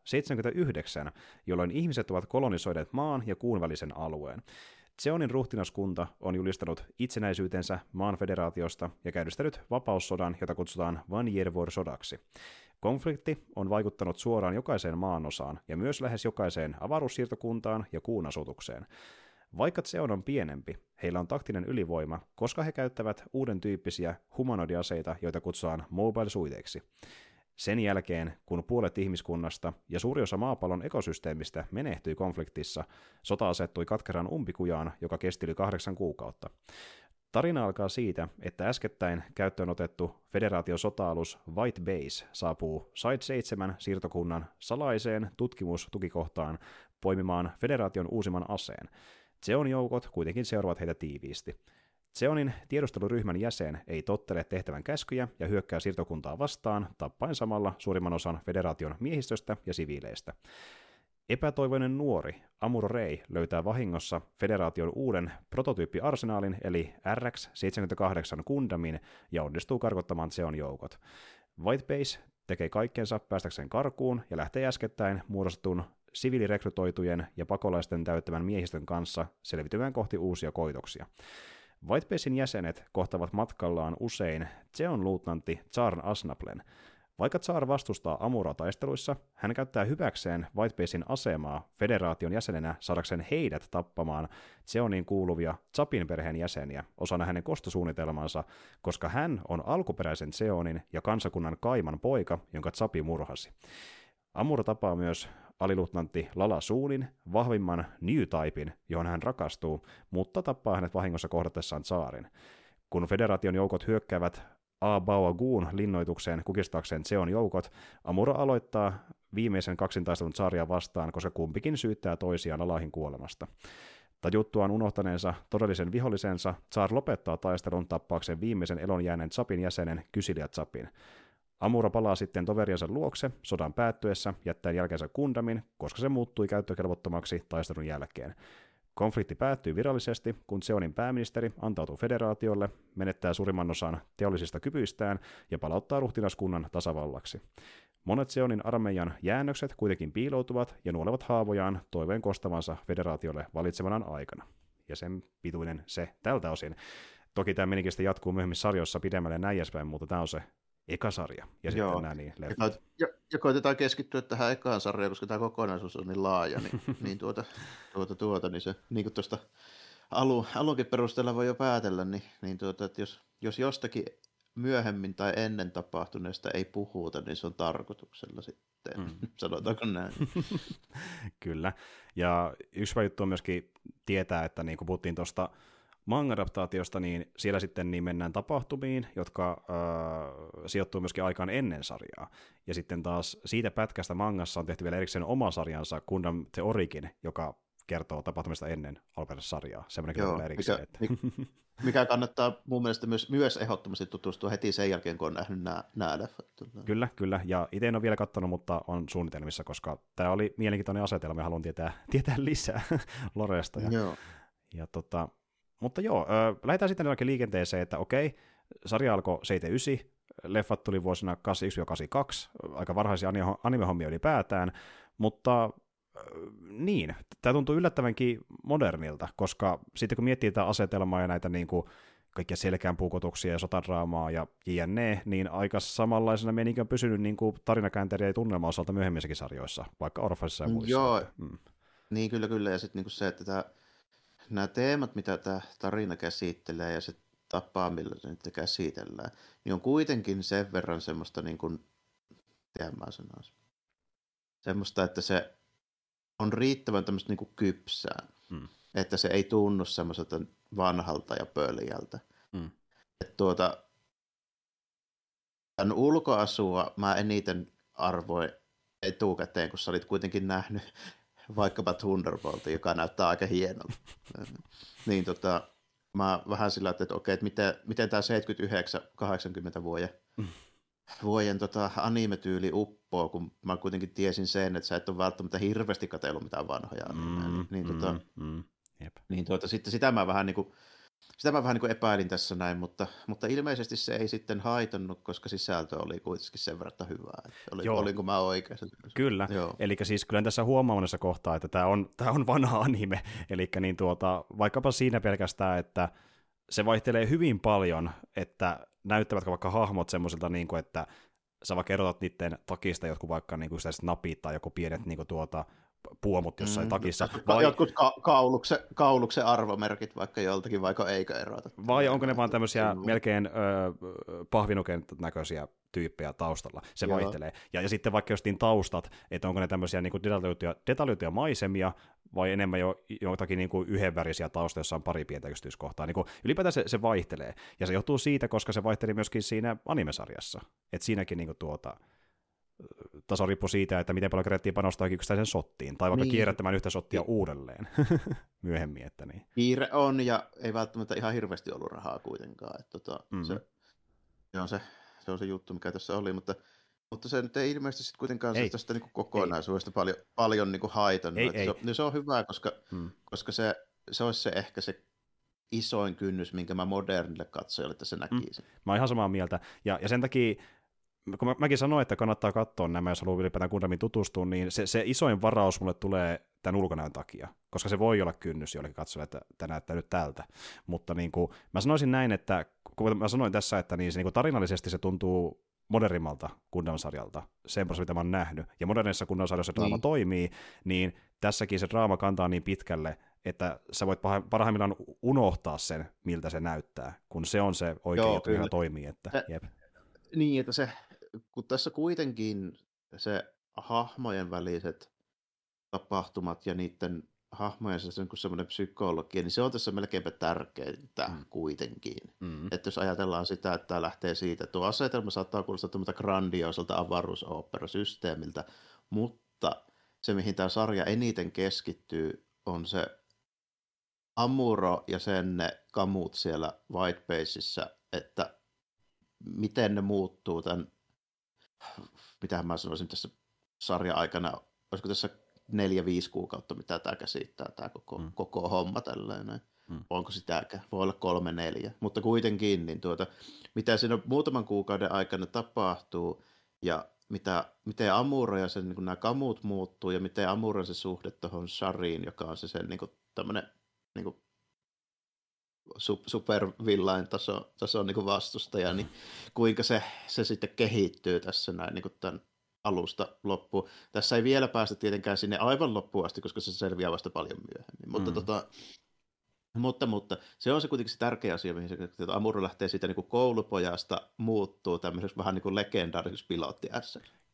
0079, jolloin ihmiset ovat kolonisoineet maan ja kuun välisen alueen. Seonin ruhtinaskunta on julistanut itsenäisyytensä maan federaatiosta ja käynnistänyt vapaussodan, jota kutsutaan Van sodaksi. Konflikti on vaikuttanut suoraan jokaiseen maanosaan ja myös lähes jokaiseen avaruussiirtokuntaan ja kuun asutukseen. Vaikka Zeon on pienempi, heillä on taktinen ylivoima, koska he käyttävät uuden tyyppisiä humanoidiaseita, joita kutsutaan mobile-suiteiksi. Sen jälkeen, kun puolet ihmiskunnasta ja suuri osa maapallon ekosysteemistä menehtyi konfliktissa, sota asettui katkeran umpikujaan, joka kesti yli kahdeksan kuukautta. Tarina alkaa siitä, että äskettäin käyttöön otettu federaation sota-alus White Base saapuu Side 7 siirtokunnan salaiseen tutkimustukikohtaan poimimaan federaation uusimman aseen. Zeon joukot kuitenkin seuraavat heitä tiiviisti. Zeonin tiedusteluryhmän jäsen ei tottele tehtävän käskyjä ja hyökkää siirtokuntaa vastaan, tappaen samalla suurimman osan federaation miehistöstä ja siviileistä. Epätoivoinen nuori Amuro Rei löytää vahingossa federaation uuden prototyyppiarsenaalin eli RX-78 Kundamin ja onnistuu karkottamaan Zeon joukot. Whitebase tekee kaikkensa päästäkseen karkuun ja lähtee äskettäin muodostetun siviilirekrytoitujen ja pakolaisten täyttämän miehistön kanssa selvitymään kohti uusia koitoksia. Whitebasein jäsenet kohtavat matkallaan usein Zeon luutnantti Tsarn Asnaplen. Vaikka Tsar vastustaa Amuraa taisteluissa, hän käyttää hyväkseen Whitebasein asemaa federaation jäsenenä saadakseen heidät tappamaan Zeoniin kuuluvia Zapin perheen jäseniä osana hänen kostosuunnitelmansa, koska hän on alkuperäisen Zeonin ja kansakunnan kaiman poika, jonka Zapi murhasi. Amura tapaa myös aliluutnantti Lala Suunin, vahvimman New Typein, johon hän rakastuu, mutta tappaa hänet vahingossa kohdatessaan saarin. Kun federaation joukot hyökkäävät Abawaguun linnoitukseen kukistaakseen Zeon joukot, Amura aloittaa viimeisen kaksintaistelun saaria vastaan, koska kumpikin syyttää toisiaan Alahin kuolemasta. Tajuttuaan unohtaneensa todellisen vihollisensa, Tsar lopettaa taistelun tappaakseen viimeisen elon jääneen Zapin jäsenen Kysilia Zapin. Amura palaa sitten toveriansa luokse sodan päättyessä, jättäen jälkeensä Kundamin, koska se muuttui käyttökelvottomaksi taistelun jälkeen. Konflikti päättyy virallisesti, kun Seonin pääministeri antautuu federaatiolle, menettää suurimman osan teollisista kyvyistään ja palauttaa ruhtinaskunnan tasavallaksi. Monet Seonin armeijan jäännökset kuitenkin piiloutuvat ja nuolevat haavojaan toiveen kostavansa federaatiolle valitsemanaan aikana. Ja sen pituinen se tältä osin. Toki tämä menikin jatkuu myöhemmin sarjoissa pidemmälle näin edespäin, mutta tämä on se eka sarja, ja Joo. sitten nämä niin leffat.
Ja, ja koitetaan keskittyä tähän ekaan sarjaan, koska tämä kokonaisuus on niin laaja, niin, niin tuota, tuota, tuota, niin se, niin kuin tuosta alu, alunkin perusteella voi jo päätellä, niin, niin tuota, että jos, jos jostakin myöhemmin tai ennen tapahtuneesta ei puhuta, niin se on tarkoituksella sitten, mm. sanotaanko näin.
Kyllä, ja yksi juttu on myöskin tietää, että niin kuin puhuttiin tuosta manga-adaptaatiosta, niin siellä sitten niin mennään tapahtumiin, jotka äh, sijoittuu myöskin aikaan ennen sarjaa. Ja sitten taas siitä pätkästä mangassa on tehty vielä erikseen oma sarjansa, Gundam The Origin, joka kertoo tapahtumista ennen alkuperäistä sarjaa. Semmoinen Joo, erikseen.
Mikä, että... mikä kannattaa mun mielestä myös, myös ehdottomasti tutustua heti sen jälkeen, kun on nähnyt nämä, nämä leffat.
Kyllä, kyllä. Ja itse en ole vielä katsonut, mutta on suunnitelmissa, koska tämä oli mielenkiintoinen asetelma ja haluan tietää, tietää lisää Loresta. Ja,
Joo.
ja tota, mutta joo, äh, lähdetään sitten liikenteeseen, että okei, sarja alkoi 79, leffat tuli vuosina 81-82, aika varhaisia animehommia ylipäätään, mutta niin, tämä tuntuu yllättävänkin modernilta, koska sitten kun miettii tätä asetelmaa ja näitä niin kuin, kaikkia selkään puukotuksia ja sotadraamaa ja jne, niin aika samanlaisena meininki on pysynyt niin kuin tarinakääntäjä ja tunnelma osalta myöhemmissäkin sarjoissa, vaikka Orphasissa ja muissa.
Joo, mm. niin kyllä kyllä, ja sitten niin se, että tämä nämä teemat, mitä tämä tarina käsittelee ja se tapa, millä se niitä käsitellään, niin on kuitenkin sen verran semmoista, niin kuin, tiedän mä sanoisin, semmoista, että se on riittävän tämmöistä niin kuin kypsää, hmm. että se ei tunnu semmoiselta vanhalta ja pöljältä. Hmm. Että tuota, tämän ulkoasua mä eniten arvoin etukäteen, kun sä olit kuitenkin nähnyt vaikkapa Thunderbolt, joka näyttää aika hienolta. niin tota, mä vähän sillä että okei, että miten, miten tämä 79-80 vuoden, mm. vuoden tota, anime-tyyli uppoo, kun mä kuitenkin tiesin sen, että sä et ole välttämättä hirveästi katsellut mitään vanhoja animeja. Mm, niin, tota, mm, mm, jep. niin tuota, sitten sitä mä vähän niin kuin, sitä mä vähän niin kuin epäilin tässä näin, mutta, mutta ilmeisesti se ei sitten haitannut, koska sisältö oli kuitenkin sen verran hyvää. Oli, Joo. Olinko mä oikeassa?
Kyllä, eli siis kyllä tässä huomaa monessa kohtaa, että tämä on, tämä on vanha anime, eli niin tuota, vaikkapa siinä pelkästään, että se vaihtelee hyvin paljon, että näyttävätkö vaikka hahmot semmoisilta, niin kuin, että sä vaikka erotat niiden takista jotkut vaikka niin kuin napit tai joku pienet niin kuin tuota, puomut jossain mm, takissa.
Vai... Jotkut ka- kaulukse, kauluksen arvomerkit vaikka joltakin, vaikka eikö erota.
Vai onko ne vaan tämmöisiä mm. melkein ö, pahvinuken näköisiä tyyppejä taustalla, se Joo. vaihtelee. Ja, ja sitten vaikka jostain taustat, että onko ne tämmöisiä niin detaljoituja, detaljoituja maisemia, vai enemmän jo jotakin niin kuin yhdenvärisiä taustoja, jossa on pari pientä yksityiskohtaa. Niin kuin, ylipäätään se, se vaihtelee. Ja se johtuu siitä, koska se vaihteli myöskin siinä animesarjassa. Että siinäkin niin kuin, tuota, taso riippuu siitä, että miten paljon kerettiin panostaa yksittäisen sottiin, tai vaikka niin. kierrättämään yhtä sottia niin. uudelleen myöhemmin. Että niin.
Kiire on, ja ei välttämättä ihan hirveästi ollut rahaa kuitenkaan. Että tota, mm-hmm. se, se, on se, se on se juttu, mikä tässä oli, mutta mutta se nyt ei ilmeisesti sitten kuitenkaan ei. tästä niin kokonaisuudesta ei. paljon, paljon niin haitannut. Ei, ei. Se, niin se on hyvä, koska, hmm. koska se, se olisi se ehkä se isoin kynnys, minkä mä modernille katsojalle tässä mm. näkisin. Mm.
Mä oon ihan samaa mieltä. Ja, ja sen takia kun mä, mäkin sanoin, että kannattaa katsoa nämä, jos haluaa ylipäätään Gundamin tutustua, niin se, se isoin varaus mulle tulee tämän ulkonäön takia, koska se voi olla kynnys jollekin katsojalle, että tämä näyttää nyt tältä. Mutta niin kuin, mä sanoisin näin, että kun mä sanoin tässä, että niin se, niin kuin tarinallisesti se tuntuu modernimmalta Gundam-sarjalta, sen mitä mä oon nähnyt. Ja modernissa Gundam-sarjassa draama niin. toimii, niin tässäkin se draama kantaa niin pitkälle, että sä voit parhaimmillaan unohtaa sen, miltä se näyttää, kun se on se oikea Joo, joka toimii. Että, jep.
Niin, että se kun tässä kuitenkin se hahmojen väliset tapahtumat ja niiden hahmojen se niin semmoinen psykologia, niin se on tässä melkeinpä tärkeintä mm. kuitenkin. Mm. Että jos ajatellaan sitä, että tämä lähtee siitä, tuo asetelma saattaa kuulostaa tämmöistä grandioiselta avaruusooperasysteemiltä, mutta se, mihin tämä sarja eniten keskittyy, on se Amuro ja sen ne kamut siellä Whitebaseissa, että miten ne muuttuu tämän mitähän mä sanoisin tässä sarja-aikana, olisiko tässä neljä-viisi kuukautta, mitä tämä käsittää, tämä koko, mm. koko homma tällainen. Mm. Onko sitäkään? Voi olla kolme, neljä. Mutta kuitenkin, niin tuota, mitä siinä muutaman kuukauden aikana tapahtuu, ja mitä, miten Amuro ja sen, niin nämä kamut muuttuu, ja miten Amuro se suhde tuohon Shariin, joka on se sen niin kuin, tämmöinen niin kuin, supervillain taso, taso niin vastustaja, niin kuinka se, se sitten kehittyy tässä näin niin tämän alusta loppuun. Tässä ei vielä päästä tietenkään sinne aivan loppuun asti, koska se selviää vasta paljon myöhemmin, mutta, mm. tota, mutta, mutta se on se kuitenkin se tärkeä asia, mihin se, että Amuro lähtee siitä niin kuin koulupojasta, muuttuu tämmöiseksi vähän niin kuin legendaariseksi pilotti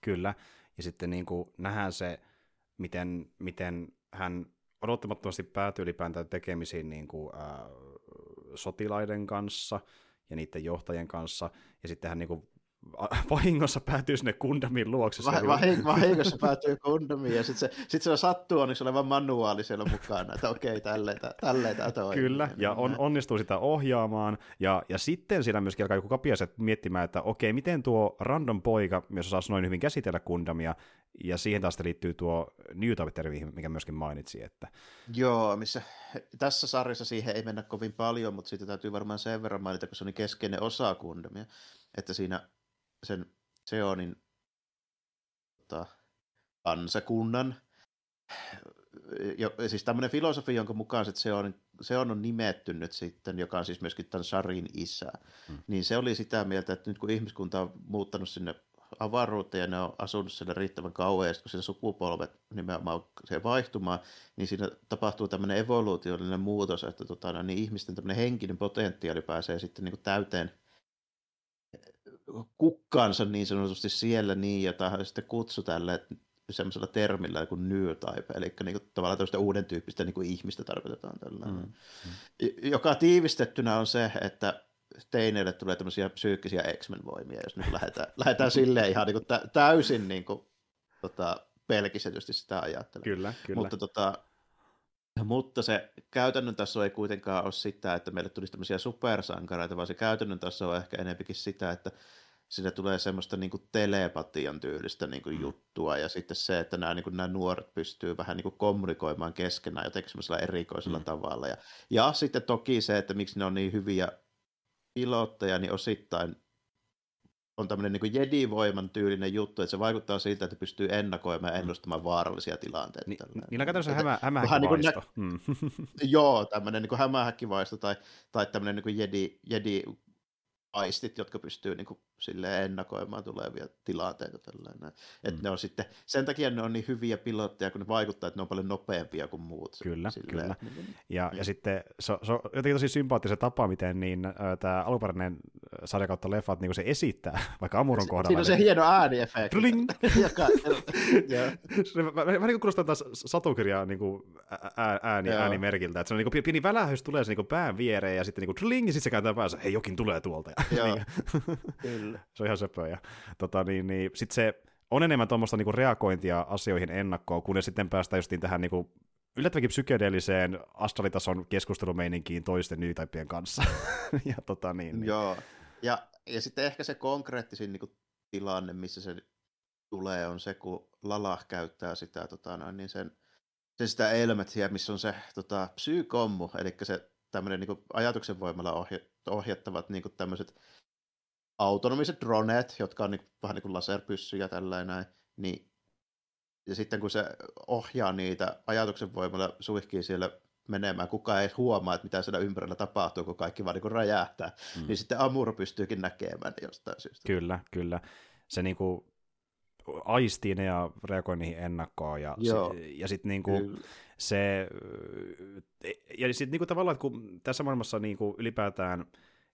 Kyllä, ja sitten niin kuin nähdään se, miten, miten hän odottamattomasti päätyy ylipäätään tekemisiin niin kuin, äh, sotilaiden kanssa ja niiden johtajien kanssa, ja sitten hän niin kuin, vahingossa päätyy sinne Kundamin luokse.
Va- vahing- vahingossa päätyy Kundamiin, ja sitten se, sit se sattuu onneksi olevan manuaali siellä mukana, että okei, tälleen, tälleen tämä toimii.
Kyllä, ja on, onnistuu sitä ohjaamaan, ja, ja sitten siinä myöskin alkaa joku kapiaset miettimään, että okei, miten tuo random poika, jos osaa noin hyvin käsitellä Kundamia, ja siihen taas liittyy tuo New Type mikä myöskin mainitsi. Että...
Joo, missä tässä sarjassa siihen ei mennä kovin paljon, mutta siitä täytyy varmaan sen verran mainita, kun se on keskeinen osa Kundamia, että siinä sen Seonin tota, kansakunnan, jo, siis tämmöinen filosofi, jonka mukaan se on, se on nimetty nyt sitten, joka on siis myöskin tämän Sarin isä, hmm. niin se oli sitä mieltä, että nyt kun ihmiskunta on muuttanut sinne avaruuteen ja ne on asunut siellä riittävän kauan, ja kun siellä sukupolvet nimenomaan se vaihtumaan, niin siinä tapahtuu tämmöinen evoluutiollinen muutos, että tota, niin ihmisten tämmöinen henkinen potentiaali pääsee sitten niin kuin täyteen kukkaansa niin sanotusti siellä niin, jota sitten kutsu tälle semmoisella termillä kuin new type, eli niin kuin, tavallaan tämmöistä uuden tyyppistä niin kuin ihmistä tarkoitetaan tällä. Mm. Mm. Joka tiivistettynä on se, että teineille tulee tämmöisiä psyykkisiä X-Men-voimia, jos nyt lähdetään, lähdetään silleen ihan niin kuin täysin niin kuin, tota, pelkistetysti sitä ajattelemaan.
Kyllä, kyllä.
Mutta tota, Mutta se käytännön taso ei kuitenkaan ole sitä, että meille tulisi tämmöisiä supersankareita, vaan se käytännön taso on ehkä enempikin sitä, että siinä tulee semmoista niin kuin telepatian tyylistä niin kuin mm. juttua, ja sitten se, että nämä, niin kuin, nämä nuoret pystyy vähän niin kuin kommunikoimaan keskenään jotenkin semmoisella erikoisella mm. tavalla. Ja, ja sitten toki se, että miksi ne on niin hyviä pilotteja, niin osittain on tämmöinen niin jedi-voiman tyylinen juttu, että se vaikuttaa siltä, että pystyy ennakoimaan ja mm. ennustamaan vaarallisia tilanteita. Ni,
niin on käytännössä hämä, hämähäkkivaisto. Niin mm.
joo, tämmöinen niin hämähäkkivaisto tai, tai tämmöinen niin jedi, jedi aistit, jotka pystyy niin kuin, silleen ennakoimaan tulevia tilanteita. Tällainen. Mm. ne on sitten, sen takia ne on niin hyviä pilotteja, kun ne vaikuttaa, että ne on paljon nopeampia kuin muut.
Kyllä, silleen. kyllä. Niin, ja, niin. ja sitten se, se on jotenkin tosi sympaattisen tapa, miten niin, tämä alkuperäinen sarja kautta leffat niin se esittää, vaikka Amuron kohdalla.
Siinä on se hieno ääniefekti.
Vähän niin kuin kuulostaa taas satukirjaa niin kuin ääni, äänimerkiltä, että se on niin kuin pieni välähys tulee se niin kuin pään viereen ja sitten niin kuin tling, ja sitten se kääntää päänsä, hei jokin tulee tuolta.
Joo, kyllä.
se on ihan söpöä. Ja, tota, niin, niin, sitten se on enemmän tuommoista niinku reagointia asioihin ennakkoon, kunnes sitten päästään justiin tähän niinku yllättävänkin psykedeelliseen astralitason keskustelumeininkiin toisten nyytaippien kanssa. ja, tota, niin, niin.
Joo, ja, ja sitten ehkä se konkreettisin niin kuin, tilanne, missä se tulee, on se, kun Lala käyttää sitä tota, noin, niin sen, sen sitä elmetiä, missä on se tota, psykommu, eli se tämmöinen niin ajatuksen voimalla ohja, ohjattavat niin kuin, tämmöiset autonomiset droneet, jotka on niin, vähän niin kuin laserpyssyjä tällainen, niin ja sitten kun se ohjaa niitä ajatuksen voimalla suihkii siellä menemään, kukaan ei huomaa, että mitä siellä ympärillä tapahtuu, kun kaikki vaan niin räjähtää, mm. niin sitten Amuro pystyykin näkemään jostain syystä.
Kyllä, kyllä. Se niin kuin aistii ne ja reagoi niihin ennakkoon, ja, se, ja sitten niin kuin se, ja sitten niin kuin tavallaan, että kun tässä maailmassa niin kuin ylipäätään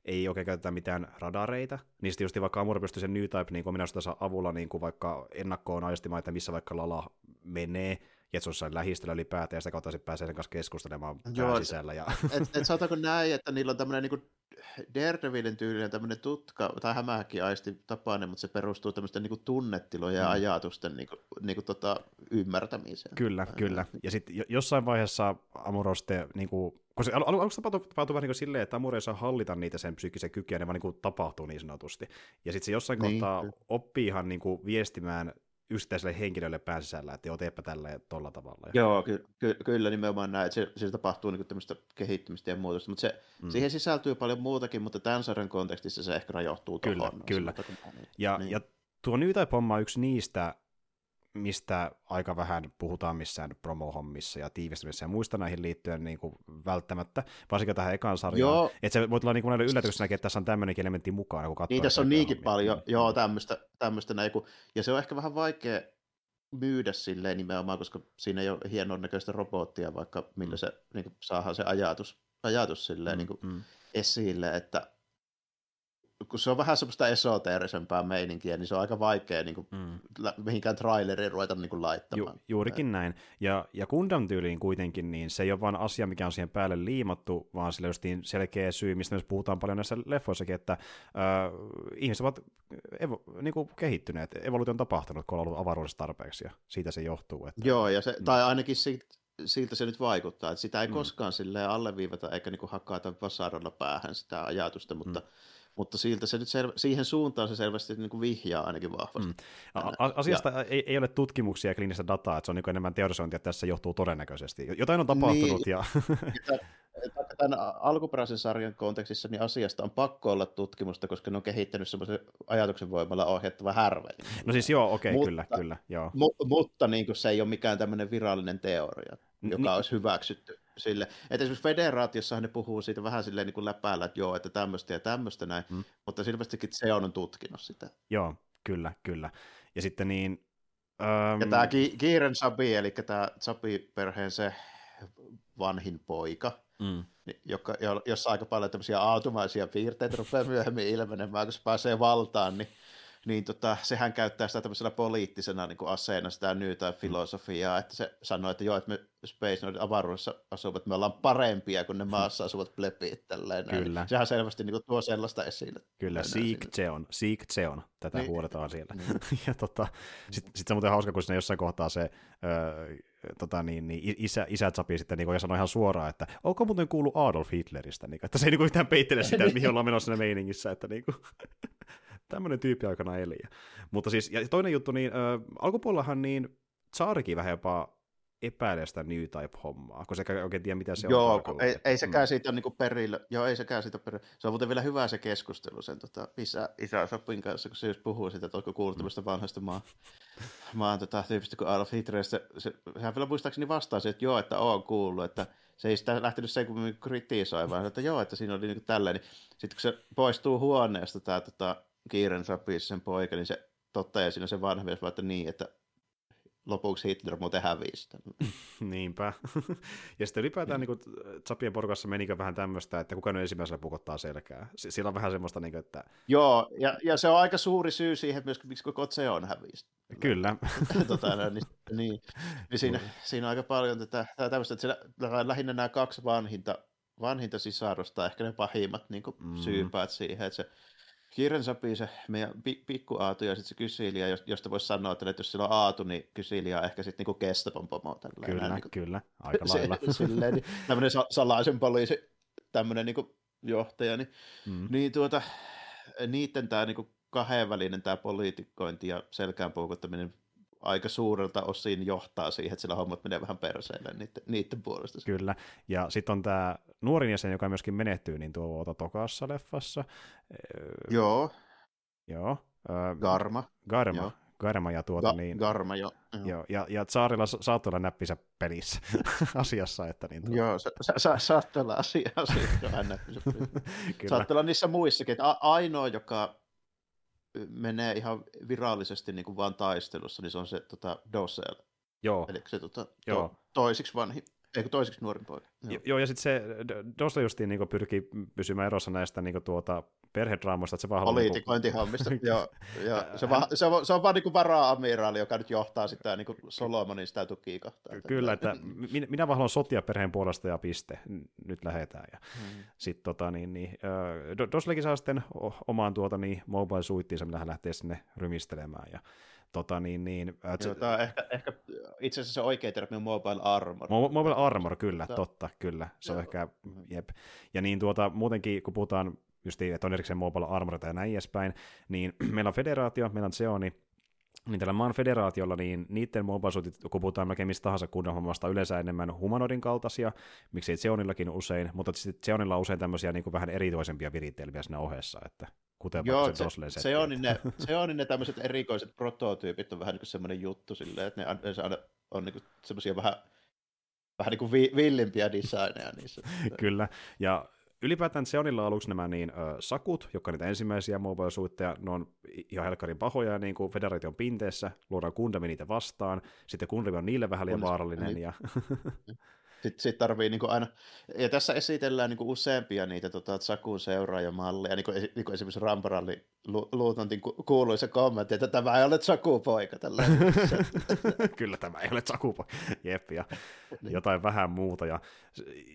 ei oikein käytetä mitään radareita, niin sitten just vaikka Amuro pystyy sen New Type niin ominaisuutensa avulla niin kuin vaikka ennakkoon aistimaan, että missä vaikka lala menee, ja se on lähistöllä ylipäätään, ja sitä kautta sitten pääsee sen kanssa keskustelemaan Joo, sisällä. Ja...
Et, et saataanko näin, että niillä on tämmöinen niin Daredevilin tyylinen tämmöinen tutka, tai hämähäkin aisti tapainen, mutta se perustuu tämmöisten niin tunnetilojen ja mm. ajatusten niin kuin, niin kuin, tota, ymmärtämiseen.
Kyllä, Aina. kyllä. Ja sitten jossain vaiheessa Amuroste niin kuin, kun se al- aluksi tapahtuu, tapahtuu vähän niin silleen, että Amuro ei saa hallita niitä sen psyykkisen kykyjä, ne vaan niin kuin tapahtuu niin sanotusti. Ja sitten se jossain niin, kohtaa oppii ihan niin kuin viestimään yksittäiselle henkilölle pään sisällä, että joo, teepä tälleen tolla tavalla.
Joo, ky- ky- kyllä nimenomaan näin, että se, se tapahtuu niin tämmöistä kehittymistä ja muutosta, mutta se, mm. siihen sisältyy paljon muutakin, mutta tämän sarjan kontekstissa se ehkä rajoittuu
kyllä, tuohon. Kyllä, ja, niin. ja tuo Type on yksi niistä mistä aika vähän puhutaan missään promohommissa ja tiivistämisessä ja muista näihin liittyen niin kuin välttämättä, varsinkin tähän ekaan sarjaan. Joo. Että se voi tulla niin kuin yllätyksenä, että tässä on tämmöinenkin elementti mukana, kun katsoo.
Niin, tässä on niinkin hommia. paljon, joo, tämmöistä, tämmöistä näin, kun, ja se on ehkä vähän vaikea myydä silleen nimenomaan, koska siinä ei ole hienon näköistä robottia, vaikka millä mm. se niin kuin, saadaan se ajatus, ajatus silleen mm, niin kuin, mm. esille, että kun se on vähän semmoista esoteerisempää meininkiä, niin se on aika vaikea niin kuin, mm. mihinkään traileriin ruveta niin kuin, laittamaan. Ju,
juurikin ja. näin. Ja, ja Gundam tyyliin kuitenkin, niin se ei ole vain asia, mikä on siihen päälle liimattu, vaan sillä justiin selkeä syy, mistä myös puhutaan paljon näissä leffoissakin, että äh, ihmiset ovat evo, niin kuin kehittyneet, evoluutio on tapahtunut, kun on ollut avaruudessa tarpeeksi, ja siitä se johtuu. Että,
Joo, ja se, tai ainakin siitä, siltä se nyt vaikuttaa, että sitä ei mm. koskaan alleviivata eikä niin kuin hakata vasaralla päähän sitä ajatusta, mutta mm mutta siltä se nyt sel- siihen suuntaan se selvästi niin kuin vihjaa ainakin vahvasti. Mm.
A- asiasta ja, ei, ei ole tutkimuksia ja kliinistä dataa, että se on niin enemmän teorisointia, että tässä johtuu todennäköisesti. Jotain on tapahtunut. Niin, ja...
Tämän alkuperäisen sarjan kontekstissa niin asiasta on pakko olla tutkimusta, koska ne on kehittänyt semmoisen ajatuksen voimalla ohjattava härveli.
No siis joo, okei, okay, kyllä, kyllä. Joo.
Mu- mutta niin kuin se ei ole mikään tämmöinen virallinen teoria, joka Ni- olisi hyväksytty sille. Että esimerkiksi federaatiossahan ne puhuu siitä vähän silleen niin kuin läpäällä, että joo, että tämmöistä ja tämmöistä näin, mm. mutta selvästikin se on tutkinut sitä.
Joo, kyllä, kyllä. Ja sitten niin...
Um... Ja tämä Ki- Kiiren Sabi, eli tämä Sabi-perheen se vanhin poika, mm. joka, jossa aika paljon tämmöisiä automaisia piirteitä rupeaa myöhemmin ilmenemään, kun se pääsee valtaan, niin niin tota, sehän käyttää sitä tämmöisellä poliittisena niin kuin aseena sitä New filosofiaa, että se sanoo, että joo, että me Space Nordin avaruudessa asuvat, me ollaan parempia kuin ne maassa asuvat plepit. Tällainen.
Kyllä.
Sehän selvästi niin kuin, tuo sellaista esille.
Kyllä, Seek Zeon, Seek Zeon, tätä niin. huudetaan siellä. Niin. ja tota, sitten sit se on muuten hauska, kun siinä jossain kohtaa se öö, tota, niin, niin, isä, isä Zapi sitten niin ja sanoi ihan suoraan, että onko muuten kuullut Adolf Hitleristä, niin, että se ei niin kuin, yhtään peittele sitä, mihin ollaan menossa siinä meiningissä, että niin kuin, tämmöinen tyyppi aikana eli. Mutta siis, ja toinen juttu, niin ö, alkupuolellahan niin Tsaarikin vähän jopa epäilee sitä New Type-hommaa, kun se ei oikein tiedä, mitä se
Joo,
on.
Joo, ei, ei sekään mm. siitä niin perillä. Joo, ei sekään siitä perillä. Se on muuten vielä hyvä se keskustelu sen tota, isä, isä Sapin kanssa, kun se just puhuu siitä, että onko kuullut mm. vanhasta maan, maan tota, tyypistä kuin Adolf Hitler. Se, se, hän vielä muistaakseni vastasi, että joo, että on kuullut, että se ei sitä lähtenyt sen kuin kritisoimaan, että joo, että siinä oli niin tälleen. Niin, Sitten kun se poistuu huoneesta, tämä tota, Kiiren Sapis, sen poika, niin se toteaa siinä se vanhempi, että niin, että lopuksi Hitler muuten hävisi.
Niinpä. ja sitten ylipäätään niin. niin Zapien porukassa menikö vähän tämmöistä, että kuka nyt ensimmäisenä pukottaa selkää. Sillä on vähän semmoista, niin kuin, että...
Joo, ja, ja, se on aika suuri syy siihen myös, miksi koko on hävisi.
Kyllä.
tota, no, niin, niin, niin siinä, siinä, on aika paljon tätä, tämmöistä, että siellä, lähinnä nämä kaksi vanhinta, vanhinta sisarusta, ehkä ne pahimmat niin mm. syypäät siihen, että se Kiiren sopii se meidän pikku Aatu ja sitten se Kysilia, josta voisi sanoa, että jos sillä on Aatu, niin Kysilia on ehkä sitten niinku Kestapon pomo.
Kyllä, niin kuin, kyllä, aika lailla.
Se, silleen, niin, tämmöinen salaisen poliisi, tämmöinen niin johtaja, niin, mm. niin tuota, niiden tämä niin kahdenvälinen tämä poliitikointi ja selkään puukottaminen aika suurelta osin johtaa siihen, että sillä hommat menee vähän perseelle niiden, niiden puolesta.
Kyllä, ja sitten on tämä nuorin jäsen, joka myöskin menehtyy, niin tuo tokassa leffassa.
Joo.
Joo.
Garma.
Garma. Joo. Garma ja tuota
Ga-
niin...
Garma, jo.
joo. joo ja, ja Tsaarilla saattoi olla näppisä pelissä asiassa, että niin... Tuota...
Joo, sa- sa- sa- saattoi olla asia, asia näppisä pelissä. Saattoi olla niissä muissakin, että a- ainoa, joka menee ihan virallisesti niin kuin vaan taistelussa, niin se on se tota, Dosel.
Joo.
Eli se tota, Joo. To, toisiksi vanhi, eikö toisiksi nuorin poika.
Joo, Joo ja sitten se Dosel justiin niin pyrkii pysymään erossa näistä niin kuin, tuota, perhedraamoista, että se vaan
Politikointihommista, niin joo. joo. Se, va, se, on, se on vaan niin vara-amiraali, joka nyt johtaa sitä niin Solomonin sitä tukikohtaa.
Kyllä, että minä, minä vaan haluan sotia perheen puolesta ja piste, nyt lähetään. Ja hmm. sitten tota, niin, niin, Doslekin saa sitten omaan tuota, niin, mobile suittiinsa, millä hän lähtee sinne rymistelemään. Ja, tota, niin, niin,
äh, Joo, tämä on ehkä, ehkä itse asiassa se oikea termi on mobile armor.
Mo- mobile armor, kyllä, totta, kyllä. Se on Joo. ehkä, jep. Ja niin tuota, muutenkin, kun puhutaan just että on erikseen Mobile Armor ja näin edespäin, niin meillä on federaatio, meillä on Xeoni, niin tällä maan federaatiolla, niin niiden mobile kun puhutaan melkein mistä tahansa kunnan hommasta, yleensä enemmän humanoidin kaltaisia, miksei Xeonillakin usein, mutta sitten Xeonilla on usein tämmöisiä niin kuin vähän eritoisempia viritelmiä siinä ohessa, että kuten
Joo, se, se, se, on ne, se on ne tämmöiset erikoiset prototyypit, on vähän niin kuin semmoinen juttu silleen, että ne on, on niin semmoisia vähän vähän niin kuin vi, villimpiä designeja niissä.
Kyllä, ja ylipäätään Xeonilla aluksi nämä niin, ö, sakut, jotka niitä ensimmäisiä mobile-suitteja, ne on ihan helkkarin pahoja niin kuin Federaation pinteessä, luodaan kundami niitä vastaan, sitten kundami on niille vähän liian vaarallinen. Niin. Ja...
Sitten sit tarvii niin aina, ja tässä esitellään niin useampia niitä tota, Sakun seuraajamalleja, niin kuin, niin kuin esimerkiksi Ramparalli Lu- Luutantin kuuluisa kommentti, että tämä ei ole Saku-poika.
Kyllä tämä ei ole Saku-poika, jep, ja niin. jotain vähän muuta. Ja,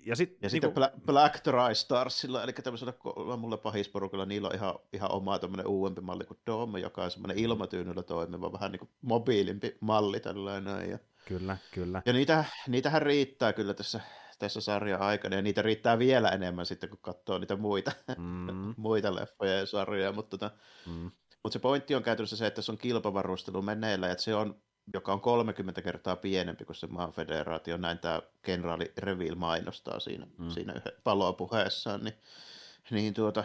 ja, sit, ja niin sitten kuin... Black TriStarsilla, eli tämmöisellä mulle pahisporukalla, niillä on ihan, ihan oma tämmöinen uudempi malli kuin Dome, joka on semmoinen ilmatyynyllä toimiva, vähän niin kuin mobiilimpi malli tällainen. Ja
Kyllä, kyllä.
Ja niitä, niitähän riittää kyllä tässä, tässä sarjan aikana, ja niitä riittää vielä enemmän sitten, kun katsoo niitä muita, mm. muita leffoja ja sarjoja, mutta, tota, mm. mutta se pointti on käytännössä se, että se on kilpavarustelu meneillä, että se on, joka on 30 kertaa pienempi kuin se maan federaatio, näin tämä kenraali Reville mainostaa siinä, mm. siinä palopuheessaan, niin, niin tuota,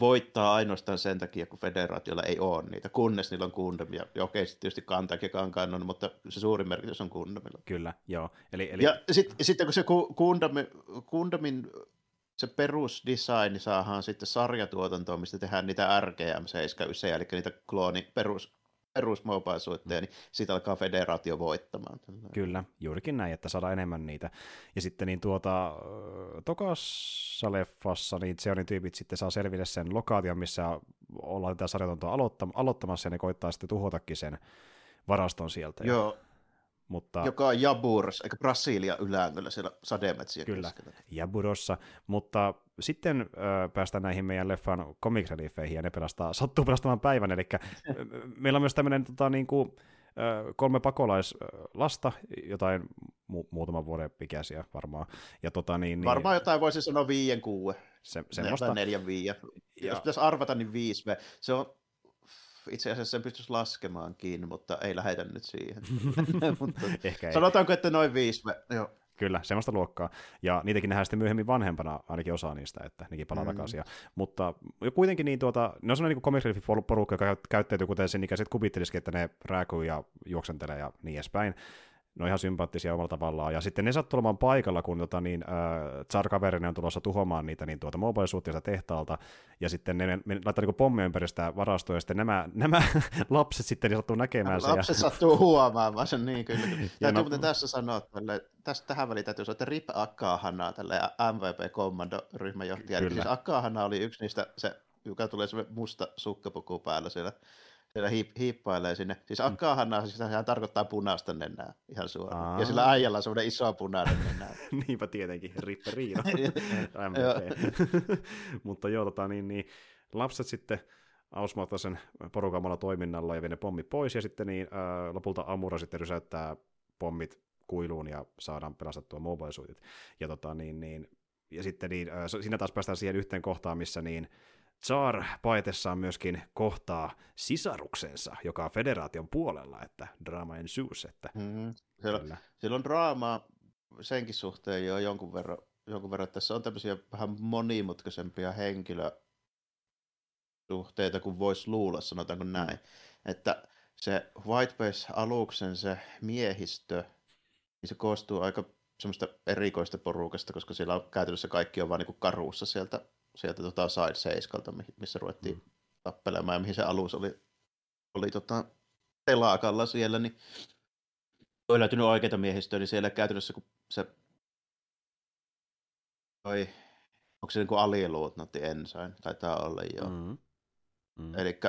voittaa ainoastaan sen takia, kun federaatiolla ei ole niitä, kunnes niillä on Gundam. Ja, okei, sitten tietysti Kantak ja Kankan on, mutta se suurin merkitys on Gundamilla.
Kyllä, joo. Eli, eli...
Ja sit, sitten kun se Gundam, Gundamin se perusdesign saadaan sitten sarjatuotantoon, mistä tehdään niitä RGM 79, eli niitä klooni perus perus mobile niin siitä alkaa federaatio voittamaan.
Kyllä, juurikin näin, että saadaan enemmän niitä. Ja sitten niin tuota, tokassa leffassa niin Zeonin tyypit sitten saa selville sen lokaation, missä ollaan tätä sarjatonta aloittamassa, ja ne koittaa sitten tuhotakin sen varaston sieltä.
Joo, mutta... Joka on Jaburs, eikä Brasilia ylängöllä siellä sademetsiä
Kyllä, keskellä. Jaburossa, mutta sitten ö, päästään näihin meidän leffan comic reliefeihin, ja ne pelastaa, sattuu pelastamaan päivän, eli meillä on myös tämmöinen tota, niin kuin, kolme pakolaislasta, jotain mu- muutaman vuoden ikäisiä varmaan. Ja tota, niin, niin...
Varmaan jotain voisi sanoa viien kuue. Se, semmoista. Neljän viiä. Ja... Jos pitäisi arvata, niin viisi. Se on itse asiassa sen pystyisi laskemaankin, mutta ei lähetä nyt siihen. mutta Ehkä ei. Sanotaanko, että noin viisi. Joo.
Kyllä, semmoista luokkaa. Ja niitäkin nähdään sitten myöhemmin vanhempana, ainakin osa niistä, että nekin palaa mm. takaisin. Mutta kuitenkin niin tuota, ne on sellainen niin comic porukka, joka käyttäytyy kuten sen ikäiset kuvittelisikin, että ne rääkyy ja juoksentelee ja niin edespäin ne on ihan sympaattisia omalla tavallaan. Ja sitten ne sattuu olemaan paikalla, kun tota, niin, äh, Tsar-kaverinen on tulossa tuhoamaan niitä niin, tuota, mobile tehtaalta, ja sitten ne, ne laittaa niin pommi ympäri sitä varastoa, ja sitten nämä, nämä lapset sitten niin sattuu näkemään
sen. Lapset ja... sattuu huomaamaan sen, niin kyllä. Täytyy no... tässä sanoa, että tästä tähän väliin täytyy sanoa, että Rip Akahana, tälle MVP-kommando-ryhmän johtaja. Siis Akahana oli yksi niistä, se, joka tulee se musta sukkapuku päällä siellä siellä hiip, hiippailee sinne. Siis mm. akkaahanna, siis sehän tarkoittaa punaista nenää ihan suoraan. Aa. Ja sillä äijällä on semmoinen iso punainen nenää.
Niinpä tietenkin, Rippe Riino. Mutta joo, tota, niin, niin, lapset sitten ausmauttaa sen porukamalla toiminnalla ja vie ne pommi pois, ja sitten niin, ää, lopulta Amura sitten rysäyttää pommit kuiluun ja saadaan pelastettua mobile Ja, tota, niin, niin, ja sitten niin, ää, siinä taas päästään siihen yhteen kohtaan, missä niin, Tsar paetessaan myöskin kohtaa sisaruksensa, joka on federaation puolella, että draama ensues. Että
mm-hmm. siellä, siellä, on draamaa senkin suhteen jo jonkun verran, jonkun verran. Tässä on tämmöisiä vähän monimutkaisempia henkilösuhteita kuin voisi luulla, sanotaanko mm. näin. Että se Whitebase-aluksen se miehistö, niin se koostuu aika semmoista erikoista porukasta, koska siellä on käytännössä kaikki on vaan niin karuussa sieltä sieltä tota Side 7, missä ruvettiin mm. tappelemaan ja mihin se alus oli, oli tota, telakalla siellä, niin on löytynyt oikeita miehistöä, niin siellä käytännössä kun se Oi, onko se niin kuin aliluutnantti ensain, taitaa olla jo. Mm. Mm. Eli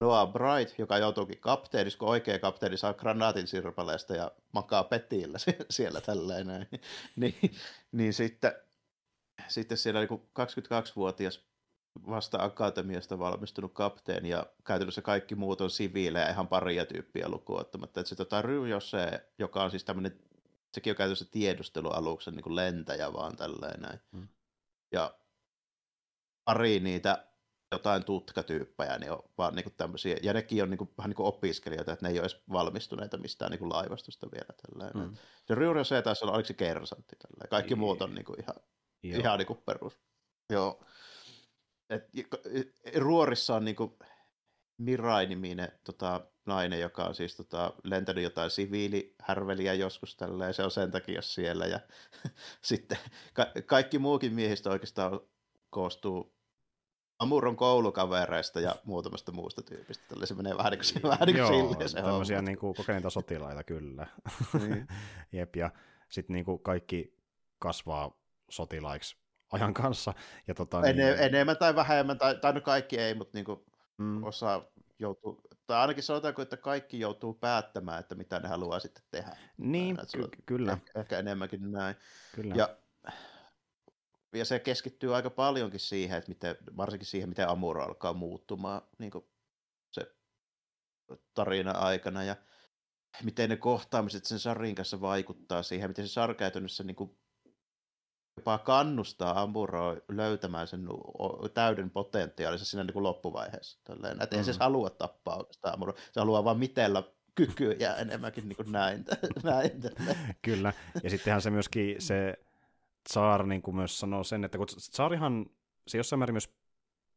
Noah Bright, joka joutuukin kapteeniksi, kun oikea kapteeni saa granaatin sirpaleesta ja makaa petillä siellä tällainen, niin, niin sitten sitten siellä niin 22-vuotias vasta akatemiasta valmistunut kapteeni ja käytännössä kaikki muut on siviilejä, ihan paria tyyppiä lukuun ottamatta. Että se tota, Ryujose, joka on siis tämmöinen, sekin on käytössä tiedustelualuksen niin lentäjä vaan tällainen. Hmm. Ja pari niitä jotain tutkatyyppejä, niin on vaan niin tämmöisiä, ja nekin on niin kuin, vähän niin kuin opiskelijoita, että ne ei ole edes valmistuneita mistään niin kuin laivastosta vielä. Tällainen. Mm. Se Ryujose taisi olla, oliko se kersantti, tällainen. kaikki muut on niin kuin ihan Joo. Ihan niinku perus. Joo. Et, ruorissa on niinku Mirai-niminen tota, nainen, joka on siis tota, lentänyt jotain siviilihärveliä joskus tällä, ja se on sen takia siellä. Ja sitten ka- kaikki muukin miehistä oikeastaan koostuu Amuron koulukavereista ja muutamasta muusta tyypistä. Tällä se menee vähän niin kuin, vähän niin kuin Joo,
se tämmöisiä niin kuin kokeneita sotilaita kyllä. Niin. Jep, ja sitten niin kuin kaikki kasvaa sotilaiksi ajan kanssa. Ja tota,
niin... Ene, enemmän tai vähemmän, tai, tai no kaikki ei, mutta niin kuin mm. osa joutuu, tai ainakin sanotaanko, että kaikki joutuu päättämään, että mitä ne haluaa sitten tehdä.
Niin, ky- kyllä.
Ehkä, ehkä enemmänkin näin. Kyllä. Ja, ja se keskittyy aika paljonkin siihen, että miten, varsinkin siihen, miten Amuro alkaa muuttumaan niin kuin se tarina aikana, ja miten ne kohtaamiset sen Sarin kanssa vaikuttaa siihen, miten se Sar käytännössä niin kuin jopa kannustaa Amburoa löytämään sen täyden potentiaalinsa siinä niin kuin loppuvaiheessa. Tälleen. Että mm. ei se halua tappaa oikeastaan Amuro. Se haluaa vaan mitellä kykyjä enemmänkin niin kuin näin. näin
Kyllä, ja sittenhän se myöskin se Tsar niin kuin myös sanoo sen, että kun Tsarihan se jossain määrin myös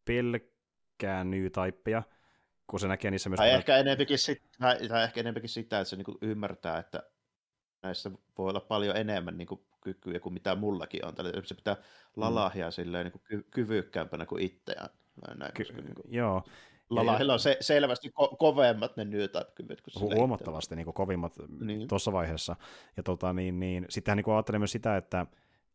pelkää new typeja, kun se näkee niissä myös...
Tai, ehkä, enempikin sit, tai, tai ehkä enempikin sitä, että se niin kuin ymmärtää, että näissä voi olla paljon enemmän niin kuin kykyjä kuin mitä mullakin on. Tällä se pitää lalahia mm. silleen niin kuin kyvykkäämpänä kuin itseään.
Näin, Ky- koska, niin kuin... Joo,
Lalahilla on se, selvästi ko- kovemmat ne new type-kyvyt
kuin Huomattavasti niin kuin kovimmat niin. tuossa vaiheessa. Ja tota, niin, niin, sittenhän niin ajattelee myös sitä, että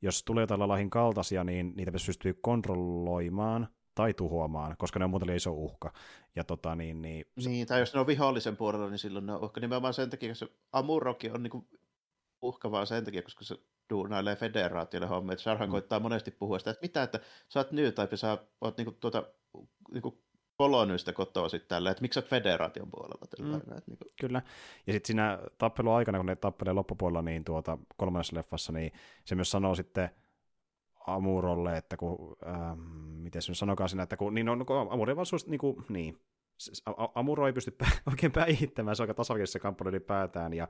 jos tulee jotain Lalahin kaltaisia, niin niitä pystyy kontrolloimaan tai tuhoamaan, koska ne on muuten iso uhka. Ja tota, niin, niin,
niin, tai jos ne on vihollisen puolella, niin silloin ne on uhka. Nimenomaan sen takia, että se Amuroki on niin kuin uhka vaan sen takia, koska se duunailee federaatiolle hommia. Että Sharhan mm. koittaa monesti puhua sitä, että mitä, että sä oot New Type sä oot niinku tuota, niinku kolonyista kotoa sitten tällä, että miksi sä oot federaation puolella. Tällä, mm.
että niinku. Kyllä, ja sitten siinä tappelun aikana, kun ne tappelee loppupuolella niin tuota, kolmannessa leffassa, niin se myös sanoo sitten Amurolle, että kun, ähm, miten se nyt sanokaan siinä, että kun, niin on, kun Amuro vaan suust, niin, kuin, niin, Amuro ei pysty pä, oikein päihittämään, se on aika tasavallisesti kamppailu ylipäätään, ja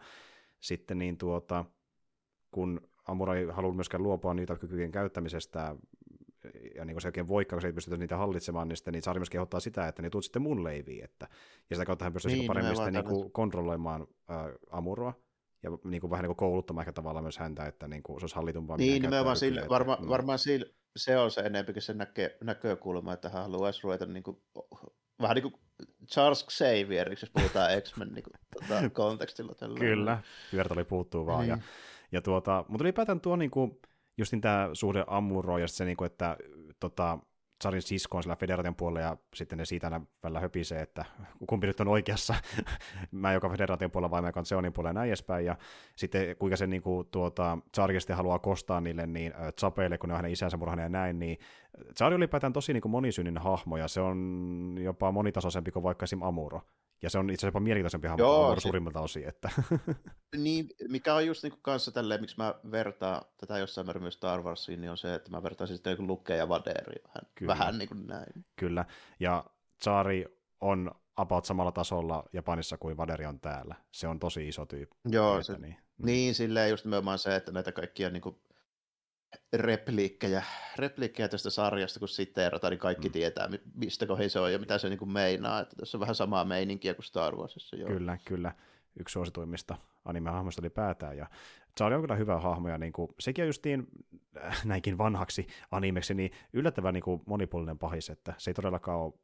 sitten niin tuota, kun Amuro ei halua myöskään luopua niitä kykyjen käyttämisestä, ja niin kuin se oikein voikka, kun se ei pystytä niitä hallitsemaan, niin sitten niin Sari myös kehottaa sitä, että ne tuut sitten mun leiviin, että, ja sitä kautta hän pystyisi niin, paremmin sitten niin kuin kontrolloimaan ää, Amuroa, ja niin kuin vähän niin kuin kouluttamaan ehkä tavallaan myös häntä, että niin kuin se olisi hallitumpaa.
Niin, nimenomaan sille, varma, mm. varmaan sille, se on se enemmänkin se näkö, näkökulma, että hän haluaisi ruveta niin kuin, vähän niin kuin Charles Xavier, jos puhutaan X-Men niin kuin, tota, kontekstilla. Tällä
Kyllä, oli puuttuu vaan. Niin. Ja, ja tuota, mutta ylipäätään tuo niin kuin, justin tämä suhde Amuro ja se, niin kuin, että tota, Sarin sisko on sillä federaation puolella ja sitten ne siitä aina välillä höpisee, että kumpi nyt on oikeassa, mä joka federaation puolella vai mä joka on Seonin puolella ja näin edespäin. Ja sitten kuinka se niin kuin, tuota, Tsarista haluaa kostaa niille niin äh, Zapeille, kun ne on hänen isänsä murhana ja näin, niin Tsari oli ylipäätään tosi niin kuin monisyinen hahmo ja se on jopa monitasoisempi kuin vaikka esim. Amuro. Ja se on itse asiassa jopa mielenkiintoisempi hahmo se... suurimmilta osin. Että.
niin, mikä on just niin kanssa tälleen, miksi mä vertaan tätä jossain määrin myös Star Warsiin, niin on se, että mä vertaisin sitten joku Luke ja Vaderi vähän, Kyllä. vähän niin kuin näin.
Kyllä, ja Tsari on about samalla tasolla Japanissa kuin Vaderi on täällä. Se on tosi iso tyyppi.
Joo, se, niin. niin, silleen just nimenomaan se, että näitä kaikkia niin kuin repliikkejä, repliikkejä tästä sarjasta, kun sitten erotaan, niin kaikki mm. tietää, mistä kohin se on ja mitä se niin kuin meinaa. Että tässä on vähän samaa meininkiä kuin Star Warsissa.
Joo. Kyllä, kyllä. Yksi suosituimmista anime-hahmoista oli päätään. Ja Charlie on kyllä hyvä hahmo, ja niin kuin, sekin on justiin äh, näinkin vanhaksi animeksi, niin yllättävän niin kuin monipuolinen pahis, että se ei todellakaan ole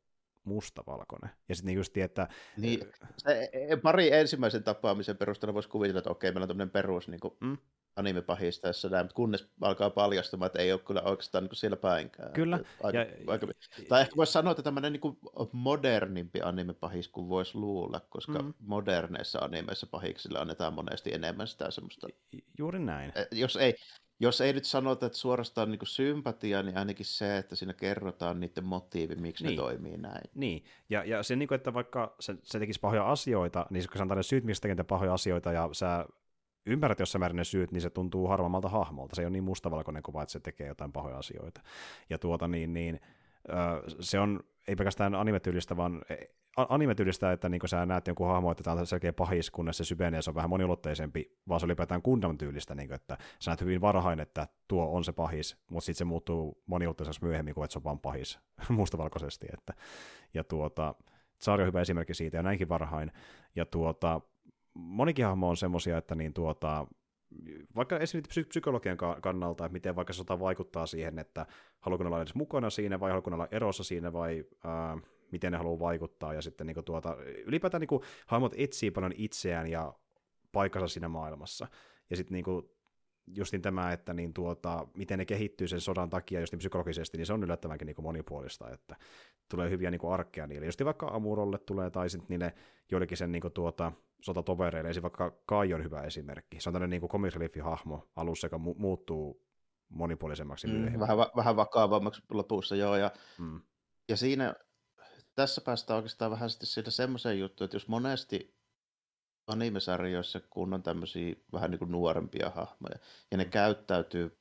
mustavalkoinen. Ja sitten niin just, että...
Niin, se, e, pari ensimmäisen tapaamisen perusteella voisi kuvitella, että okei, meillä on tämmöinen perus niin kuin, mm anime-pahista tässä näin, mutta kunnes alkaa paljastumaan, että ei ole kyllä oikeastaan niin siellä päinkään.
Kyllä.
Aika, ja, aika, tai ehkä voisi sanoa, että tämmöinen niin modernimpi anime-pahis kuin voisi luulla, koska mm. moderneissa animeissa pahiksilla annetaan monesti enemmän sitä semmoista...
Juuri näin.
Jos ei, jos ei nyt sanota, että suorastaan niin sympatia, niin ainakin se, että siinä kerrotaan niiden motiivi, miksi niin. ne toimii näin.
Niin, ja, ja se, niin kuin, että vaikka se, se tekisi pahoja asioita, niin sä antaa ne syyt, mistä tekee pahoja asioita, ja sä ymmärrät jossain määrin ne syyt, niin se tuntuu harvemmalta hahmolta. Se ei ole niin mustavalkoinen kuva, että se tekee jotain pahoja asioita. Ja tuota niin, niin se on ei pelkästään animetyylistä, vaan e, animetyylistä, että niin sä näet jonkun hahmo, että tämä on selkeä pahis, kunnes se syvenee, se on vähän moniulotteisempi, vaan se ylipäätään Gundam tyylistä, niin kuin, että sä näet hyvin varhain, että tuo on se pahis, mutta sitten se muuttuu moniulotteiseksi myöhemmin, kuin että se on vaan pahis mustavalkoisesti. Että, ja tuota, Saari on hyvä esimerkki siitä, ja näinkin varhain. Ja tuota, monikin hahmo on semmoisia, että niin tuota, vaikka esimerkiksi psykologian kannalta, että miten vaikka sota vaikuttaa siihen, että haluaako ne olla edes mukana siinä vai haluaako ne olla erossa siinä vai ää, miten ne haluaa vaikuttaa ja sitten niin kuin tuota, ylipäätään niin kuin, hahmot etsii paljon itseään ja paikkansa siinä maailmassa. Ja sitten niin kuin, justin tämä, että niin tuota, miten ne kehittyy sen sodan takia justin psykologisesti, niin se on yllättävänkin niin kuin monipuolista, että tulee hyviä niin kuin arkkeja niille. Just vaikka Amurolle tulee, tai sitten niille joillekin sen niin kuin tuota, sotatovereille, esimerkiksi vaikka Kai on hyvä esimerkki. Se on tämmöinen niin comic hahmo alussa, joka mu- muuttuu monipuolisemmaksi
mm, Vähän, vähän vakavammaksi lopussa, joo. Ja, mm. ja siinä, tässä päästään oikeastaan vähän sitten siitä semmoiseen juttuun, että jos monesti animesarjoissa, kun on tämmöisiä vähän niin kuin nuorempia hahmoja, ja ne käyttäytyy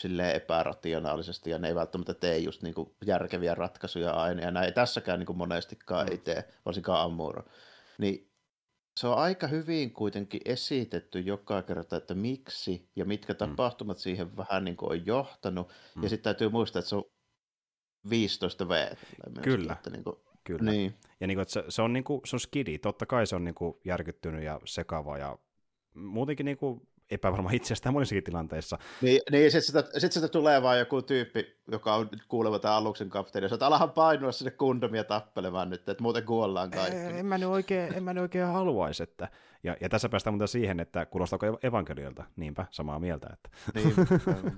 silleen epärationaalisesti, ja ne ei välttämättä tee just niin kuin järkeviä ratkaisuja aina, ja näin tässäkään niin kuin monestikaan mm. ei tee, varsinkaan Amuro. Niin se on aika hyvin kuitenkin esitetty joka kerta, että miksi ja mitkä mm. tapahtumat siihen vähän niin kuin on johtanut. Mm. Ja sitten täytyy muistaa, että se on 15 V.
Kyllä. Että niin kuin, Kyllä. Niin. Ja niin kuin, että se, se, on, niin kuin, se on skidi. Totta kai se on niin kuin järkyttynyt ja sekava ja muutenkin niin kuin, epävarma itsestä monissakin tilanteissa.
Niin, niin sitten sitä, sit sitä tulee vaan joku tyyppi, joka on kuuleva tämä aluksen kapteeni, että alahan painua sinne kundomia tappelemaan nyt, että muuten kuollaan kaikki.
En, en mä nyt oikein, en mä nyt oikein haluaisi, että... Ja, ja tässä päästään muuten siihen, että kuulostaako evankeliolta, niinpä, samaa mieltä. Että.
Niin,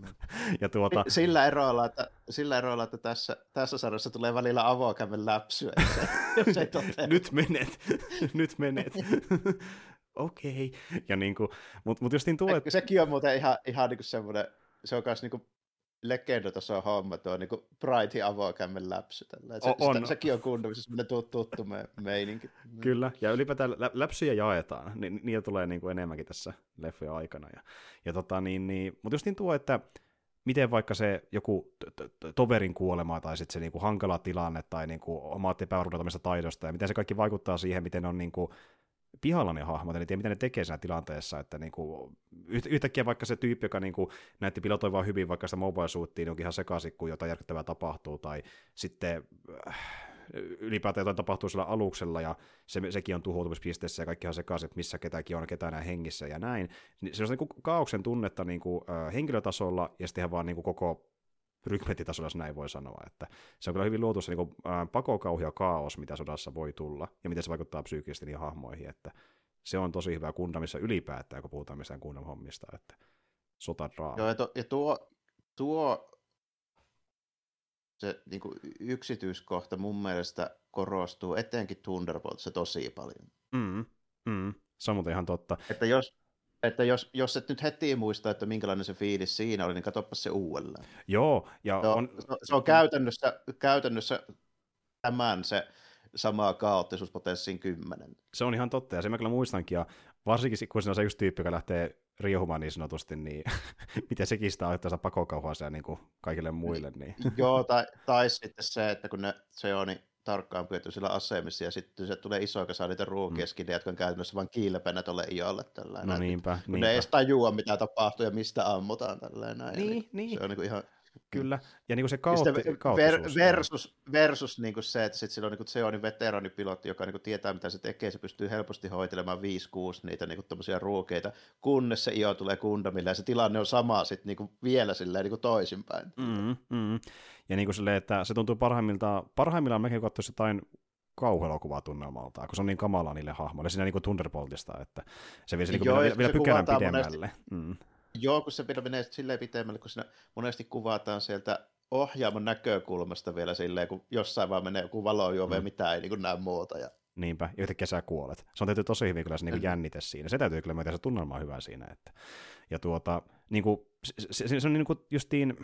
ja tuota...
sillä, eroilla, että, sillä eroilla, että tässä, tässä sarjassa tulee välillä avokämmen läpsyä, jos ei
Nyt menet, nyt menet okei. Okay. Ja niinku, mut, mut just niin tuo,
että... Sekin on muuten ihan, ihan niinku semmoinen, se on myös niinku legendotason homma, tuo niinku Brightin avokämmen läpsy. Tällä. Se, on. Sitä, sekin on kunnossa semmoinen tuttu, tuttu me, meininki.
Kyllä, ja ylipäätään lä- läpsyjä jaetaan, niin niitä tulee niinku enemmänkin tässä leffojen aikana. Ja, ja tota, niin, niin, mutta just niin tuo, että miten vaikka se joku toverin kuolema tai sitten se niinku hankala tilanne tai niinku omat epävarmuudet taidosta ja miten se kaikki vaikuttaa siihen, miten on niinku pihalla ne hahmot, en tiedä mitä ne tekee siinä tilanteessa, että niinku, yhtäkkiä vaikka se tyyppi, joka niinku näytti pilotoivan hyvin vaikka sitä mobile suittiin, onkin ihan sekaisin, kun jotain järkyttävää tapahtuu, tai sitten äh, ylipäätään jotain tapahtuu sillä aluksella, ja se, sekin on tuhoutumispisteessä, ja kaikki sekaisin, että missä ketäkin on, ketään enää hengissä ja näin. Niin se on niinku kaauksen tunnetta niinku, äh, henkilötasolla, ja sitten ihan vaan niinku koko rykmettitasolla, jos näin voi sanoa. Että se on kyllä hyvin luotu se niin pakokauhia kaos, mitä sodassa voi tulla, ja miten se vaikuttaa psyykkisesti niihin hahmoihin. Että se on tosi hyvä kundamissa ylipäätään, kun puhutaan mistään kundam-hommista. Että sotadraama.
Joo, ja, to, ja tuo, tuo se niin kuin yksityiskohta mun mielestä korostuu etenkin Thunderboltissa tosi paljon.
Mm, mm, se on ihan totta.
Että jos, että jos, jos et nyt heti muista, että minkälainen se fiilis siinä oli, niin katsopa se uudelleen.
Joo. Ja
se,
on,
on, se on käytännössä, käytännössä tämän se sama kaoottisuuspotenssin kymmenen.
Se on ihan totta, ja se mä kyllä muistankin, ja varsinkin kun se on se yksi tyyppi, joka lähtee riehumaan niin sanotusti, niin miten sekin sitä aiheuttaa pakokauhua niin kuin kaikille muille. Niin.
Joo, tai, tai sitten se, että kun ne, se on niin tarkkaan pidetty sillä asemissa, ja sitten se tulee iso kasa niitä ruukieskin, mm. jotka on käytännössä vain kiilpenä tuolle iolle. Tällainen.
No niinpä,
kun niinpä. ne ei edes tajua, mitä tapahtuu ja mistä ammutaan. Tällainen,
niin, niin, niin.
Se on niin kuin ihan
Kyllä, ja niin kuin se kaootti,
ver, versus, versus niin kuin se, että sit sillä on niin Zeonin veteraanipilotti, joka niin kuin tietää, mitä se tekee, se pystyy helposti hoitelemaan 5-6 niitä niin kuin ruukeita, kunnes se IO tulee kundamille, ja se tilanne on sama sitten niin kuin vielä silleen niin kuin toisinpäin.
Mm, mm. Ja niin kuin silleen, että se tuntuu parhaimmiltaan, parhaimmillaan mekin katsoisi jotain kauhuelokuvaa tunnelmalta, kun se on niin kamalaa niille hahmoille, siinä niin kuin Thunderboltista, että se vie se, niin kuin vielä, vielä pykälän pidemmälle. Monesti, mm.
Joo, kun se menee silleen pitemmälle, kun siinä monesti kuvataan sieltä ohjaamon näkökulmasta vielä silleen, kun jossain vaan menee joku valojuove, mm. mitä ei niin näe muuta. Ja...
Niinpä, ja kesä kuolet. Se on tehty tosi hyvin kyllä se niin jännite siinä. Se täytyy kyllä myötä se tunnelma hyvä siinä. Että. Ja tuota, niin kuin, se, se, se, on niin kuin justiin,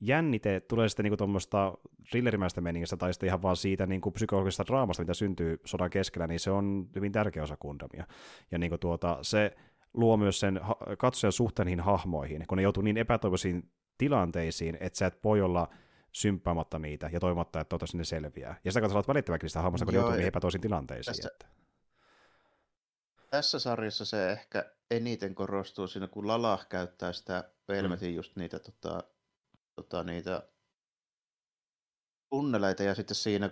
jännite tulee sitten niinku tuommoista thrillerimäistä meningistä tai sitten ihan vaan siitä niinku psykologisesta draamasta, mitä syntyy sodan keskellä, niin se on hyvin tärkeä osa Gundamia. Ja niinku tuota, se luo myös sen katsojan suhteen niihin hahmoihin, kun ne joutuu niin epätoivoisiin tilanteisiin, että sä et voi olla symppaamatta niitä ja toivotta, että toivottavasti ne selviää. Ja sitä kautta olet välittäväkin sitä hahmosta, kun Joo, joutuu niin epätoisiin tilanteisiin. Tässä, että.
tässä sarjassa se ehkä eniten korostuu siinä, kun Lalah käyttää sitä Velmetin mm. just niitä, tota, tota, niitä tunneleita ja sitten siinä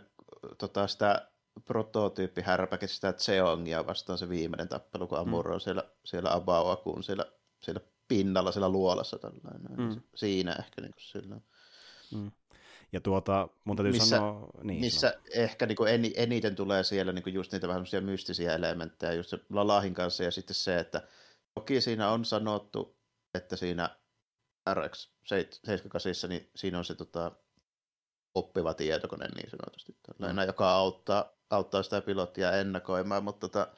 tota, sitä prototyyppi härpäkin sitä Zeongia vastaan se viimeinen tappelu, kun Amuro mm. on siellä, siellä Abaoakuun siellä, siellä pinnalla, siellä luolassa. Tällainen. Mm. Siinä ehkä niin kuin sillä.
Mm. Ja tuota, mun täytyy
missä,
sanoa... Niin,
missä sano. ehkä niin kuin en, eniten tulee siellä niin kuin just niitä vähän mystisiä elementtejä, just se Lalahin kanssa, ja sitten se, että toki siinä on sanottu, että siinä RX 78, niin siinä on se tota, oppiva tietokone niin sanotusti, tällainen, mm. joka auttaa, auttaa sitä pilottia ennakoimaan, mutta tota,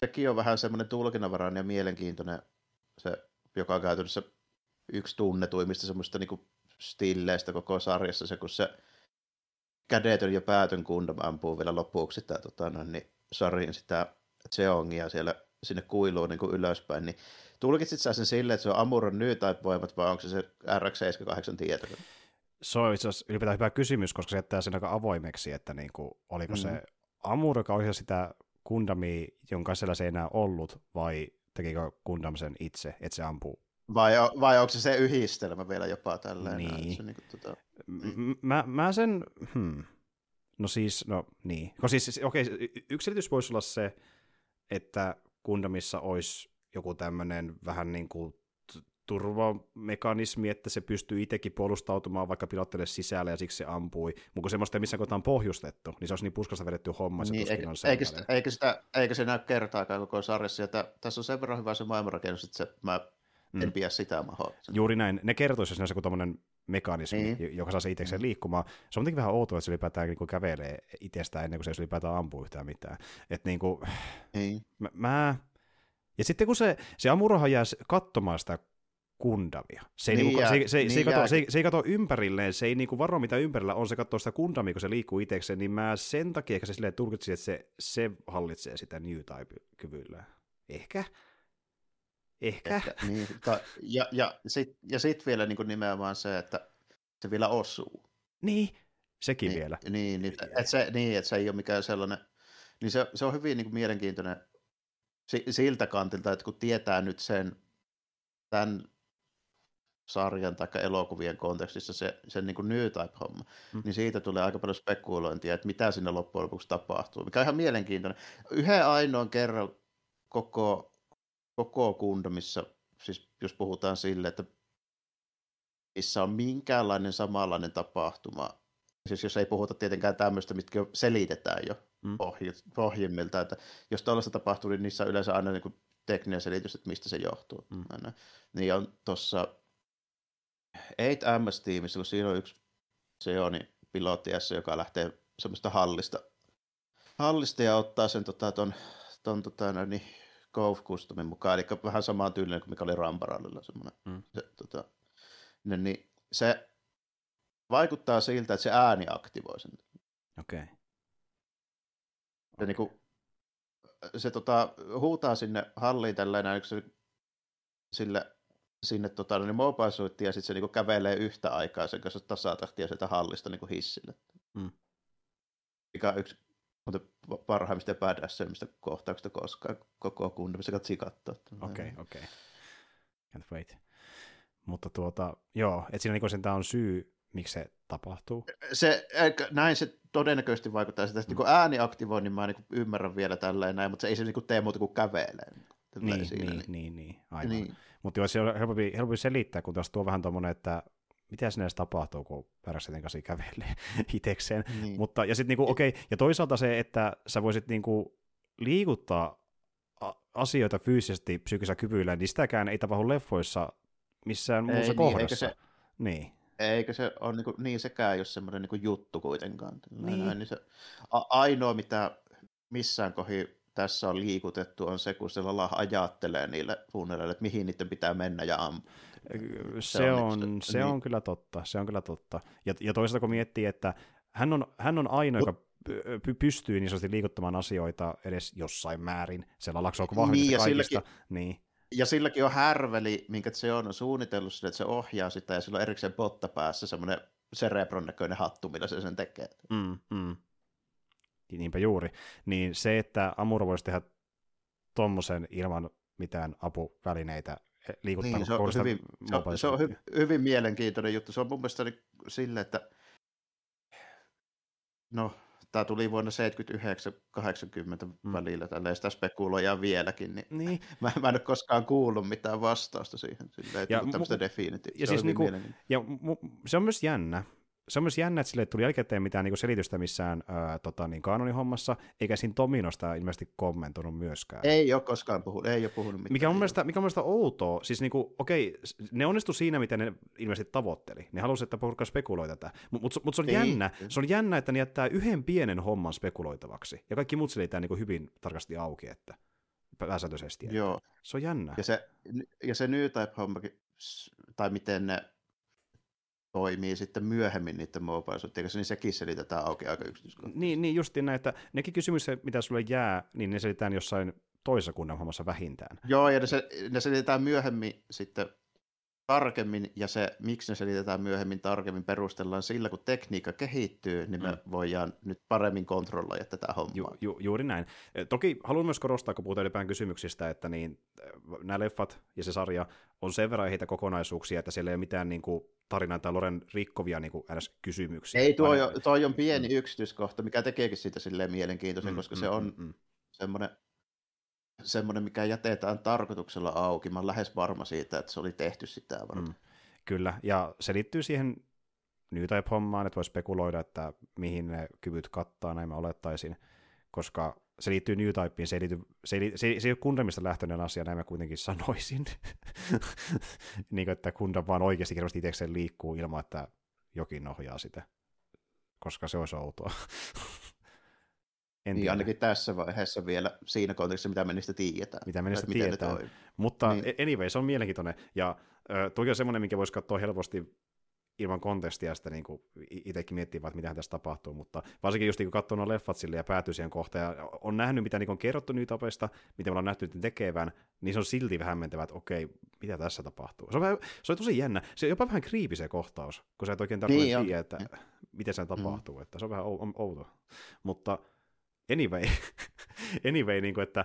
sekin on vähän semmoinen tulkinnanvarainen ja mielenkiintoinen se, joka on käytännössä yksi tunnetuimmista semmoista niin stilleistä koko sarjassa, se kun se kädetön ja päätön kundam ampuu vielä lopuksi sitä, tota, no, niin sarin sitä Zeongia siellä sinne kuiluun niin kuin ylöspäin, niin tulkitsit sä sen silleen, että se on Amuron New Type-voimat vai onko se se RX-78 tietokone?
Se on itse asiassa ylipäätään hyvä kysymys, koska se jättää sen aika avoimeksi, että niin kuin, oliko mm. se Amur, joka ohjasi sitä Gundamia, jonka siellä se ei enää ollut, vai tekikö Gundam sen itse, että se ampuu?
Vai, vai onko se se yhdistelmä vielä jopa tälleen?
Niin.
Se, niin kuin, tota...
mä, mä sen, hmm. no siis, no niin. Koska siis, okei, okay, yksi selitys voisi olla se, että Gundamissa olisi joku tämmöinen vähän niin kuin turvamekanismi, että se pystyy itsekin puolustautumaan vaikka pilottele sisällä ja siksi se ampui. Mutta kun semmoista ei missään kohtaan pohjustettu, niin se olisi niin puskasta vedetty homma. Se
niin, eikä, on eikä, sitä, eikä, sitä, eikä se näy kertaakaan koko sarjassa. Ja tässä on sen verran hyvä se maailmanrakennus, että se, mä mm. en pidä sitä mahoa.
Juuri näin. Ne kertoisi, jos joku tämmöinen mekanismi, niin. joka saa se itsekseen mm. liikkumaan. Se on kuitenkin vähän outoa, että se ylipäätään niin kuin kävelee itsestään ennen kuin se ylipäätään ampuu yhtään mitään. Et niin kuin, niin. Mä, mä, ja sitten kun se, se Amuroha jää katsomaan sitä kundamia. Se ei, niin niinku, se, se, niin se, ei kato, se, se ei kato ympärilleen, se ei niinku varo mitä ympärillä on, se katsoo sitä kundamia, kun se liikkuu itsekseen, niin mä sen takia ehkä se silleen tulkitsin, että se, se hallitsee sitä New Type-kyvyllä. Ehkä. Ehkä. Ehkä
niin, ta, ja ja sitten ja sit vielä niin kuin nimenomaan se, että se vielä osuu.
Niin, sekin
niin,
vielä.
Niin, niin, että se, niin, että se ei ole mikään sellainen, niin se, se on hyvin niin kuin mielenkiintoinen siltä kantilta, että kun tietää nyt sen, tämän sarjan tai elokuvien kontekstissa se, sen niin kuin New Type-homma, mm. niin siitä tulee aika paljon spekulointia, että mitä sinne loppujen lopuksi tapahtuu, mikä on ihan mielenkiintoinen. Yhden ainoan kerran koko, koko kunda, missä, siis jos puhutaan sille, että missä on minkäänlainen samanlainen tapahtuma, siis jos ei puhuta tietenkään tämmöistä, mitkä selitetään jo mm. pohjimmilta, että jos tällaista tapahtuu, niin niissä on yleensä aina niin kuin tekninen selitys, että mistä se johtuu. Mm. Niin on tuossa 8MS-tiimissä, kun siinä on yksi Seoni pilotti joka lähtee semmoista hallista, hallista ja ottaa sen tota, ton, ton tota, no, niin, Cove Customin mukaan, eli vähän samaan tyylinen kuin mikä oli Ramparallilla semmoinen. Mm. Se, tota, niin, niin, se vaikuttaa siltä, että se ääni aktivoi sen.
Okei. Okay.
Se, niin kuin, se tota, huutaa sinne halliin tällainen, se, sille sinne tota, niin mobile suitti, ja sitten se niinku kävelee yhtä aikaa sen kanssa tasatahtia sieltä hallista niinku hissille. Mm. Mikä on yksi mutta parhaimmista ja badasseimmista kohtauksista koskaan koko kunnan, missä katsi katsoa.
Okei, okay, okei. Okay. Can't wait. Mutta tuota, joo, että siinä niinku tämä on syy, miksi se tapahtuu.
Se, näin se todennäköisesti vaikuttaa sitä, että mm. niin ääni aktivoi, niin mä niin ymmärrän vielä tälleen näin, mutta se ei se niin tee muuta kuin kävelee.
Niin, siinä, niin, niin, niin, niin, aivan. Niin. Mutta jos se on helpompi, helpompi selittää, kun taas tuo vähän tuommoinen, että mitä sinne edes tapahtuu, kun Parasetin kanssa kävelee itekseen. Niin. Mutta, ja sitten niinku, okei, okay, ja toisaalta se, että sä voisit niinku liikuttaa asioita fyysisesti psyykkisellä kyvyillä, niin sitäkään ei tapahdu leffoissa missään muussa niin, kohdassa. Eikä se,
niin. Eikä se ole niinku, niin sekään jos semmoinen niinku juttu kuitenkaan. Niin. Näin, niin se, a, ainoa, mitä missään kohi tässä on liikutettu, on se, kun se ajattelee niille funneleille, että mihin niiden pitää mennä ja ampua.
Se, se, on, on, se niin. on kyllä totta, se on kyllä totta. Ja, ja toisaalta kun miettii, että hän on, hän on ainoa, joka pystyy niin sanotusti liikuttamaan asioita edes jossain määrin, siellä laksoa vahvista niin, kaikista. Silläkin, niin.
Ja silläkin on härveli, minkä se on suunnitellut sille, että se ohjaa sitä, ja sillä on erikseen botta päässä semmoinen Cerebron näköinen hattu, millä se sen tekee.
Mm, mm niinpä juuri, niin se, että Amuro voisi tehdä tuommoisen ilman mitään apuvälineitä eh, liikuttaa niin,
se on, hyvin, se on, se on hy, hyvin mielenkiintoinen juttu. Se on mun mielestä sille, että no, tämä tuli vuonna 79-80 mm. välillä, tälleen sitä spekuloidaan vieläkin, niin, niin. Mä, mä en ole koskaan kuullut mitään vastausta siihen, silleen, että ja, tämmöistä mu- definitiivistä. Ja, siis niinku,
ja mu- se on myös jännä, se on myös jännä, että sille tuli jälkikäteen mitään niin selitystä missään ää, tota, niin kanonihommassa, eikä siinä Tominosta ilmeisesti kommentoinut myöskään.
Ei ole koskaan puhunut, ei ole puhunut mitään.
Mikä on mielestä, mikä on mielestä outoa, siis niin kuin, okei, ne onnistu siinä, miten ne ilmeisesti tavoitteli. Ne halusivat, että porukka spekuloi tätä. Mutta mut, mut se on niin. jännä, se on jännä, että ne jättää yhden pienen homman spekuloitavaksi, ja kaikki muut selitään niin hyvin tarkasti auki, että pääsääntöisesti. Joo. Se on jännä.
Ja se, ja se New Type-hommakin, tai miten ne toimii sitten myöhemmin niiden mobile niin sekin selitetään auki aika yksityiskohtaisesti.
Niin, niin justiin näin, että nekin kysymykset, mitä sulle jää, niin ne selitetään jossain toisessa kunnan hommassa vähintään.
Joo, ja ne, se, ne selitetään myöhemmin sitten tarkemmin, ja se, miksi ne selitetään myöhemmin tarkemmin, perustellaan sillä, kun tekniikka kehittyy, niin me mm. voidaan nyt paremmin kontrolloida tätä hommaa. Ju,
ju, juuri näin. Toki haluan myös korostaa, kun puhutaan ylipäätään kysymyksistä, että niin, nämä leffat ja se sarja on sen verran heitä kokonaisuuksia, että siellä ei ole mitään niin kuin, tarinan tai Loren rikkovia niin kuin, kysymyksiä.
Ei, tuo, jo, toi on pieni mm. yksityiskohta, mikä tekeekin siitä silleen mielenkiintoisen, mm, koska mm, se on mm, mm. semmoinen semmoinen, mikä jätetään tarkoituksella auki. Mä olen lähes varma siitä, että se oli tehty sitä varten. Mm.
Kyllä, ja se liittyy siihen New Type-hommaan, että voi spekuloida, että mihin ne kyvyt kattaa, näin mä olettaisin, koska se liittyy New Typeen, se ei, liity, se ei, se ei, se ei ole Kundamista lähtöinen asia, näin mä kuitenkin sanoisin. niin kuin, että Kundam vaan oikeasti kerrasti itsekseen liikkuu ilman, että jokin ohjaa sitä, koska se olisi outoa.
En niin, ainakin tässä vaiheessa vielä siinä kontekstissa, mitä me niistä tiedetään.
Mitä me niistä tiedetään. Mutta niin. Anyway, se on mielenkiintoinen. Ja äh, tuo on semmoinen, minkä voisi katsoa helposti ilman kontestia sitä niin itsekin miettiä, että mitä tässä tapahtuu, mutta varsinkin just niin kun katsoo nuo leffat sille ja päätyy siihen kohtaan ja on nähnyt, mitä niin on kerrottu niitä tapoista, mitä me ollaan nähty niiden tekevän, niin se on silti vähän mentävä, että okei, mitä tässä tapahtuu. Se on, vähän, se on tosi jännä. Se on jopa vähän kriipi se kohtaus, kun sä et oikein tarkoita niin tiedä, että miten se tapahtuu. Mm. Että se on vähän outo. Mutta anyway, anyway niin kuin, että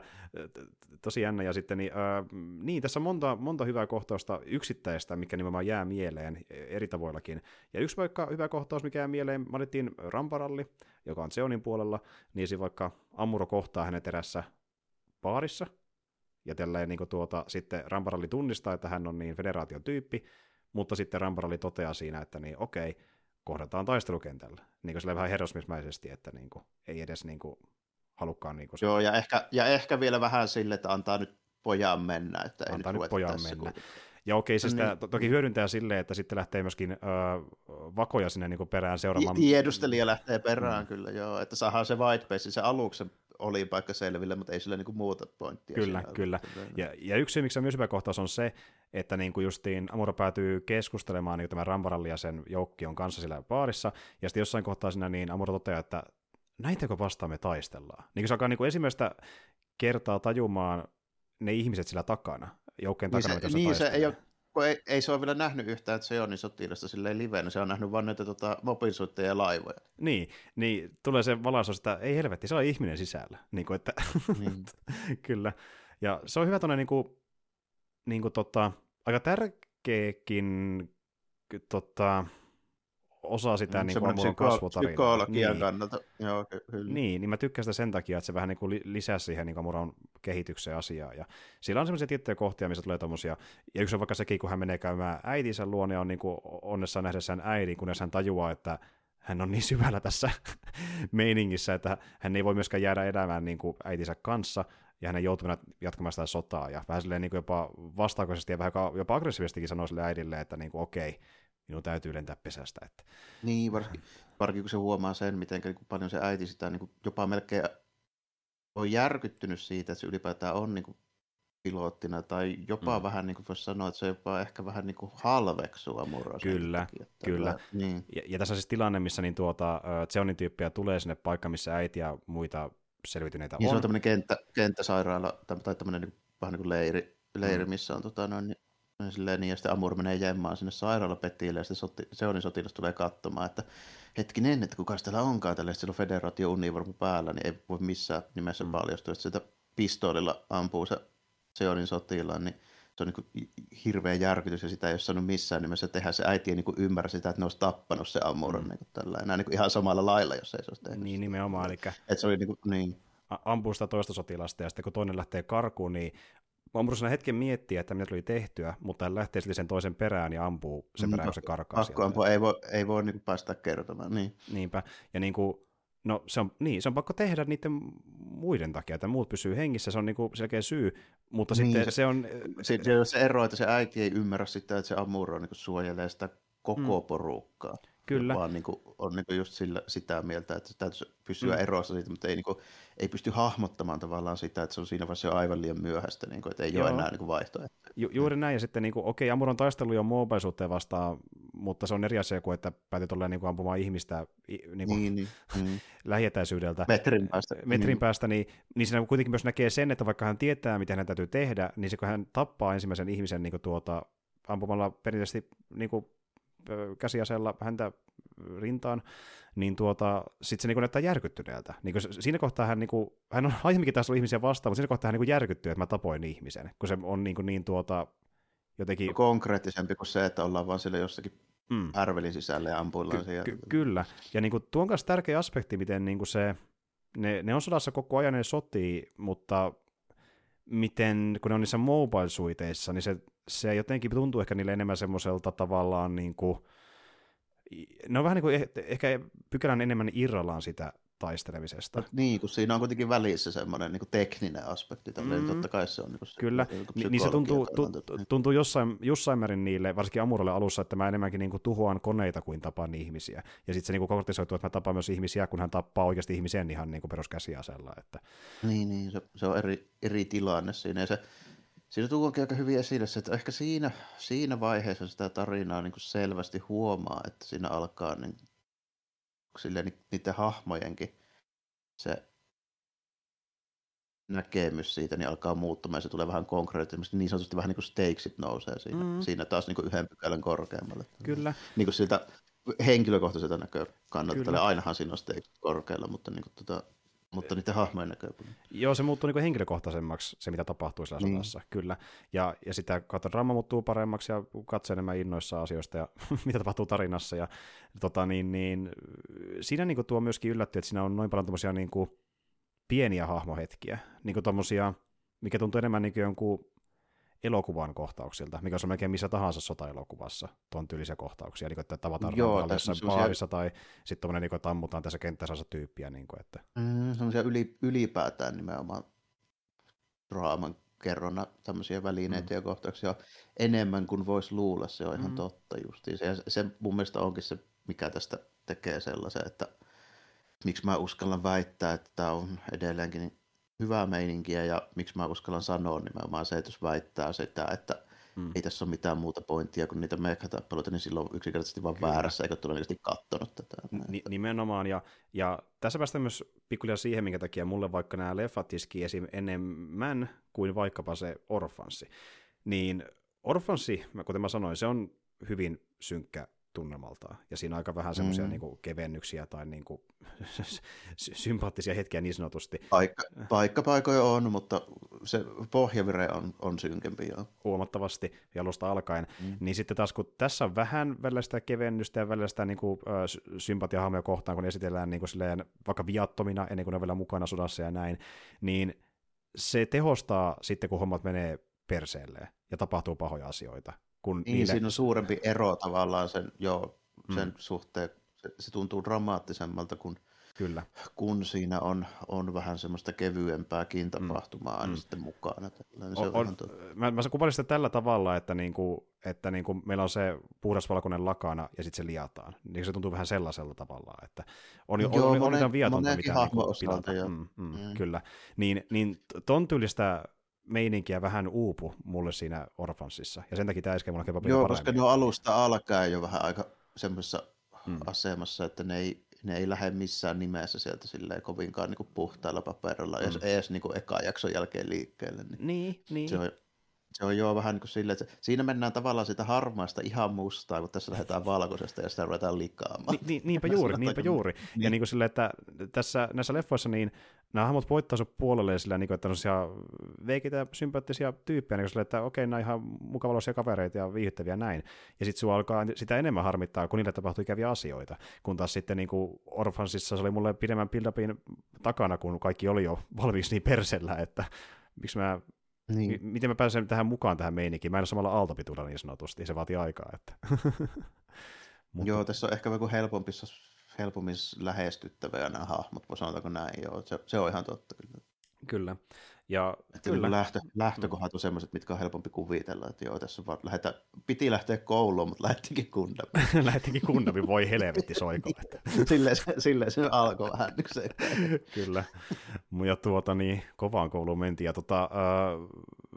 tosi jännä. Ja sitten, niin, äh, niin, tässä on monta, monta hyvää kohtausta yksittäistä, mikä nimenomaan jää mieleen eri tavoillakin. Ja yksi vaikka hyvä kohtaus, mikä jää mieleen, mainittiin Ramparalli, joka on Zeonin puolella, niin siinä vaikka Amuro kohtaa hänet erässä baarissa, ja tälleen niin tuota, sitten Ramparalli tunnistaa, että hän on niin federaation tyyppi, mutta sitten Ramparalli toteaa siinä, että niin okei, kohdataan taistelukentällä. Niin kuin vähän herrasmismäisesti, että niin kuin, ei edes niin kuin, halukkaan. Niin kuin
Joo, ja ehkä, ja ehkä vielä vähän sille, että antaa nyt pojan mennä. Että
antaa ei nyt, nyt pojan mennä. Kun... Ja okei, se sitä niin. to- toki hyödyntää silleen, että sitten lähtee myöskin öö, vakoja sinne niin perään seuraamaan.
Tiedustelija lähtee perään mm. kyllä, joo. Että saadaan se whitebase, se aluksen oli paikka selville, mutta ei sillä niinku muuta pointtia.
Kyllä, kyllä. Ja, ja yksi syy, miksi on myös hyvä kohtaus, on se, että niin kuin justiin Amuro päätyy keskustelemaan niin tämän Rambaralli ja sen joukkion kanssa sillä baarissa, ja sitten jossain kohtaa siinä niin Amuro toteaa, että näitäkö vastaan me taistellaan. Niin kuin se alkaa niin kuin ensimmäistä kertaa tajumaan ne ihmiset sillä takana, joukkeen niin takana,
niin se, niin se ei ole kun ei, ei se ole vielä nähnyt yhtään, että se on niin sotilasta silleen livenä, se on nähnyt vain näitä tota, mobilisuutteja ja laivoja.
Niin, niin tulee se valaisu, että ei helvetti, se on ihminen sisällä. Niin kuin, että, niin. kyllä. Ja se on hyvä tuonne niin kuin, niin kuin, tota, aika tärkeäkin tota, osa sitä mm, niin kuin psyko- kasvutarinaa.
Psykologian niin. kannalta, joo,
kyllä. Niin, niin mä tykkään sitä sen takia, että se vähän niin kuin lisää siihen niin Amuran kehitykseen asiaa. Ja sillä on semmoisia tiettyjä kohtia, missä tulee tommosia, ja yksi on vaikka sekin, kun hän menee käymään äitinsä luone, on niin kuin onnessaan nähdessään äidin, kunnes hän tajuaa, että hän on niin syvällä tässä meiningissä, että hän ei voi myöskään jäädä elämään niin kuin äitinsä kanssa, ja hänen joutuminen jatkamaan sitä sotaa, ja vähän silleen niin kuin jopa vastaakoisesti ja vähän jopa aggressiivisestikin sanoo sille äidille, että niin kuin, okei, minun täytyy lentää pesästä. Että.
Niin, varsinkin, varsinkin kun se huomaa sen, miten niin paljon se äiti sitä niin kuin jopa melkein on järkyttynyt siitä, että se ylipäätään on niin kuin pilottina, tai jopa mm. vähän niin kuin voisi sanoa, että se jopa ehkä vähän niin kuin halveksua murroa.
Kyllä, takia, kyllä. Niin. Ja, ja, tässä on siis tilanne, missä niin tuota, Zeonin tyyppiä tulee sinne paikka, missä äiti ja muita selvityneitä
niin on. se on tämmöinen kenttä, kenttäsairaala, tai tämmöinen niin, vähän niin kuin leiri, leiri mm. missä on tota, noin, niin Silleen niin, ja sitten Amur menee jemmaan sinne sairaalapetille, ja sitten soti, Seonin sotilas tulee katsomaan, että hetkinen, että kuka täällä onkaan tällä, sillä on federaatio univormu päällä, niin ei voi missään nimessä mm. paljastua, että sitä pistoolilla ampuu se Seonin sotilaan, niin se on niin hirveä järkytys ja sitä ei ole saanut missään nimessä tehdä. Se äiti ei niin ymmärrä sitä, että ne olisi tappanut se Amuron mm. niin tällä enää niin ihan samalla lailla, jos ei se olisi tehnyt.
Niin nimenomaan. Eli...
Et se oli niin, kuin, niin
ampuu sitä toista sotilasta ja sitten kun toinen lähtee karkuun, niin Ambrosena hetken miettiä, että mitä tuli tehtyä, mutta hän lähtee sitten sen toisen perään ja ampuu sen perään, kun se karkaa
Pakko ampua, ei voi, ei voi niin päästä kertomaan. Niin.
Niinpä, ja niin kuin, no se on, niin, se on pakko tehdä niiden muiden takia, että muut pysyy hengissä, se on niin kuin selkeä syy, mutta niin, sitten se, se on...
Se, se, se ero, että se äiti ei ymmärrä sitä, että se Amuro niin suojelee sitä koko mm. porukkaa.
Kyllä.
Vaan niin kuin, on niin kuin just sillä, sitä mieltä, että täytyy pysyä mm. erossa siitä, mutta ei, niin kuin, ei pysty hahmottamaan tavallaan sitä, että se on siinä vaiheessa aivan liian myöhäistä, niin kuin, että ei Joo. ole enää niin vaihtoehtoja.
Ju- juuri näin, ja sitten niin kuin, okei, okay, Amuron taistelu on mobilisuuteen vastaan, mutta se on eri asia kuin, että päätit olla niin kuin, ampumaan ihmistä niin kuin, niin, niin. Mm. lähietäisyydeltä.
Metrin päästä.
Metrin mm. päästä, niin, niin siinä kuitenkin myös näkee sen, että vaikka hän tietää, mitä hän täytyy tehdä, niin se kun hän tappaa ensimmäisen ihmisen niin kuin, tuota, ampumalla perinteisesti niin kuin, käsiasella häntä rintaan, niin tuota, sitten se niin näyttää järkyttyneeltä. Niin siinä kohtaa hän, niin kuin, hän on aiemminkin taas ollut ihmisiä vastaan, mutta siinä kohtaa hän niin järkyttyy, että mä tapoin ihmisen, kun se on niin, kuin niin tuota, jotenkin... No
konkreettisempi kuin se, että ollaan vaan siellä jossakin mm. sisällä ja ampuillaan
ky- ky- Kyllä, ja niin kuin, tuo on myös tärkeä aspekti, miten niin kuin se, ne, ne on sodassa koko ajan, ne sotii, mutta miten, kun ne on niissä mobile-suiteissa, niin se, se jotenkin tuntuu ehkä niille enemmän semmoiselta tavallaan niin kuin, ne on vähän niin kuin ehkä pykälän enemmän irrallaan sitä taistelemisesta. No,
niin, kun siinä on kuitenkin välissä semmoinen niin tekninen aspekti, tälleen, niin totta kai se on niin
se, Kyllä, niin, niin se tuntuu, tu, tuntuu jossain, jossain määrin niille, varsinkin Amuralle alussa, että mä enemmänkin niin kuin tuhoan koneita kuin tapaan ihmisiä. Ja sitten se niin konkretisoituu, että mä tapaan myös ihmisiä, kun hän tappaa oikeasti ihmisen ihan niin kuin peruskäsiasella. Että...
Niin, niin se, se on eri, eri tilanne siinä. Ja se, Siinä tuokin aika hyvin esille se, että ehkä siinä, siinä vaiheessa sitä tarinaa niin kuin selvästi huomaa, että siinä alkaa niin silleen niiden hahmojenkin se näkemys siitä niin alkaa muuttumaan ja se tulee vähän konkreettisesti, niin sanotusti vähän niin kuin stakesit nousee siinä, mm. siinä taas niin kuin yhden pykälän korkeammalle.
Kyllä.
Niin kuin siltä henkilökohtaiselta näkökannalta, ainahan siinä on stakesit korkealla, mutta niin kuin tota, mutta niiden hahmojen näkökulmasta.
Joo, se muuttuu niin henkilökohtaisemmaksi, se mitä tapahtuu sillä niin. sodassa, kyllä. Ja, ja sitä kautta draama muuttuu paremmaksi ja katsoo enemmän innoissa asioista ja mitä tapahtuu tarinassa. Ja, tota, niin, niin, siinä niin kuin, tuo myöskin yllätty, että siinä on noin paljon niin kuin, pieniä hahmohetkiä, niin kuin tommosia, mikä tuntuu enemmän niin kuin jonkun elokuvan kohtauksilta, mikä on melkein missä tahansa sotaelokuvassa, tuon tyylisiä kohtauksia, niin kuin, että tavataan Joo, jossain baarissa tai sitten tuommoinen, niin kuin, että ammutaan tässä kenttässä tyyppiä. Niin kuin, että...
Mm, semmoisia yli, ylipäätään nimenomaan draaman kerronna tämmöisiä välineitä mm. ja kohtauksia enemmän kuin voisi luulla, se on ihan mm. totta justiin. Se, se mun mielestä onkin se, mikä tästä tekee sellaisen, että miksi mä uskallan väittää, että tämä on edelleenkin hyvää meininkiä ja miksi mä uskallan sanoa nimenomaan se, että jos väittää sitä, että hmm. ei tässä ole mitään muuta pointtia kuin niitä mekatappeluita, niin silloin yksinkertaisesti vaan Kyllä. väärässä, eikä todennäköisesti katsonut tätä.
N- nimenomaan, ja, ja tässä päästään myös pikkulia siihen, minkä takia mulle vaikka nämä leffat iski esim. enemmän kuin vaikkapa se Orfanssi. Niin Orfanssi, kuten mä sanoin, se on hyvin synkkä tunnelmaltaan. Ja siinä on aika vähän semmoisia mm. niin kevennyksiä tai niin kuin, sympaattisia hetkiä niin sanotusti.
Paikka, paikkapaikoja on, mutta se pohjavire on, on synkempi jo.
Huomattavasti alusta alkaen. Mm. Niin sitten taas kun tässä on vähän välillä sitä kevennystä ja välillä sitä niin kuin, sympatiahaamoja kohtaan, kun esitellään niin kuin silleen, vaikka viattomina ennen kuin ne on vielä mukana sodassa ja näin, niin se tehostaa sitten, kun hommat menee perseelleen ja tapahtuu pahoja asioita.
Kun niin, niille... siinä on suurempi ero tavallaan sen, joo, sen mm. suhteen. Se, se tuntuu dramaattisemmalta, kun,
Kyllä.
kun siinä on, on vähän semmoista kevyempääkin tapahtumaa mm. aina mm. sitten mukana.
Tällainen, se on, on, mä, mä kuvailin sitä tällä tavalla, että, niinku, että niinku meillä on se puhdasvalkoinen lakana ja sitten se liataan. Niin se tuntuu vähän sellaiselta tavalla, että on, Joo, on, on, on, on viatonta, mitä niinku pilata. Mm, mm, mm. Kyllä. Niin, niin ton tyylistä meininkiä vähän uupu mulle siinä Orfansissa, ja sen takia tämä äsken mulla
Joo, paremmin. koska ne on alusta alkaen jo vähän aika semmoisessa hmm. asemassa, että ne ei, ne ei lähde missään nimessä sieltä silleen kovinkaan niin puhtailla paperilla, hmm. edes niin kuin eka jakson jälkeen liikkeelle.
Niin, niin. niin.
Se on, se on jo vähän niin kuin silleen, että siinä mennään tavallaan sitä harmaasta ihan mustaa, kun tässä lähdetään valkoisesta ja sitä ruvetaan likaamaan.
Ni, ni, niinpä juuri, niinpä juuri. Niin. Ja niin kuin silleen, että tässä, näissä leffoissa niin nämä hahmot voittaa sun puolelle sillä, niin kuin, että on veikitä sympaattisia tyyppejä, niin sillä, että okei, nämä ihan mukavaloisia kavereita ja viihdyttäviä näin. Ja sitten sua alkaa sitä enemmän harmittaa, kun niille tapahtuu ikäviä asioita. Kun taas sitten niin kuin Orphansissa se oli mulle pidemmän build takana, kun kaikki oli jo valmiiksi niin persellä, että miksi mä niin. M- miten mä pääsen tähän mukaan tähän meininkiin? Mä en ole samalla aaltopituudella niin sanotusti, se vaatii aikaa. Että.
Mutta... Joo, tässä on ehkä joku helpompi, helpommin lähestyttäviä nämä hahmot, voi sanotaanko näin. Joo, se, se on ihan totta kyllä.
Kyllä. Ja
että kyllä. Lähtö, lähtökohdat on sellaiset, mitkä on helpompi kuvitella, että joo, tässä vaan lähetä, piti lähteä kouluun, mutta lähtikin kundabi.
lähtikin kundabi, voi helvetti soiko.
silleen, se, silleen se alkoi vähän. Se.
kyllä. Ja tuota niin, kovaan kouluun mentiin. Ja tota,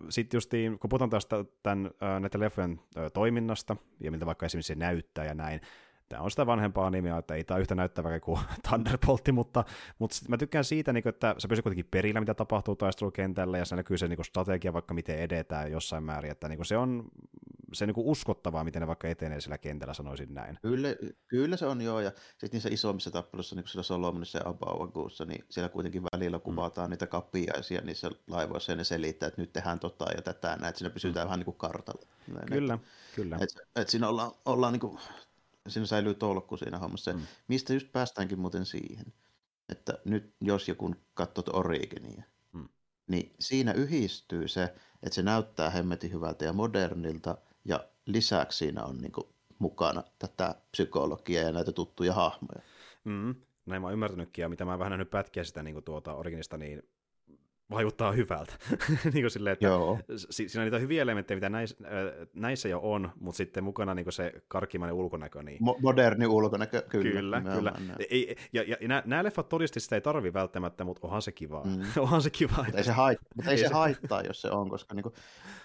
sitten justiin, kun puhutaan tästä tämän, äh, näiden leffojen toiminnasta, ja miltä vaikka esimerkiksi se näyttää ja näin, tämä on sitä vanhempaa nimeä, että ei tämä yhtä näyttävä kuin Thunderboltti, mutta, mutta mä tykkään siitä, niin että se pysyy kuitenkin perillä, mitä tapahtuu taistelukentällä, ja se näkyy se niin strategia, vaikka miten edetään jossain määrin, että niin se on se niin uskottavaa, miten ne vaikka etenee sillä kentällä, sanoisin näin.
Kyllä, kyllä se on joo, ja sitten niissä isommissa tappeluissa, niin kuin siellä Solomonissa ja Abauaguussa, niin siellä kuitenkin välillä mm. kuvataan mm. niitä kapiaisia niissä laivoissa, ja ne selittää, että nyt tehdään tota ja tätä, näin, että siinä pysytään mm. vähän niin kuin kartalla.
Näin, kyllä, että,
kyllä. Että, että siinä ollaan, ollaan niin kuin siinä säilyy tolkku siinä hommassa. Mm. Mistä just päästäänkin muuten siihen, että nyt jos joku katsot Originia, mm. niin siinä yhdistyy se, että se näyttää hemmetin hyvältä ja modernilta, ja lisäksi siinä on niin kuin mukana tätä psykologiaa ja näitä tuttuja hahmoja.
Mm, näin mä oon ymmärtänytkin, ja mitä mä vähän nyt pätkiä sitä niin kuin tuota originista, niin vaikuttaa hyvältä. niin kuin silleen, että Joo. siinä on niitä hyviä elementtejä, mitä näissä, äh, näissä jo on, mutta sitten mukana niin se karkkimainen ulkonäkö. Niin...
Mo- moderni ulkonäkö,
kyllä. Kyllä, kyllä. Ei, ja, ja, ja nämä leffat todisti, sitä ei tarvi välttämättä, mutta onhan se kiva. Mm. onhan se kiva.
Mutta ei se, hait, mutta ei se haittaa, jos se on, koska, niin kuin,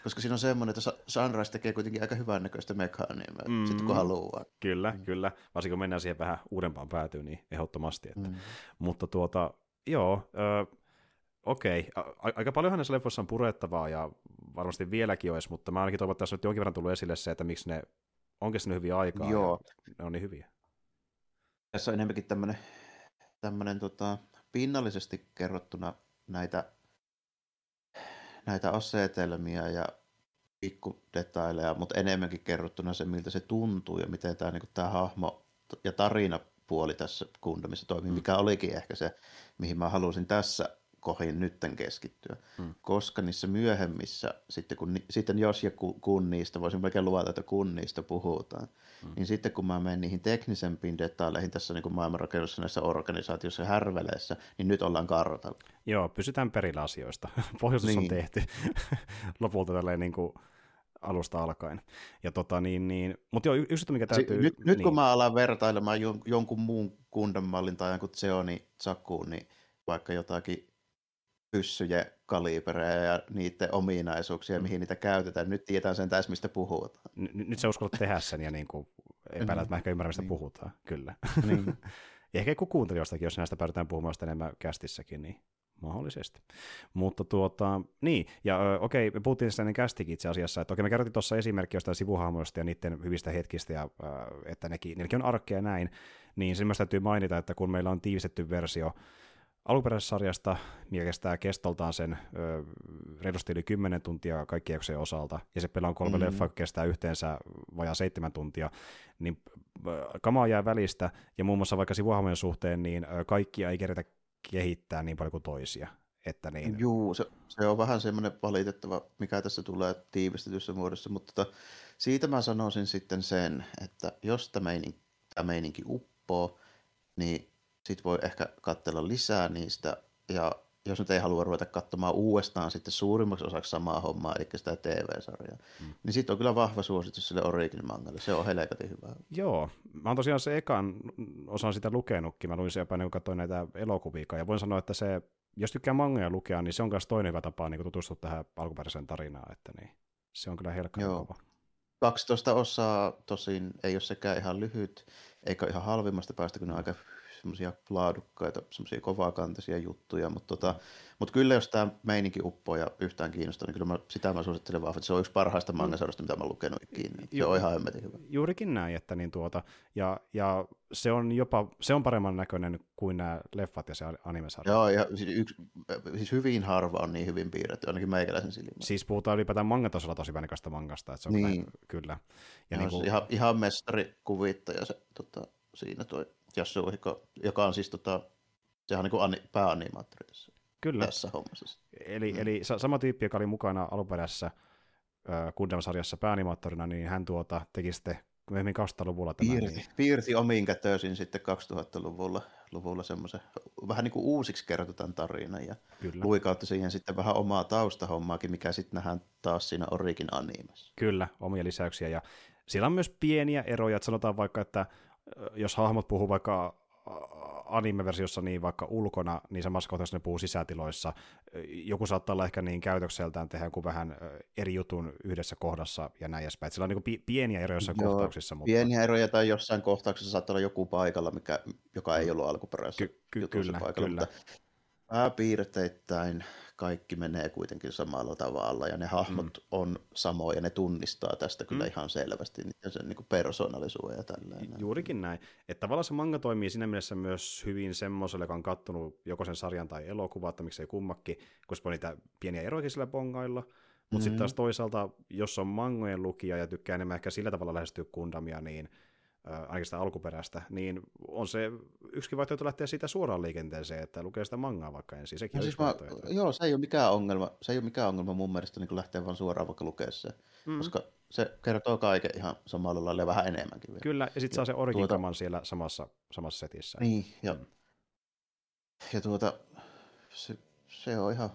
koska siinä on semmoinen, että Sunrise tekee kuitenkin aika hyvän näköistä mekaania, mm. sitten kun haluaa.
Kyllä, mm. kyllä. Varsinkin kun mennään siihen vähän uudempaan päätyyn, niin ehdottomasti. Että. Mm. Mutta tuota, joo, okei, a- aika paljon näissä leffoissa on purettavaa ja varmasti vieläkin olisi, mutta mä ainakin toivon, että tässä on jonkin verran tullut esille se, että miksi ne, onko ne hyviä aikaa Joo. ne on niin hyviä.
Tässä on enemmänkin tämmöinen, tämmöinen tota, pinnallisesti kerrottuna näitä, näitä asetelmia ja pikkudetaileja, mutta enemmänkin kerrottuna se, miltä se tuntuu ja miten tämä, niin tämä hahmo ja tarina puoli tässä kundamissa toimii, mm. mikä olikin ehkä se, mihin mä halusin tässä kohin nytten keskittyä. Hmm. Koska niissä myöhemmissä, sitten, kun, sitten jos ja kun niistä, voisin melkein luvata, että kun niistä puhutaan, hmm. niin sitten kun mä menen niihin teknisempiin detaileihin tässä niin maailmanrakennuksessa näissä organisaatioissa härveleissä, niin nyt ollaan kartalla.
Joo, pysytään perillä asioista. Pohjoisessa niin. on tehty lopulta tälleen niin kuin alusta alkaen. Ja tota, niin, niin, mutta joo, yksi mikä täytyy...
Si- nyt, niin. nyt kun mä alan vertailemaan jon, jonkun muun kundanmallin tai jonkun Xeoni Zakuun, niin vaikka jotakin pyssyjen kalibereja ja niiden ominaisuuksia, mm. mihin niitä käytetään. Nyt tietää sen täys, mistä puhutaan.
N- nyt sä uskallat tehdä sen ja niin kuin epäillä, että mä ehkä ymmärrän, mistä niin. puhutaan. Kyllä. Niin. ja ehkä joku kuuntelijoistakin, jos näistä päätetään puhumaan sitä enemmän kästissäkin, niin mahdollisesti. Mutta tuota, niin, ja ö, okei, me puhuttiin sitä ennen kästikin itse asiassa, että okei, me kerrottiin tuossa esimerkki jostain sivuhahmoista ja niiden hyvistä hetkistä, ja ö, että nekin, nekin on arkkeja näin, niin sen myös täytyy mainita, että kun meillä on tiivistetty versio alkuperäisestä sarjasta, mikä kestää kestoltaan sen ö, reilusti yli 10 tuntia kaikkien jaksojen osalta, ja se on kolme mm-hmm. leffa kestää yhteensä vajaa seitsemän tuntia, niin kamaa jää välistä, ja muun muassa vaikka sivuhahmojen suhteen, niin ö, kaikkia ei kerätä kehittää niin paljon kuin toisia. Että niin...
Juu, se, se on vähän semmoinen valitettava, mikä tässä tulee tiivistetyssä muodossa, mutta tota, siitä mä sanoisin sitten sen, että jos tämä meininki, tämä meininki uppoo, niin sitten voi ehkä katsella lisää niistä, ja jos nyt ei halua ruveta katsomaan uudestaan sitten suurimmaksi osaksi samaa hommaa, eli sitä TV-sarjaa, mm. niin sitten on kyllä vahva suositus sille origin mangalle. Se on helkatin hyvä.
Joo, mä oon tosiaan se ekan osan sitä lukenutkin. Mä luin se jopa, kun katsoin näitä elokuvia, ja voin sanoa, että se, jos tykkää mangoja lukea, niin se on myös toinen hyvä tapa niin tutustua tähän alkuperäiseen tarinaan, että niin, se on kyllä helkkarin kova.
12 osaa tosin ei ole sekään ihan lyhyt, eikä ihan halvimmasta päästä, kun ne on aika semmoisia laadukkaita, semmoisia kovakantaisia juttuja, mutta tota, mut kyllä jos tämä meininki uppoo ja yhtään kiinnostaa, niin kyllä mä, sitä mä suosittelen vaan, että se on yksi parhaista mangasarjoista, mitä mä oon lukenut kiinni. Se Ju- on ihan hemmetin hyvä.
Juurikin näin, että niin tuota, ja, ja se on jopa, se on paremman näköinen kuin nämä leffat ja se animesarja.
Joo, ja siis, yksi, siis hyvin harva on niin hyvin piirretty, ainakin meikäläisen silmään.
Siis puhutaan ylipäätään mangatasolla tosi vänikästä mangasta, että se on niin. kyllä, kyllä.
Ja no, niin kuin... ihan, ihan mestarikuvittaja se tota, siinä toi Yasuhiko, joka on siis tota, sehän on niin kuin pääanimaattori tässä, Kyllä. tässä hommassa.
Eli, mm. eli sama tyyppi, joka oli mukana alkuperäisessä Gundam-sarjassa pääanimaattorina, niin hän tuota, teki sitten myöhemmin 2000-luvulla tämän.
Piirti, niin... piirti omiin kätöisin sitten 2000-luvulla luvulla semmoisen, vähän niin kuin uusiksi kerrotetaan tarina ja Kyllä. luikautti siihen sitten vähän omaa taustahommaakin, mikä sitten nähdään taas siinä Orikin animessa.
Kyllä, omia lisäyksiä ja siellä on myös pieniä eroja, että sanotaan vaikka, että jos hahmot puhuu vaikka anime-versiossa niin vaikka ulkona, niin samassa kohtaa ne puhuu sisätiloissa. Joku saattaa olla ehkä niin käytökseltään tehdä joku vähän eri jutun yhdessä kohdassa ja näin edespäin. Sillä on niin pieniä eroja jossain Joo, kohtauksissa.
Mutta... Pieniä eroja tai jossain kohtauksessa saattaa olla joku paikalla, mikä, joka ei ollut alkuperäisessä ky- ky- kyllä, paikalla. Kyllä. Mutta pääpiirteittäin kaikki menee kuitenkin samalla tavalla ja ne hahmot mm. on samoja, ne tunnistaa tästä kyllä mm. ihan selvästi sen niin persoonallisuuden ja tälleen.
Juurikin näin. Että tavallaan se manga toimii siinä mielessä myös hyvin semmoiselle, joka on kattonut joko sen sarjan tai elokuva, että miksei kummakki, koska on niitä pieniä eroja sillä bongailla, mutta mm. sitten taas toisaalta, jos on mangojen lukija ja tykkää enemmän ehkä sillä tavalla lähestyä kundamia, niin ainakin sitä alkuperäistä, niin on se yksikin vaihtoehto lähteä siitä suoraan liikenteeseen, että lukee sitä mangaa vaikka ensin. Sekin no siis
mä, joo, se ei ole mikään ongelma, se ei ole mikään ongelma mun mielestä niin lähteä vaan suoraan vaikka lukea se, mm. koska se kertoo kaiken ihan samalla lailla vähän enemmänkin. Vielä.
Kyllä, ja sitten saa se origin tuota, siellä samassa, samassa setissä.
Niin, ja, mm. ja tuota, se, se on ihan,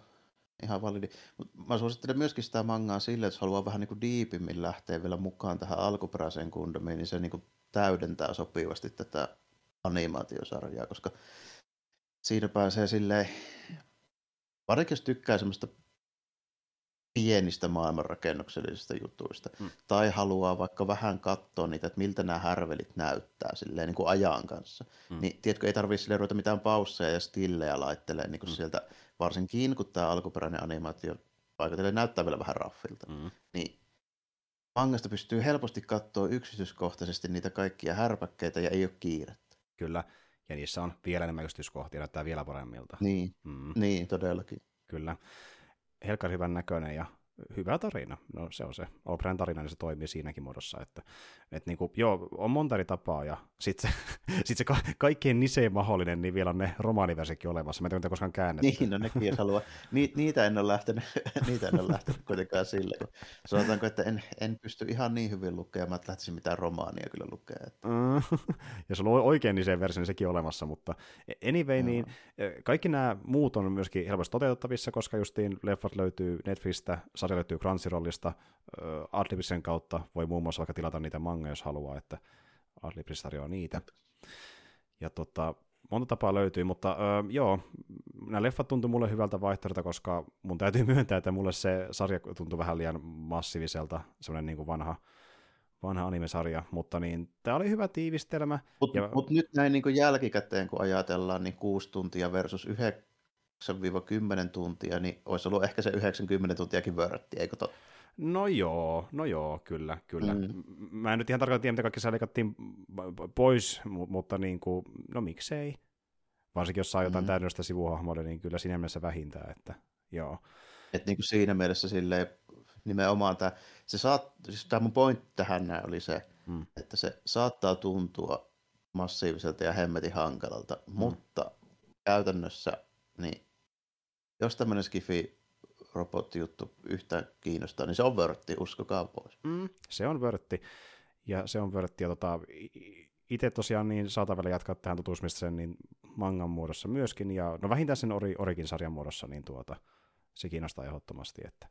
ihan validi. Mut mä suosittelen myöskin sitä mangaa sille, että jos haluaa vähän niin kuin diipimmin lähteä vielä mukaan tähän alkuperäiseen kundomiin, niin se niin kuin täydentää sopivasti tätä animaatiosarjaa, koska siinä pääsee silleen, varsinkin jos tykkää semmoista pienistä maailmanrakennuksellisista jutuista, mm. tai haluaa vaikka vähän katsoa niitä, että miltä nämä härvelit näyttää silleen niin kuin ajan kanssa, mm. niin tiedätkö, ei tarvitse silleen ruveta mitään pausseja ja stillejä laittelee niin kuin mm. sieltä, varsinkin kun tämä alkuperäinen animaatio paikotelle näyttää vielä vähän raffilta, mm. niin mangasta pystyy helposti katsoa yksityiskohtaisesti niitä kaikkia härpäkkeitä ja ei ole kiirettä.
Kyllä, ja niissä on vielä enemmän yksityiskohtia, näyttää vielä paremmilta.
Niin, mm. niin todellakin.
Kyllä. Helkar hyvän näköinen ja hyvä tarina. No se on se alkuperäinen tarina, niin se toimii siinäkin muodossa. Että, et niinku, joo, on monta eri tapaa, ja sitten se, sit se ka- kaikkein nisein mahdollinen, niin vielä on ne romaaniversikin olemassa. Mä en tiedä, koskaan käännetty.
Niin, no nekin jos haluaa. Ni, niitä en ole lähtenyt, niitä en ole lähtenyt kuitenkaan sille. Sanotaanko, että en, en pysty ihan niin hyvin lukemaan, että lähtisin mitään romaania kyllä lukea. Että. Mm,
jos on oikein nisein versio, niin sekin on olemassa, mutta anyway, no. niin kaikki nämä muut on myöskin helposti toteutettavissa, koska justiin leffat löytyy Netflixistä, sarja löytyy Crunchyrollista, Adlibisen kautta voi muun muassa vaikka tilata niitä manga, jos haluaa, että Adlibris tarjoaa niitä. Ja tota, monta tapaa löytyy, mutta öö, joo, nämä leffat tuntuu mulle hyvältä vaihtoehdolta, koska mun täytyy myöntää, että mulle se sarja tuntuu vähän liian massiiviselta, semmoinen niin kuin vanha, vanha animesarja, mutta niin, tämä oli hyvä tiivistelmä.
Mutta ja... mut nyt näin niin kuin jälkikäteen, kun ajatellaan, niin 6 tuntia versus 9 8-10 tuntia, niin olisi ollut ehkä se 90 tuntiakin vörtti, eikö to?
No joo, no joo, kyllä, kyllä. Mm. Mä en nyt ihan tarkalleen tiedä, mitä kaikki leikattiin pois, mutta niin kuin, no miksei. Varsinkin jos saa jotain mm. täydellistä sivuhahmoa, niin kyllä siinä mielessä vähintään, että joo.
Et niin kuin siinä mielessä silleen, nimenomaan tämä, se saat, siis tämä mun pointti tähän oli se, mm. että se saattaa tuntua massiiviselta ja hemmetin hankalalta, mm. mutta käytännössä niin jos tämmöinen skifi robottijuttu yhtään kiinnostaa, niin se on vörtti, uskokaa pois.
Mm, se on vörtti, ja se on vörtti, ja tota, itse tosiaan niin saatan vielä jatkaa tähän tutustumista niin mangan muodossa myöskin, ja no vähintään sen Ori, Orikin sarjan muodossa, niin tuota, se kiinnostaa ehdottomasti. Että.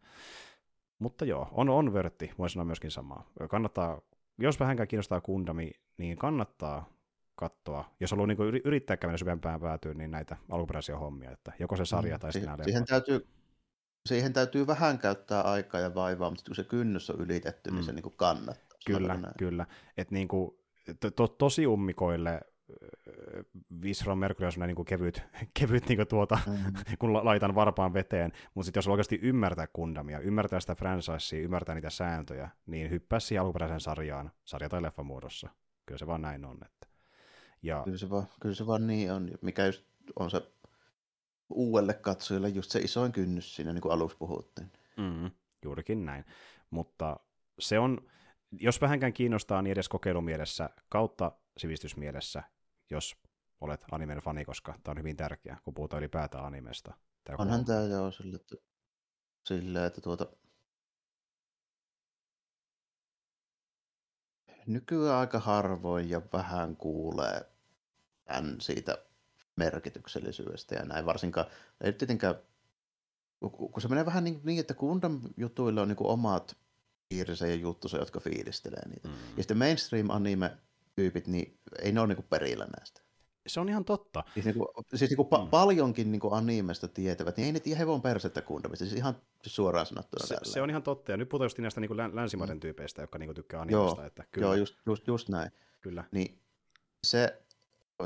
Mutta joo, on, on vörtti, voin sanoa myöskin samaa. Kannattaa, jos vähänkään kiinnostaa Kundami, niin kannattaa katsoa, jos haluaa niin yrittää käydä syvempään päätyyn, niin näitä alkuperäisiä hommia, että joko se sarja mm, tai sitten
si- siihen täytyy, siihen täytyy vähän käyttää aikaa ja vaivaa, mutta kun se kynnys on ylitetty, niin mm. niin se niin kuin kannattaa.
Kyllä, kyllä. Et niin kuin, to, to, tosi ummikoille Visron Mercury on niin kevyt, kevyt niin kuin tuota, mm-hmm. kun laitan varpaan veteen, mutta sitten jos oikeasti ymmärtää kundamia, ymmärtää sitä franchisea, ymmärtää niitä sääntöjä, niin hyppää siihen alkuperäiseen sarjaan, sarja- tai leffamuodossa. Kyllä se vaan näin on. Että.
Ja... Kyllä, se vaan, kyllä se vaan niin on, mikä just on se uudelle katsojalle just se isoin kynnys siinä, niin kuin aluksi puhuttiin.
Mm, juurikin näin. Mutta se on, jos vähänkään kiinnostaa, niin edes kokeilumielessä kautta sivistysmielessä, jos olet animen fani, koska tämä on hyvin tärkeä, kun puhutaan ylipäätään animesta.
Tämä Onhan tämä joo sille, että, sille, että tuota, nykyään aika harvoin ja vähän kuulee tämän siitä merkityksellisyydestä ja näin. Varsinkaan, ei tietenkään, kun se menee vähän niin, niin että Gundam jutuilla on niin kuin omat piirinsä ja juttusa, jotka fiilistelee niitä. Mm. Ja sitten mainstream anime tyypit, niin ei ne ole niin kuin perillä näistä.
Se on ihan totta.
Siis, niin kuin, siis niin kuin mm. paljonkin niin kuin animesta tietävät, niin ei ne tiedä hevon persettä Gundamista, siis ihan suoraan sanottuna.
Se, se, on ihan totta, ja nyt puhutaan just näistä niin kuin länsimaiden mm. tyypeistä, jotka niin kuin tykkää animesta.
Joo,
että
kyllä. joo just, just, just näin.
Kyllä.
Niin se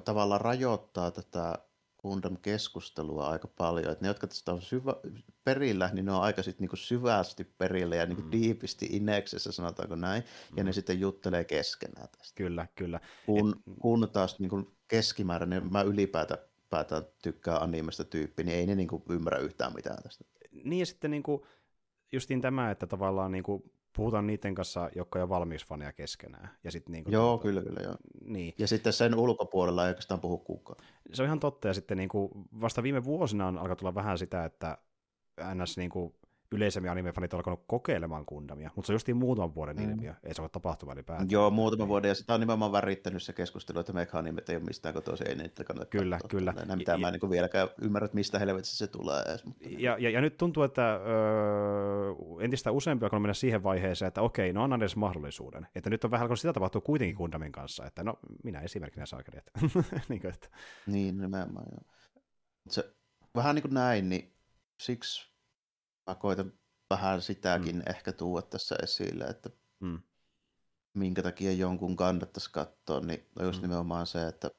tavallaan rajoittaa tätä Gundam-keskustelua aika paljon. Että ne, jotka tästä on syvä, perillä, niin ne on aika sit niinku syvästi perillä ja niinku mm. diipisti ineksessä, sanotaanko näin, mm. ja ne mm. sitten juttelee keskenään tästä.
Kyllä, kyllä.
Kun, Et... kun taas niinku keskimääräinen, mä ylipäätään päätän tykkää animesta tyyppi, niin ei ne niinku ymmärrä yhtään mitään tästä.
Niin ja sitten niinku, justiin tämä, että tavallaan niinku puhutaan niiden kanssa, jotka on valmiiksi fania keskenään. Ja sit niin
joo, tuota, kyllä, kyllä, joo.
Niin.
Ja sitten sen ulkopuolella ei oikeastaan puhu kukaan.
Se on ihan totta, ja sitten niin kuin, vasta viime vuosina on alkaa tulla vähän sitä, että ns. Niin kuin, yleisemmin animefanit on alkanut kokeilemaan Gundamia, mutta se on justiin muutaman vuoden mm. ilmiö, ei se ole tapahtuma ylipäätään.
Joo, muutaman vuoden, ja sitä on nimenomaan värittänyt se keskustelu, että mekanimet ei ole mistään kotoisin, ei niitä kannata
Kyllä, katsoa, kyllä.
Näin, mitä ja, mä en niin vieläkään ymmärrä, että mistä helvetissä se tulee edes.
Mutta... Ja, ja, ja, nyt tuntuu, että öö, entistä useampi on mennä siihen vaiheeseen, että okei, no annan edes mahdollisuuden. Että nyt on vähän, kun sitä tapahtuu kuitenkin Gundamin kanssa, että no minä esimerkkinä saakeli. Että, niin, kuin, että...
niin, nimenomaan joo. Se, vähän niin kuin näin, niin siksi mä koitan vähän sitäkin mm. ehkä tuoda tässä esille, että mm. minkä takia jonkun kannattaisi katsoa, niin on just mm. nimenomaan se, että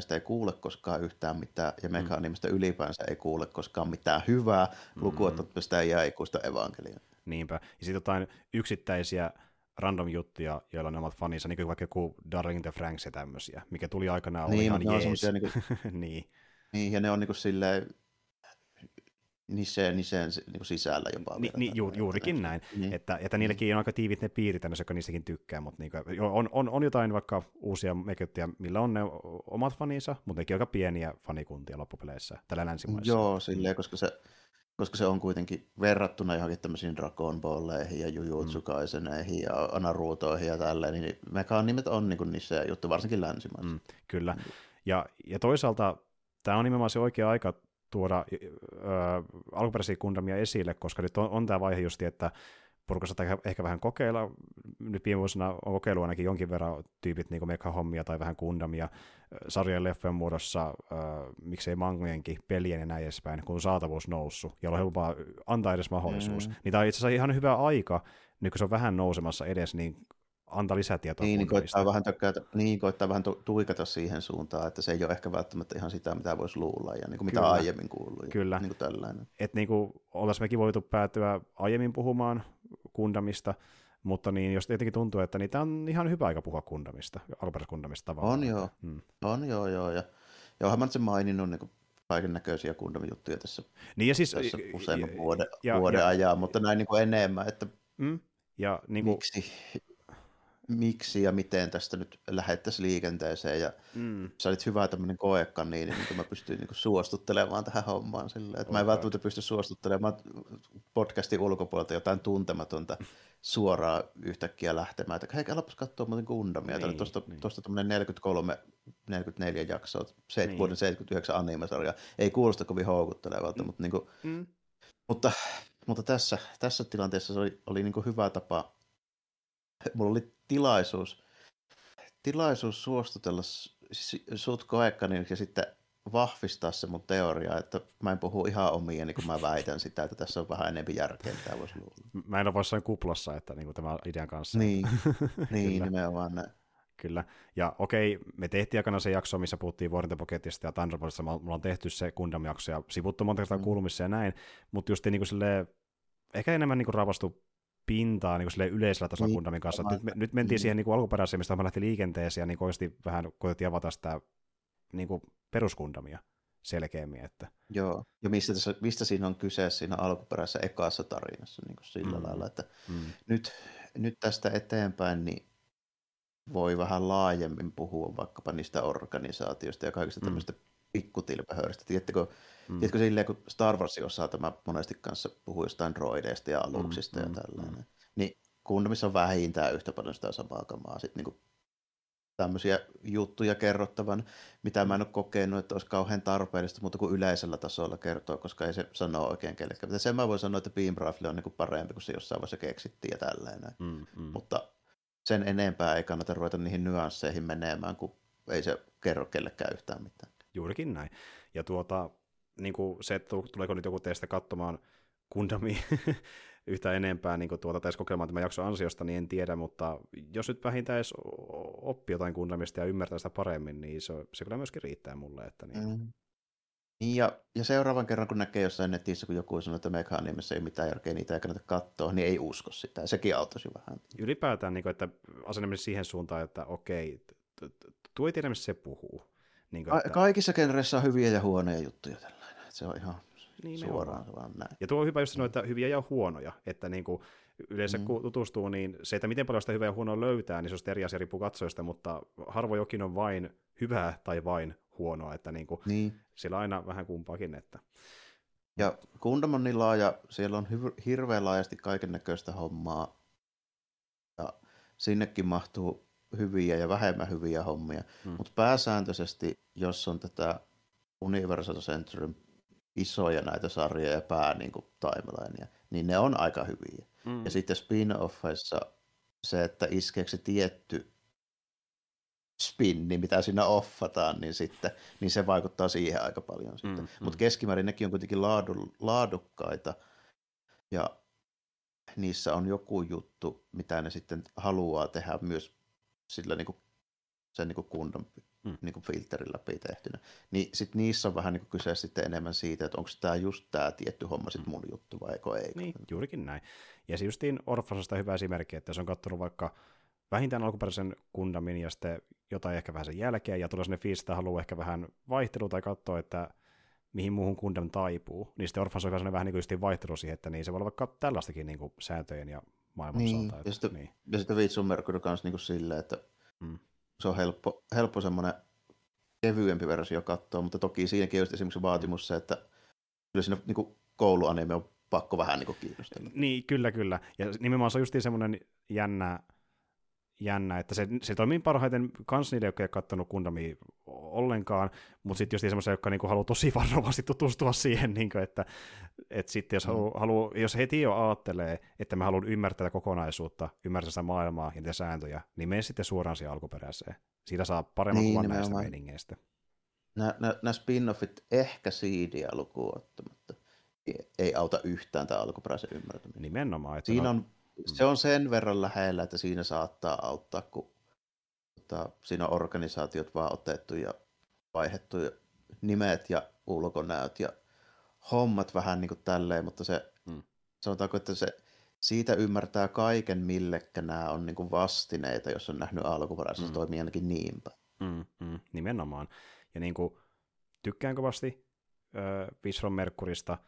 sitä ei kuule koskaan yhtään mitään, ja mm. mekaanimista mm. ylipäänsä ei kuule koskaan mitään hyvää, mm. lukuottamatta sitä ikuista evankeliaa.
Niinpä. Ja sitten jotain yksittäisiä random juttuja, joilla ne omat faninsa, niin kuin vaikka joku Darling the Franks ja tämmöisiä, mikä tuli aikanaan niin, ihan jees. Niin, kuin,
niin. niin, ja ne on niin kuin silleen, niseen, niseen niin sisällä jopa.
Ni, ni, ju, juurikin näin, niin. että, että niilläkin on aika tiivit ne piirit joka niistäkin tykkää, mutta niin kuin, on, on, on, jotain vaikka uusia meköttiä, millä on ne omat faninsa, mutta nekin aika pieniä fanikuntia loppupeleissä tällä länsimaissa.
Joo, silleen, koska se, koska se on kuitenkin verrattuna johonkin tämmöisiin Dragon Balleihin ja Jujutsu mm. ja Anarutoihin ja tälleen, niin mekaanimet on niin niissä juttu, varsinkin länsimaissa. Mm,
kyllä, ja, ja toisaalta tämä on nimenomaan se oikea aika tuoda äh, alkuperäisiä kundamia esille, koska nyt on, on tämä vaihe just, että porukassa ehkä, ehkä vähän kokeilla. Nyt viime vuosina on kokeilu ainakin jonkin verran tyypit niin meka-hommia tai vähän kundamia sarjojen leffojen muodossa, äh, miksei mangojenkin pelien ja näin edespäin, kun saatavuus noussut ja on helpompaa antaa edes mahdollisuus. Mm. Niin tämä on itse asiassa ihan hyvä aika, nyt kun se on vähän nousemassa edes, niin antaa lisätietoa.
Niin, niin koittaa vähän, tökkätä, niin, koittaa vähän tuikata siihen suuntaan, että se ei ole ehkä välttämättä ihan sitä, mitä voisi luulla ja niin kuin mitä Kyllä. aiemmin kuului.
Kyllä.
Niin kuin tällainen.
Et niin kuin oltaisiin mekin voitu päätyä aiemmin puhumaan kundamista, mutta niin, jos tietenkin tuntuu, että niitä on ihan hyvä aika puhua kundamista, alkuperäiskundamista tavallaan.
On joo, hmm. on joo, joo. Ja, ja onhan mä sen maininnut niin kaiken näköisiä kundamijuttuja tässä,
niin ja siis,
tässä useamman vuoden, ja, vuoden ja, ajan, mutta näin niin kuin enemmän, että
mm, ja niin kuin,
miksi, miksi ja miten tästä nyt lähettäisiin liikenteeseen. Ja mm. sä olit hyvä tämmöinen koekka, niin, niin mä pystyin niin suostuttelemaan tähän hommaan. Silleen, että mä en välttämättä pysty suostuttelemaan podcastin ulkopuolelta jotain tuntematonta suoraan yhtäkkiä lähtemään. Että hei, alapas katsoa muuten Gundamia. Niin, tuosta, niin. tuosta tämmöinen 43 44 jaksoa, se, niin. vuoden 79 animesarja. Ei kuulosta kovin houkuttelevalta, mm. mutta, niin kuin, mm. mutta, mutta tässä, tässä tilanteessa se oli, oli niin kuin hyvä tapa mulla oli tilaisuus, tilaisuus suostutella sut koekkanin ja sitten vahvistaa se mun teoria, että mä en puhu ihan omia, niin kun mä väitän sitä, että tässä on vähän enemmän järkeä, mitä voisi luulla.
Mä en ole jossain kuplassa, että niin kuin tämä idean kanssa.
Niin, niin nimenomaan näin.
Kyllä. Ja okei, me tehtiin aikana se jakso, missä puhuttiin Vuorintopaketista ja Thunderboltista. Mulla on tehty se Gundam-jakso ja sivuttu monta kertaa mm. kuulumissa ja näin. Mutta just niin kuin silleen, ehkä enemmän niin kuin ravastu pintaa niin kuin yleisellä tasolla niin, Gundamin kanssa. Nyt, me, nyt mentiin niin. siihen niin kuin alkuperäiseen, mistä mä lähti liikenteeseen ja niin oikeasti vähän koitettiin avata sitä niin kuin peruskundamia selkeämmin. Että...
Joo, ja mistä, tässä, mistä siinä on kyse siinä alkuperäisessä ekassa tarinassa niin kuin sillä mm. lailla, että mm. nyt, nyt tästä eteenpäin niin voi vähän laajemmin puhua vaikkapa niistä organisaatioista ja kaikista mm. Tämmöistä pikkutilpehööristä. Tiedättekö, mm. tiedätkö silleen, kun Star Wars osaa tämä monesti kanssa puhuu jostain droideista ja aluksista mm, ja mm, tällainen, mm. niin Gundamissa on vähintään yhtä paljon sitä samaa kamaa. Sitten niin tämmöisiä juttuja kerrottavan, mitä mä en ole kokenut, että olisi kauhean tarpeellista, mutta kuin yleisellä tasolla kertoa, koska ei se sano oikein kellekään. Mutta sen mä voin sanoa, että Beam Rifle on niin kuin parempi, kun se jossain vaiheessa keksittiin ja tällainen. Mm, mm. Mutta sen enempää ei kannata ruveta niihin nyansseihin menemään, kun ei se kerro kellekään yhtään mitään.
Juurikin näin. Ja tuota, niin kuin se, että tuleeko nyt joku teistä katsomaan Kundami yhtä enempää niin kuin tuota, tai kokemaan tämän jakson ansiosta, niin en tiedä, mutta jos nyt vähintään edes oppii jotain Kundamista ja ymmärtää sitä paremmin, niin se, se kyllä myöskin riittää mulle. Että niin. Mm.
Ja, ja seuraavan kerran, kun näkee jossain netissä, kun joku sanoo, että Meganimessa ei mitään järkeä, niitä ei kannata katsoa, niin ei usko sitä. Sekin auttaisi vähän.
Ylipäätään, niin kuin, että asennemme siihen suuntaan, että okei, tuo ei tiedä, missä se puhuu.
Niin kuin, että... Kaikissa genreissä on hyviä ja huonoja juttuja tällainen. Se on ihan niin suoraan vaan näin.
Ja tuo on hyvä just sanoa, että hyviä ja huonoja, että niin kuin yleensä mm. kun tutustuu, niin se, että miten paljon sitä hyvää ja huonoa löytää, niin se on eri asia riippuu katsojista, mutta harvo jokin on vain hyvää tai vain huonoa, että niin kuin niin. siellä on aina vähän kumpaakin. Että...
Ja Gundam on niin laaja, siellä on hirveän laajasti kaiken näköistä hommaa, ja sinnekin mahtuu hyviä ja vähemmän hyviä hommia, mm. mutta pääsääntöisesti, jos on tätä Universal Centurin isoja näitä sarjoja ja pää niin kuin timelinea, niin ne on aika hyviä. Mm. Ja sitten spin-offeissa se, että iskeekö se tietty spinni, mitä siinä offataan, niin, sitten, niin se vaikuttaa siihen aika paljon. Sitten. Mm, Mutta mm. keskimäärin nekin on kuitenkin laadu, laadukkaita ja niissä on joku juttu, mitä ne sitten haluaa tehdä myös sillä niin kuin, sen niin kuin kunnon mm. niin kuin filterin läpi tehtynä. Niin sit niissä on vähän niin kuin kyse sitten enemmän siitä, että onko tämä just tämä tietty homma sitten mun juttu vai ei.
Niin, juurikin näin. Ja se justiin Orphasasta hyvä esimerkki, että se on katsonut vaikka vähintään alkuperäisen kundamin ja sitten jotain ehkä vähän sen jälkeen, ja tulee sinne fiilis, että haluaa ehkä vähän vaihtelua tai katsoa, että mihin muuhun Gundam taipuu, niin sitten Orphans on vähän, vähän niin kuin vaihtelu siihen, että niin se voi olla vaikka tällaistakin niin kuin sääntöjen ja maailman
niin.
Että,
ja sitten,
niin.
ja sitten Vitsun Mercury kanssa niin kuin silleen, että mm. se on helppo, helppo semmoinen kevyempi versio katsoa, mutta toki siinäkin on esimerkiksi vaatimus se, että kyllä siinä niin kuin kouluanime on pakko vähän niin kuin kiinnostella.
Niin, kyllä, kyllä. Ja nimenomaan se on just semmoinen jännä, jännä, että se, se toimii parhaiten kans niille, jotka ei ole katsonut Gundamia ollenkaan, mutta sitten just semmoisia, jotka niinku haluaa tosi varovasti tutustua siihen, niinku, että et sitten jos, mm. halu, halu, jos heti jo ajattelee, että mä haluan ymmärtää kokonaisuutta, ymmärtää sitä maailmaa ja niitä sääntöjä, niin mene sitten suoraan siihen alkuperäiseen. Siitä saa paremman niin, kuvan näistä meiningeistä.
Nämä spin-offit ehkä siidiä lukuun ottamatta ei auta yhtään tämä alkuperäisen ymmärtäminen.
Nimenomaan. Että
Siinä on se on sen verran lähellä, että siinä saattaa auttaa, kun tota, siinä on organisaatiot vaan otettu ja vaihdettu ja nimet ja ulkonäöt ja hommat vähän niin kuin tälleen, mutta se, hmm. sanotaanko, että se siitä ymmärtää kaiken, millekä nämä on niin kuin vastineita, jos on nähnyt alkuperäisessä, se toimii ainakin niinpä.
Hmm, hmm, nimenomaan. Ja niin kuin, tykkään kovasti äh, Visron Merkurista –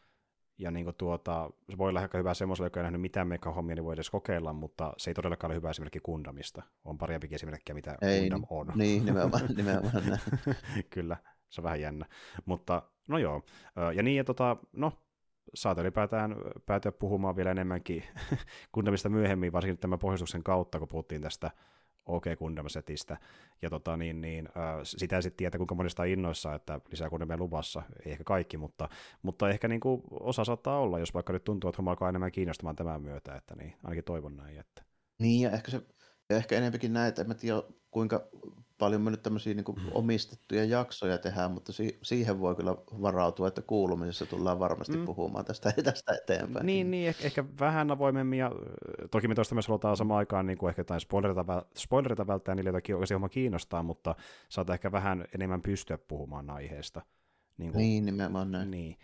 ja niin kuin tuota, se voi olla aika hyvä semmoiselle, joka ei nähnyt mitään mekahommia, niin voi edes kokeilla, mutta se ei todellakaan ole hyvä esimerkki Gundamista. On parempikin esimerkkejä, mitä ei, Gundam on.
Niin, nimenomaan. nimenomaan
Kyllä, se on vähän jännä. Mutta no joo, ja niin, ja tota, no, saat ylipäätään päätyä puhumaan vielä enemmänkin Gundamista myöhemmin, varsinkin tämän pohjustuksen kautta, kun puhuttiin tästä OK Gundam-setistä. Ja tota, niin, niin, äh, sitä sitten tiedä, kuinka monesta innoissa, että lisää Gundamia luvassa, ei ehkä kaikki, mutta, mutta ehkä niin kuin, osa saattaa olla, jos vaikka nyt tuntuu, että homma alkaa enemmän kiinnostamaan tämän myötä, että niin, ainakin toivon näin. Että.
Niin, ja ehkä, se, ja ehkä enemmänkin näin, että en mä tiedä, kuinka paljon me nyt tämmöisiä niin kuin omistettuja jaksoja tehdään, mutta si- siihen voi kyllä varautua, että kuulumisessa tullaan varmasti mm. puhumaan tästä, tästä eteenpäin.
Niin, niin ehkä, ehkä vähän avoimemmin, ja toki me tuosta myös halutaan samaan aikaan niin kuin ehkä jotain spoilerita, spoilerita välttää niille, joita oikeasti homma kiinnostaa, mutta saattaa ehkä vähän enemmän pystyä puhumaan aiheesta.
Niin, kuin, niin nimenomaan näin.
Niin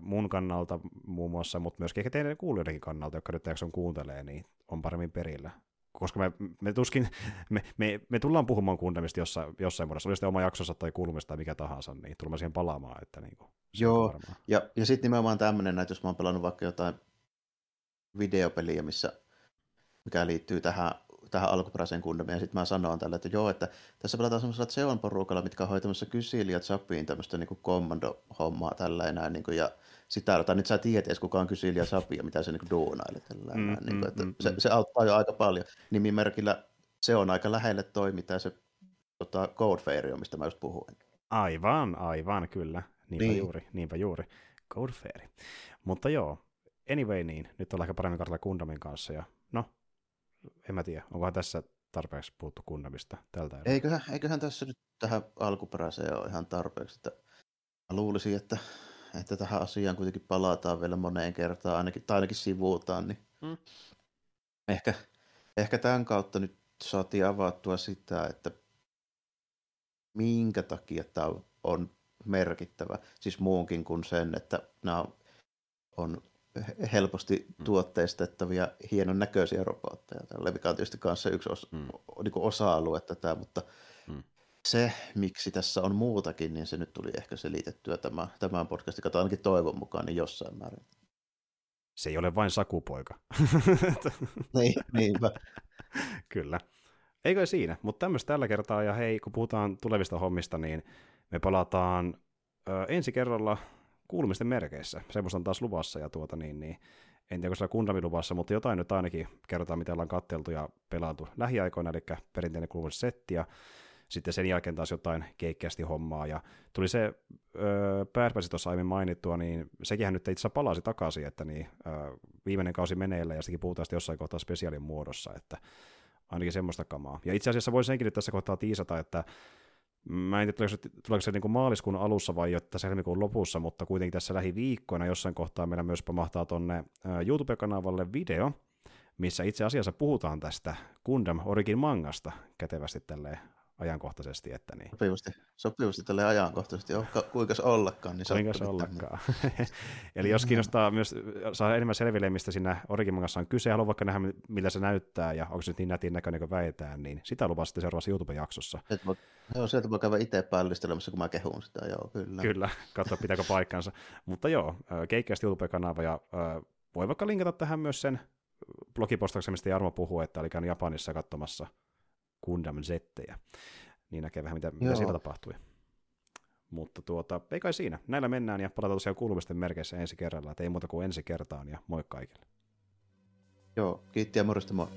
mun kannalta muun muassa, mutta myöskin ehkä teidän kuulijoidenkin kannalta, jotka nyt jakson kuuntelee, niin on paremmin perillä koska me, me tuskin, me, me, me tullaan puhumaan Gundamista jossain, jossain muodossa, oli sitten oma jaksonsa tai kuulumista tai mikä tahansa, niin tulemme siihen palaamaan. Että niin kuin,
Joo, ja, ja sitten nimenomaan tämmöinen, että jos mä oon pelannut vaikka jotain videopeliä, missä, mikä liittyy tähän, tähän alkuperäiseen Gundamiin, ja sitten mä sanon tälle, että joo, että tässä pelataan semmoisella Zeon porukalla, mitkä on hoitamassa Kysilia Zapiin tämmöistä niin kommando-hommaa tällä enää, niin kuin, ja sitä, tai nyt sä tiedät edes kukaan kysyi ja Sapia, mitä se niin duunaili. Mm, niin kuin, että mm, se, mm. se, auttaa jo aika paljon. Nimimerkillä se on aika lähelle toi, mitä se tota, Code Fairy on, mistä mä just puhuin.
Aivan, aivan, kyllä. Niinpä niin. juuri, niinpä juuri. Code Fairy. Mutta joo, anyway niin, nyt ollaan aika paremmin kartalla Kundamin kanssa, ja no, en mä tiedä, onkohan tässä tarpeeksi puhuttu Kundamista tältä
erää. Eiköhän, eiköhän tässä nyt tähän alkuperäiseen ole ihan tarpeeksi, että mä luulisin, että että tähän asiaan kuitenkin palataan vielä moneen kertaan, ainakin, tai ainakin sivuutaan, niin mm. ehkä, ehkä tämän kautta nyt saatiin avattua sitä, että minkä takia tämä on merkittävä, siis muunkin kuin sen, että nämä on helposti mm. tuotteistettavia, hienon näköisiä robotteja, mikä on tietysti kanssa yksi osa, mm. niin osa-alue tätä, mutta. Se, miksi tässä on muutakin, niin se nyt tuli ehkä selitettyä tämä, tämän podcastin kautta ainakin toivon mukaan niin jossain määrin.
Se ei ole vain sakupoika.
niin, niinpä.
Kyllä. Eikö siinä, mutta tämmöistä tällä kertaa, ja hei, kun puhutaan tulevista hommista, niin me palataan ö, ensi kerralla kuulumisten merkeissä. Semmoista on taas luvassa, ja tuota niin, niin en tiedä, onko se Gundami luvassa, mutta jotain nyt ainakin kerrotaan, mitä ollaan katteltu ja pelailtu lähiaikoina, eli perinteinen kuulumissetti, ja sitten sen jälkeen taas jotain keikkeästi hommaa, ja tuli se öö, tuossa aiemmin mainittua, niin sekin nyt itse palasi takaisin, että niin, öö, viimeinen kausi meneillä, ja sitäkin puhutaan sitten jossain kohtaa spesiaalin muodossa, että ainakin semmoista kamaa. Ja itse asiassa voisin senkin nyt tässä kohtaa tiisata, että Mä en tiedä, tuleeko se, tuleeko se niin kuin maaliskuun alussa vai tässä helmikuun lopussa, mutta kuitenkin tässä lähiviikkoina jossain kohtaa meillä myös pamahtaa tonne YouTube-kanavalle video, missä itse asiassa puhutaan tästä Gundam Origin mangasta kätevästi tälleen ajankohtaisesti. Että niin.
Sopivasti, sopivasti tälle ajankohtaisesti, oh, kuinka ollakaan. Niin
kuinka ollakaan. Eli jos kiinnostaa myös saa enemmän selville, mistä siinä Origimangassa on kyse, haluan vaikka nähdä, miltä se näyttää ja onko se nyt niin nätin näköinen kuin väitään, niin sitä lupaa sitten seuraavassa YouTube-jaksossa.
Voi, joo, sieltä voi käydä itse päällistelemassa, kun mä kehun sitä, joo, kyllä.
Kyllä, katsoa pitääkö paikkansa. Mutta joo, keikkästi YouTube-kanava ja voi vaikka linkata tähän myös sen blogipostauksen, mistä Jarmo puhuu, että oli käynyt Japanissa katsomassa Gundam Zettejä. Niin näkee vähän, mitä, mitä siellä tapahtui. Mutta tuota, ei kai siinä. Näillä mennään ja palataan tosiaan kuulumisten merkeissä ensi kerralla. Et ei muuta kuin ensi kertaan ja moi kaikille.
Joo, kiitti ja morjesta moi.